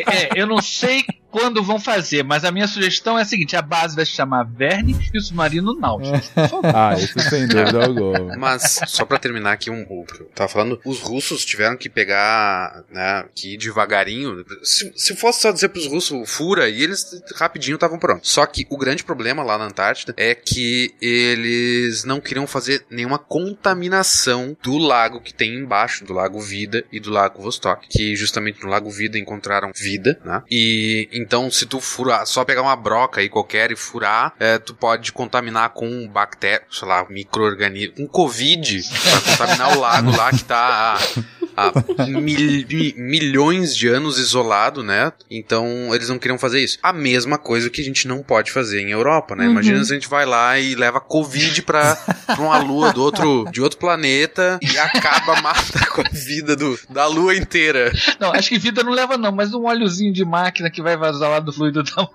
É, eu não sei quando vão fazer, mas a minha sugestão é a seguinte: a base vai se chamar Verne e o submarino Nautilus. Ah, isso sem <laughs> dúvida alguma. Mas, só pra terminar aqui um, o que eu tava falando, os russos tiveram que pegar, né, que ir devagarinho. Se, se fosse só dizer pros russos, fura, e eles rapidinho estavam prontos. Só que o grande problema lá na Antártida é que eles não queriam fazer nenhuma contaminação do lago que tem embaixo, do lago Vida e do lago Vostok, que justamente no lago Vida encontraram vida, né? E então, se tu furar, só pegar uma broca aí qualquer e furar, é, tu pode contaminar com bactéria, sei lá, micro-organismo, com Covid, pra contaminar o lago lá que tá há mil- mi- milhões de anos isolado, né? Então, eles não queriam fazer isso. A mesma coisa que a gente não pode fazer em Europa, né? Imagina se a gente vai lá e leva Covid pra, pra uma lua do outro, de outro planeta e acaba, mata com a vida do, da lua inteira. Não, acho que vida não leva, não, mas um óleozinho de máquina que vai vazar lá do fluido da.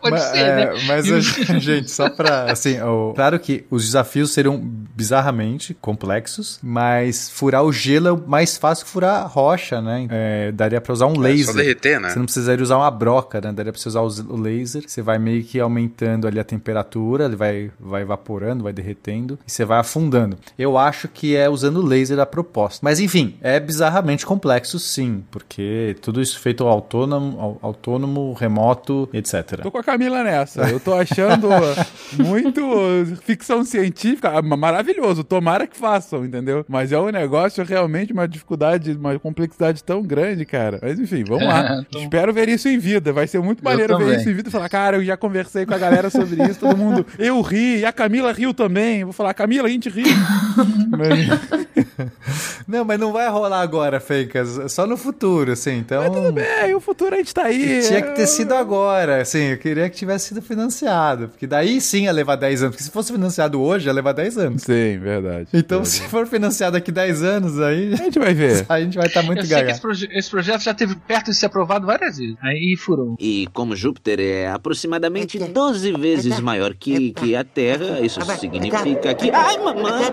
Pode mas, ser, é, né? Mas, a- <laughs> gente, só pra. Assim, o- claro que os desafios seriam bizarramente complexos, mas furar o gelo é mais fácil que furar a rocha, né? É, daria pra usar um É laser. só derreter, né? Você não precisaria usar uma broca, né? Daria pra você usar o laser. Você vai meio que aumentando ali a temperatura, ele vai, vai evaporando, vai derretendo, e você vai afundando. Eu acho que é usando o laser a proposta. Mas enfim, é bizarramente complexo, sim, porque tudo isso feito autônomo, au- autônomo remoto, etc. Tô com a Camila nessa. Eu tô achando <laughs> muito ficção científica ah, maravilhoso. Tomara que façam, entendeu? Mas é um negócio realmente uma dificuldade, uma complexidade tão grande, cara. Mas enfim, vamos lá. <laughs> Então- Espero ver isso em vida. Vai ser muito maneiro ver isso em vida e falar, cara, eu já conversei com a galera sobre isso, todo mundo. <laughs> Eu ri, e a Camila riu também. Vou falar, Camila, a gente riu. Mas, Não, mas não vai rolar agora, Fencas. Só no futuro, assim. Então. tudo bem, o futuro a gente tá aí. Tinha que ter sido agora, assim, eu queria que tivesse sido financiado, porque daí sim ia levar 10 anos, porque se fosse financiado hoje ia levar 10 anos. Sim, verdade. Então, Verdade. se for financiado daqui 10 anos, aí A gente vai ver. <laughs> a gente vai estar muito Eu sei que gaga. esse, proje- esse projeto já teve perto de ser aprovado várias vezes. Aí furou. E como Júpiter é aproximadamente 12 vezes maior que, que a Terra, isso significa que. Ai, mamãe!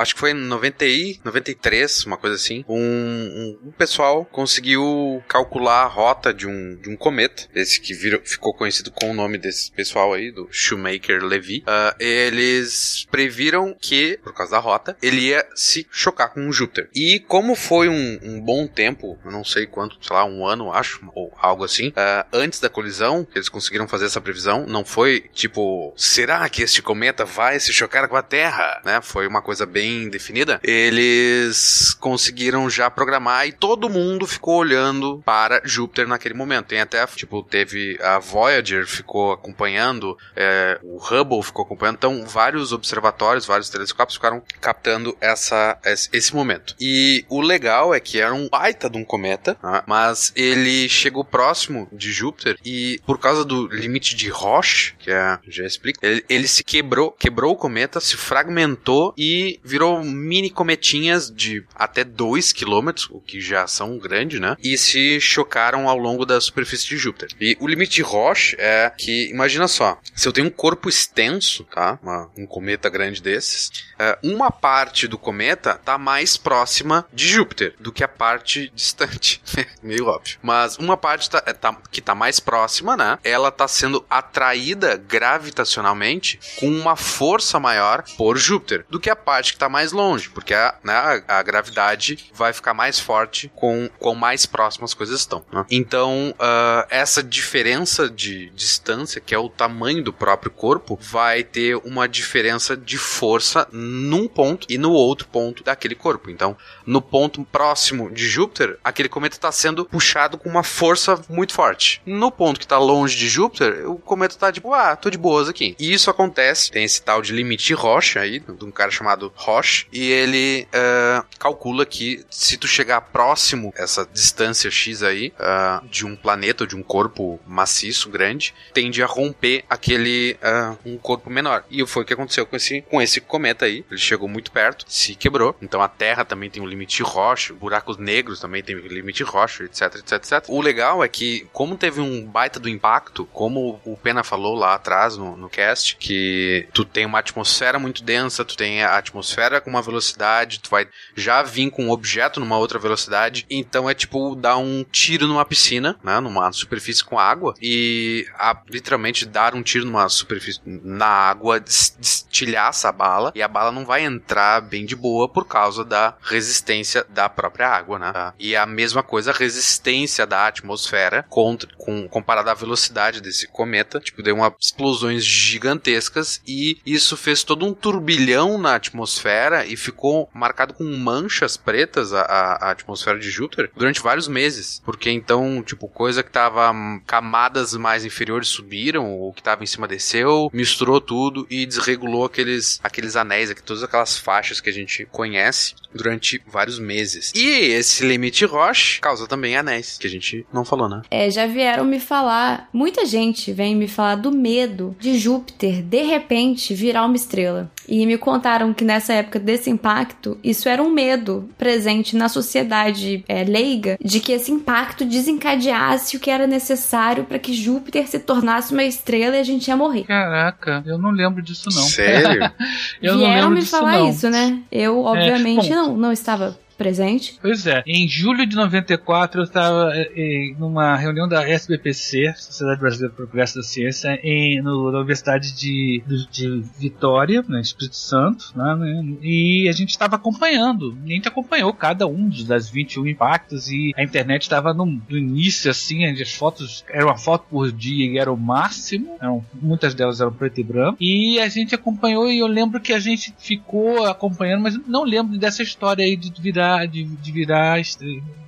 Acho que foi em 90 e 93, uma coisa assim, um, um- um pessoal conseguiu calcular a rota de um, de um cometa, esse que virou, ficou conhecido com o nome desse pessoal aí, do Shoemaker-Levy. Ah, eles previram que, por causa da rota, ele ia se chocar com Júpiter. E como foi um, um bom tempo, não sei quanto, sei lá, um ano, acho, ou algo assim, ah, antes da colisão, eles conseguiram fazer essa previsão, não foi tipo, será que este cometa vai se chocar com a Terra? Né? Foi uma coisa bem definida. Eles conseguiram já programar e todo mundo ficou olhando para Júpiter naquele momento. Tem até, tipo, teve a Voyager ficou acompanhando, é, o Hubble ficou acompanhando, então vários observatórios, vários telescópios ficaram captando essa, esse momento. E o legal é que era um baita de um cometa, né? mas ele chegou próximo de Júpiter e por causa do limite de Roche, que é, já explico, ele, ele se quebrou, quebrou o cometa, se fragmentou e virou mini cometinhas de até 2 km, o que já são grande, né? E se chocaram ao longo da superfície de Júpiter. E o limite de Roche é que, imagina só, se eu tenho um corpo extenso, tá? Uma- um cometa grande desses, é, uma parte do cometa tá mais próxima de Júpiter do que a parte <laughs> distante. <laughs> Meio óbvio. Mas uma parte tá- é, tá- que tá mais próxima, né? Ela tá sendo atraída gravitacionalmente com uma força maior por Júpiter do que a parte que tá mais longe, porque a, né, a, gravidade vai ficar mais forte com, com mais próximas as coisas estão. né? Então, ah, essa diferença de distância, que é o tamanho do próprio corpo, vai ter uma diferença de força num ponto e no outro ponto daquele corpo. Então, no ponto próximo de Júpiter, aquele cometa está sendo puxado com uma força muito forte. No ponto que está longe de Júpiter, o cometa está tipo, ah, tô de boas aqui. E isso acontece, tem esse tal de limite Roche aí, de um cara chamado Roche, e ele ah, calcula que se tu chegar próximo essa distância X aí ah, de um planeta de um corpo maciço grande, tende a romper aquele ah, um corpo menor. E foi o que aconteceu com esse com esse cometa aí. Ele chegou muito perto, se quebrou. Então a Terra também tem um limite Roche, buracos negros também tem um limite Roche, etc, etc, etc. O legal é que como teve um baita do impacto, como o Pena falou lá atrás no, no cast, que tu tem uma atmosfera muito densa, tu tem a atmosfera com uma velocidade, tu vai já vir com um objeto numa outra velocidade. Então é tipo dar um tiro numa piscina, né? Numa superfície com água. E a, literalmente dar um tiro numa superfície na água, des- destilhar essa bala. E a bala não vai entrar bem de boa por causa da resistência da própria água, né? E a mesma coisa, a resistência da atmosfera contra, com, comparada à velocidade desse cometa. Tipo, deu uma explosões gigantescas e isso fez todo um turbilhão na atmosfera e ficou marcado com manchas pretas a, a- a atmosfera de Júpiter durante vários meses. Porque então, tipo, coisa que tava hum, camadas mais inferiores subiram, o que tava em cima desceu, misturou tudo e desregulou aqueles, aqueles anéis, aqui, todas aquelas faixas que a gente conhece durante vários meses. E esse limite Roche causa também anéis, que a gente não falou, né? É, já vieram me falar, muita gente vem me falar do medo de Júpiter de repente virar uma estrela. E me contaram que nessa época desse impacto, isso era um medo presente na sociedade é, leiga de que esse impacto desencadeasse o que era necessário para que Júpiter se tornasse uma estrela e a gente ia morrer. Caraca, eu não lembro disso não. Sério? <laughs> eu não Vieram lembro me disso falar não. isso, né? Eu, obviamente, bom. não, não estava presente. Pois é, em julho de 94 eu estava eh, numa reunião da SBPC, Sociedade Brasileira para o Progresso da Ciência, em, no- na Universidade de, de, Vitória, no Espírito Santo, lá, né, e a gente estava acompanhando, a gente acompanhou cada um das 21 impactos e a internet estava no, no início assim, as fotos, era uma foto por dia e era o máximo, eram, muitas delas eram preto e branco, e a gente acompanhou e eu lembro que a gente ficou acompanhando, mas não lembro dessa história aí de virar de, de virar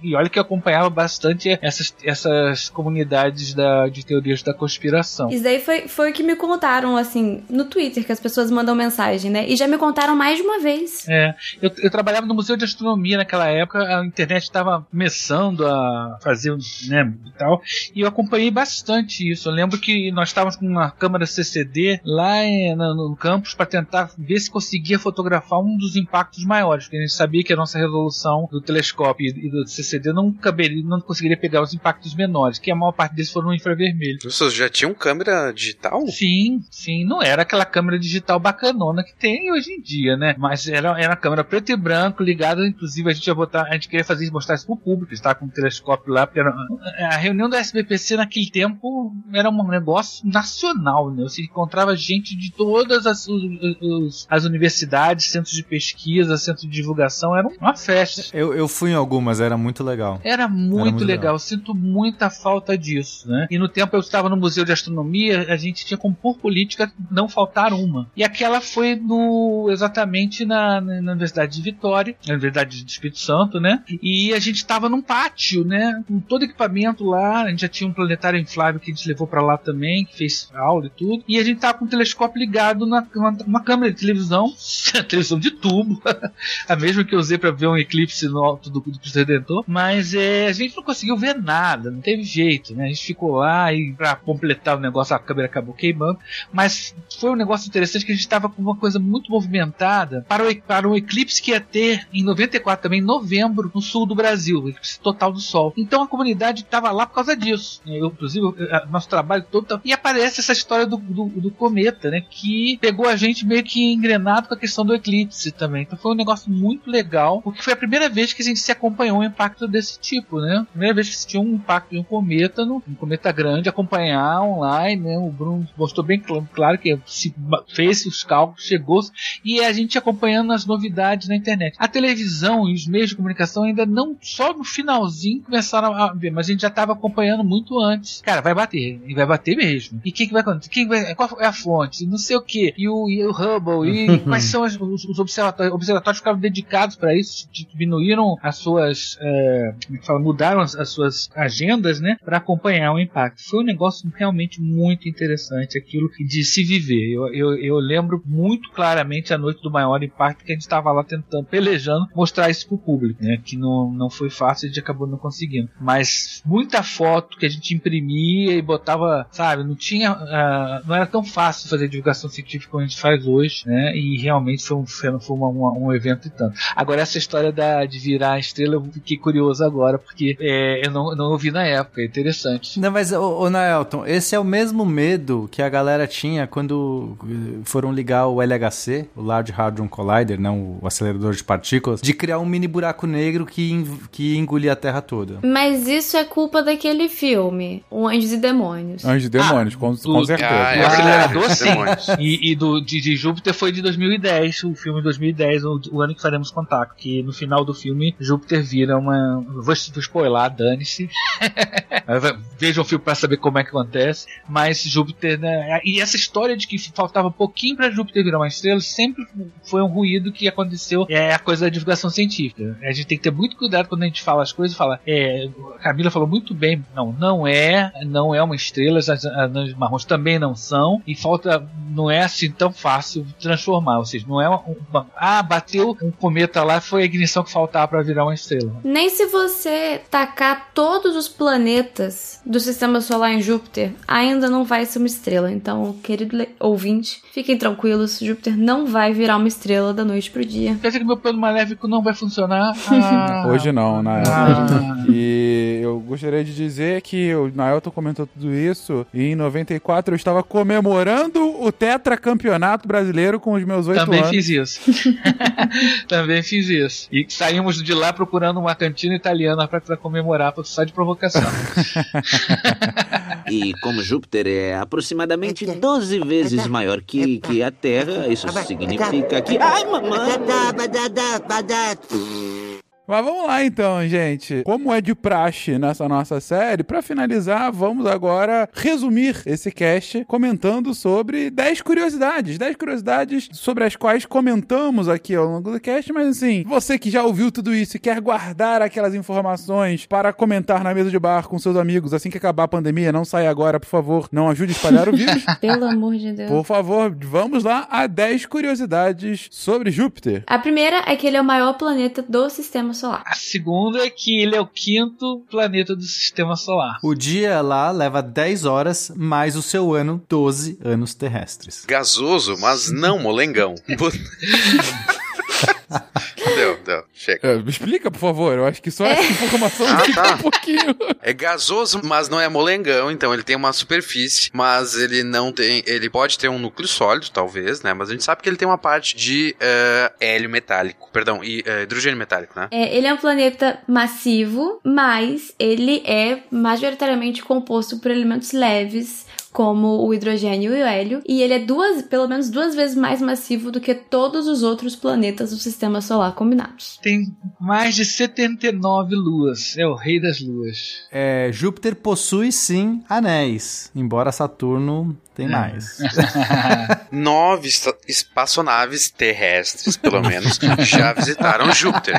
e olha que eu acompanhava bastante essas, essas comunidades da, de teorias da conspiração. Isso daí foi, foi o que me contaram, assim, no Twitter, que as pessoas mandam mensagem, né? E já me contaram mais de uma vez. É, eu, eu trabalhava no Museu de Astronomia naquela época, a internet estava começando a fazer, né, e tal, e eu acompanhei bastante isso. Eu lembro que nós estávamos com uma câmera CCD lá em- no, no campus para tentar ver se conseguia fotografar um dos impactos maiores, porque a gente sabia que a nossa resolução do telescópio e, do CCD não caberia, não conseguiria pegar os impactos menores, que a maior parte deles foram infravermelho. Vocês já tinham câmera digital? Sim, sim, não era aquela câmera digital bacanona que tem hoje em dia, né? Mas era, era uma câmera preto e branco, ligada, inclusive a gente ia botar, a gente queria fazer isso, mostrar isso pro público, estava com um telescópio lá, porque era, a reunião da SBPC naquele tempo era um negócio nacional, né? Você encontrava gente de todas as, os- os- as universidades, centros de pesquisa, centros de divulgação, era uma festa. Eu, eu fui em algumas, era muito legal. Era muito, muito legal. legal. Sinto muita falta disso, né? E no tempo eu estava no Museu de Astronomia, a gente tinha como por política não faltar uma. E aquela foi no exatamente na, na Universidade de Vitória, na Universidade de Espírito Santo, né? E a gente estava num pátio, né? Com todo equipamento lá. A gente já tinha um planetário inflável que a gente levou para lá também, que fez aula e tudo. E a gente tava com o telescópio ligado na uma, uma câmera de televisão, <laughs> televisão de tubo, <laughs> a mesma que eu usei para ver um eclipse no alto do, do Cristo Redentor. Mas é, a gente não conseguiu ver nada, não teve jeito, né? A gente ficou lá e para completar o negócio a câmera acabou queimando. Mas foi um negócio interessante que a gente estava com uma coisa muito movimentada para o, para um eclipse que ia ter em 94 também, em novembro, no sul do Brasil, o eclipse total do Sol. Então a comunidade estava lá por causa disso. Eu, inclusive, eu- nosso trabalho todo. E aparece essa história do, do, do cometa, né? Que pegou a gente meio que engrenado com a questão do eclipse também. Então foi um negócio muito legal, porque foi a primeira vez que a gente se acompanhou um impacto desse tipo, né? Primeira vez que se tinha um impacto de um cometa, no, um cometa grande, acompanhar online, né? O Bruno mostrou bem cl- claro que se fez os cálculos, chegou e a gente acompanhando as novidades na internet. A televisão e os meios de comunicação ainda não, só no finalzinho começaram a ver, mas a gente já estava acompanhando muito antes. Cara, vai bater, e vai bater mesmo. E o que, que vai acontecer? Quem vai, qual é a fonte? Não sei o que. E o, e o Hubble, e <laughs> quais são as- os, os observatórios? observatórios ficaram dedicados para isso, diminuíram as suas, é, como é que fala, mudaram as, as suas agendas, né, para acompanhar o impacto. Foi um negócio realmente muito interessante aquilo de se viver. Eu, eu, eu lembro muito claramente a noite do maior impacto que a gente estava lá tentando, pelejando, mostrar isso pro público, né, que não, não foi fácil, a gente acabou não conseguindo. Mas muita foto que a gente imprimia e botava, sabe, não tinha, ah, não era tão fácil fazer divulgação científica como a gente faz hoje, né, e realmente foi um, foi uma- um evento e tanto. Agora, essa história da, de virar a estrela, eu fiquei curioso agora, porque é, eu não, não ouvi na época, é interessante. Não, mas, ô, ô Naelton, esse é o mesmo medo que a galera tinha quando eh, foram ligar o LHC, o Large Hadron Collider, não o acelerador de partículas, de criar um mini buraco negro que, que engolia a Terra toda. Mas isso é culpa daquele filme, O Anjos e Demônios. Anjos e demônios, com, com do- certeza. Ah, O é acelerador, verdade, sim. demônios. E, e do, de, de Júpiter foi de 2010, o filme 2010, o, o ano que faremos contato. Que no final do filme, Júpiter vira uma. Vou, vou spoiler, dane-se. <laughs> Vejam o filme pra saber como é que acontece. Mas Júpiter, né? E essa história de que faltava pouquinho pra Júpiter virar uma estrela sempre foi um ruído que aconteceu. É a coisa da divulgação científica. A gente tem que ter muito cuidado quando a gente fala as coisas fala. É, a Camila falou muito bem. Não, não é. Não é uma estrela. As anãs marrons também não são. E falta. Não é assim tão fácil transformar. Ou seja, não é uma. uma- ah, bateu um cometa lá, foi a ignição que faltava pra virar uma estrela. Nem se você tacar todos os planetas do sistema solar em Júpiter, ainda não vai ser uma estrela. Então, querido ouvinte, fiquem tranquilos, Júpiter não vai virar uma estrela da noite pro dia. Quer dizer que meu plano maléfico não vai funcionar? <laughs> Ah, Hoje não, na Ah. E eu gostaria de dizer que o Naelton comentou tudo isso e em 94 eu estava comemorando o tetracampeonato brasileiro com os meus oito Também anos. fiz isso. <laughs> Também fiz isso. E saímos de lá procurando uma cantina italiana pra, pra comemorar, só de provocação. <laughs> E como Júpiter é aproximadamente 12 vezes maior que, que a Terra, isso significa que. Ai, mamãe! Mas vamos lá então, gente. Como é de praxe nessa nossa série, pra finalizar, vamos agora resumir esse cast comentando sobre 10 curiosidades. 10 curiosidades sobre as quais comentamos aqui ao longo do cast, mas assim, você que já ouviu tudo isso e quer guardar aquelas informações para comentar na mesa de bar com seus amigos assim que acabar a pandemia, não saia agora, por favor, não ajude a espalhar o <laughs> vírus. Pelo amor de Deus. Por favor, vamos lá a 10 curiosidades sobre Júpiter. A primeira é que ele é o maior planeta do sistema solar. A segunda é que ele é o quinto planeta do sistema solar. O dia lá leva 10 horas, mais o seu ano, 12 anos terrestres. Gasoso, mas não molengão. <laughs> <laughs> Chega. É, me explica, por favor. Eu acho que só essa informação <laughs> Ah, tá. um pouquinho. É gasoso, mas não é molengão, então ele tem uma superfície, mas ele não tem. Ele pode ter um núcleo sólido, talvez, né? Mas a gente sabe que ele tem uma parte de eh, hélio metálico, perdão, e eh, hidrogênio metálico, né? É, ele é um planeta massivo, mas ele é majoritariamente composto por elementos leves, como o hidrogênio e o hélio, e ele é duas, pelo menos duas vezes mais massivo do que todos os outros planetas do sistema solar combinados. Tem mais de 79 luas. É o rei das luas. É, Júpiter possui sim anéis, embora Saturno tem mais. <laughs> Nove espaçonaves terrestres, pelo menos, já visitaram Júpiter.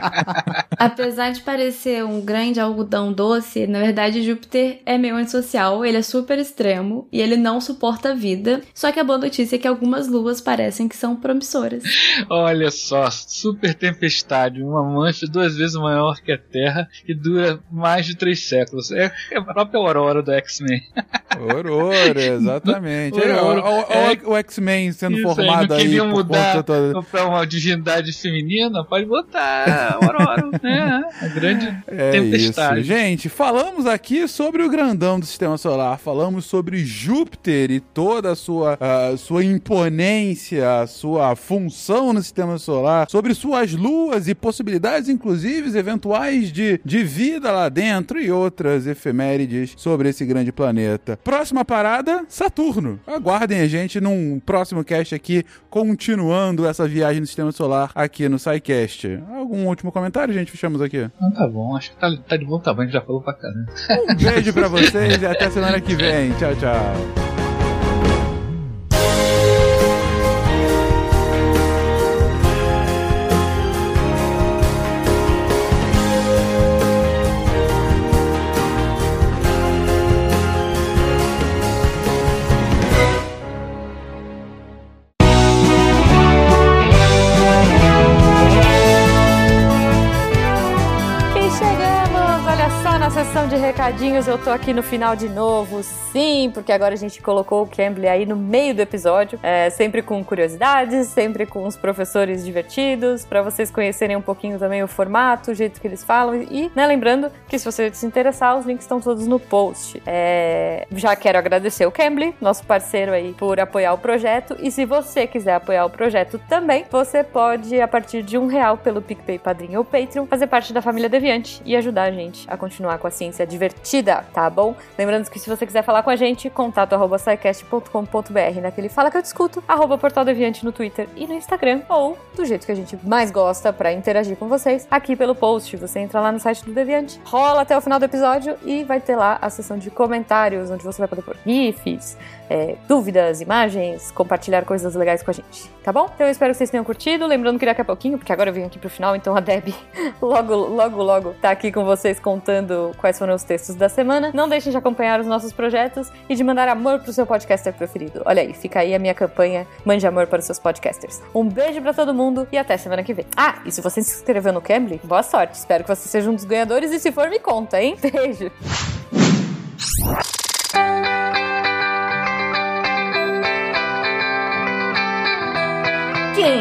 Apesar de parecer um grande algodão doce, na verdade Júpiter é meio antissocial, ele é super extremo e ele não suporta a vida. Só que a boa notícia é que algumas luas parecem que são promissoras. Olha só, super tempestade, uma mancha duas vezes maior que a Terra e dura mais de três séculos. É é a própria Aurora do X-Men. Aurora, <laughs> exatamente. Ó, ó, É. o X-Men sendo Isso aí, formado não aí, queriam por mudar toda... <laughs> pra uma divindade feminina? Pode botar Aurora, <laughs> né? A grande É tempestade. isso. Gente, falamos aqui sobre o grandão do sistema solar, falamos sobre Júpiter e toda a sua, a sua imponência, a sua função no sistema solar, sobre suas luas e possibilidades, inclusive, eventuais de, de vida lá dentro e outras efemérides sobre esse grande planeta. Próxima parada, Saturno. Aguardem a gente num próximo cast aqui, continuando essa viagem no sistema solar aqui no SciCast. Algum último comentário, gente? Fechamos aqui. Então tá bom, acho que tá, tá de bom tamanho, já falou pra caramba. Um beijo pra <laughs> vocês e até semana que vem. Tchau, tchau. Recadinhos, eu tô aqui no final de novo, sim, porque agora a gente colocou o Cambly aí no meio do episódio, é, sempre com curiosidades, sempre com os professores divertidos, para vocês conhecerem um pouquinho também o formato, o jeito que eles falam e, né, lembrando que se você se interessar, os links estão todos no post. É, já quero agradecer o Cambly, nosso parceiro aí, por apoiar o projeto e se você quiser apoiar o projeto também, você pode, a partir de um real pelo PicPay Padrinho ou Patreon, fazer parte da família Deviante e ajudar a gente a continuar com a ciência divertida, tá bom? Lembrando que se você quiser falar com a gente, contato arroba naquele Fala Que Eu Discuto, arroba Portal Deviante no Twitter e no Instagram, ou do jeito que a gente mais gosta para interagir com vocês, aqui pelo post. Você entra lá no site do Deviante, rola até o final do episódio e vai ter lá a seção de comentários, onde você vai poder pôr GIFs, é, dúvidas, imagens, compartilhar coisas legais com a gente, tá bom? Então eu espero que vocês tenham curtido. Lembrando que daqui a pouquinho, porque agora eu venho aqui pro final, então a Deb <laughs> logo, logo, logo tá aqui com vocês contando quais foram os textos da semana. Não deixem de acompanhar os nossos projetos e de mandar amor pro seu podcaster preferido. Olha aí, fica aí a minha campanha Mande Amor para os seus podcasters. Um beijo para todo mundo e até semana que vem. Ah, e se você se inscreveu no Cambly, boa sorte. Espero que você seja um dos ganhadores e se for, me conta, hein? Beijo! Quem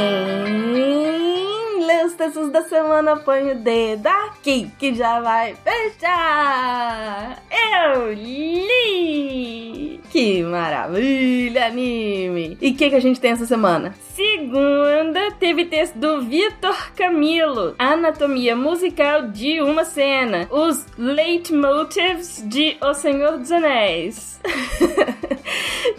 lê os textos da semana põe o dedo aqui que já vai fechar. Eu li! Que maravilha, anime! E o que, que a gente tem essa semana? Segunda, teve texto do Vitor Camilo, Anatomia Musical de uma Cena, os Leitmotivs de O Senhor dos Anéis. <laughs>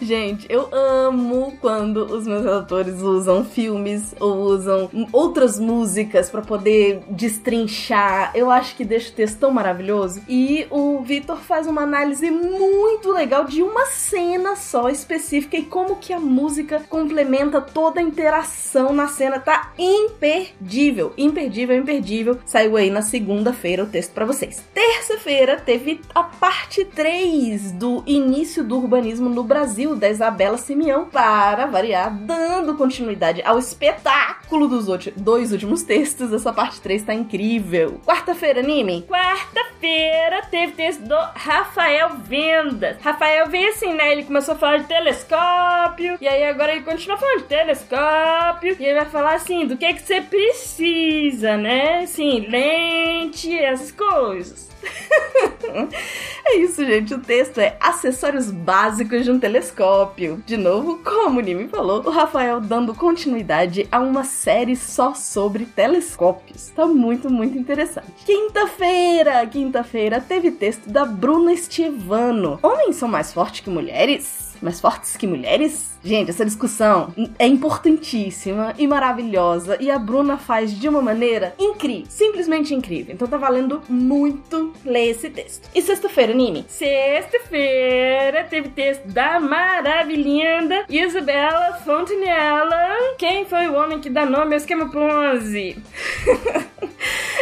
Gente, eu amo quando os meus relatores usam filmes ou usam outras músicas para poder destrinchar. Eu acho que deixa o texto tão maravilhoso. E o Vitor faz uma análise muito legal de uma cena só específica e como que a música complementa toda a interação na cena. Tá imperdível, imperdível, imperdível. Saiu aí na segunda-feira o texto para vocês. Terça-feira teve a parte 3 do início do urbanismo no Brasil da Isabela Simeão, para variar, dando continuidade ao espetáculo dos dois últimos textos. Essa parte 3 tá incrível. Quarta-feira, anime? Quarta-feira teve texto do Rafael Vendas. Rafael veio assim, né? Ele começou a falar de telescópio, e aí agora ele continua falando de telescópio, e ele vai falar assim, do que que você precisa, né? Assim, lente, essas coisas. <laughs> é isso, gente. O texto é acessórios básicos de um telescópio. De novo, como o Nimi falou, o Rafael dando continuidade a uma série só sobre telescópios. Tá muito, muito interessante. Quinta-feira, quinta-feira teve texto da Bruna Estivano. Homens são mais fortes que mulheres? Mais fortes que mulheres? Gente, essa discussão é importantíssima e maravilhosa e a Bruna faz de uma maneira incrível, simplesmente incrível. Então tá valendo muito ler esse texto. E sexta-feira, Nini? Sexta-feira teve texto da maravilhinda Isabela Fontenella. Quem foi o homem que dá nome ao esquema Ponzi? <laughs>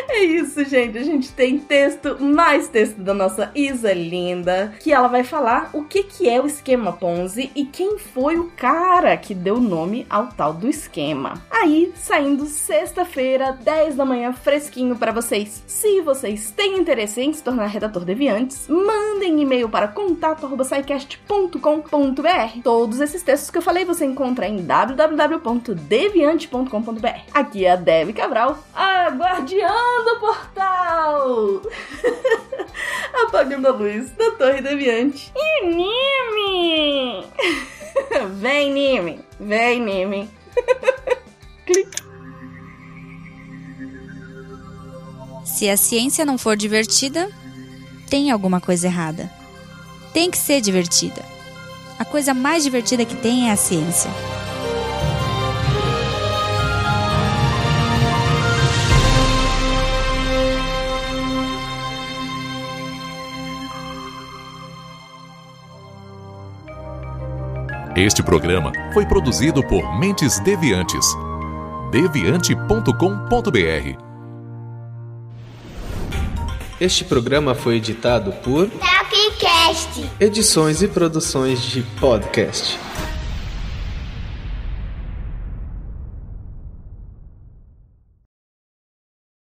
É isso, gente. A gente tem texto, mais texto da nossa Isa Linda, que ela vai falar o que, que é o esquema Ponzi e quem foi o cara que deu nome ao tal do esquema. Aí, saindo sexta-feira, 10 da manhã, fresquinho para vocês. Se vocês têm interesse em se tornar redator deviantes, mandem e-mail para contato@saicast.com.br. Todos esses textos que eu falei você encontra em www.deviante.com.br. Aqui é a Dev Cabral, a guardiã do portal! <laughs> Apagando a luz da Torre Deviante. E Nime! <laughs> <laughs> Vem, Nime! Vem, Nime! <laughs> Se a ciência não for divertida, tem alguma coisa errada. Tem que ser divertida. A coisa mais divertida que tem é a ciência. Este programa foi produzido por Mentes Deviantes. deviante.com.br. Este programa foi editado por Tapcast. Edições e Produções de Podcast.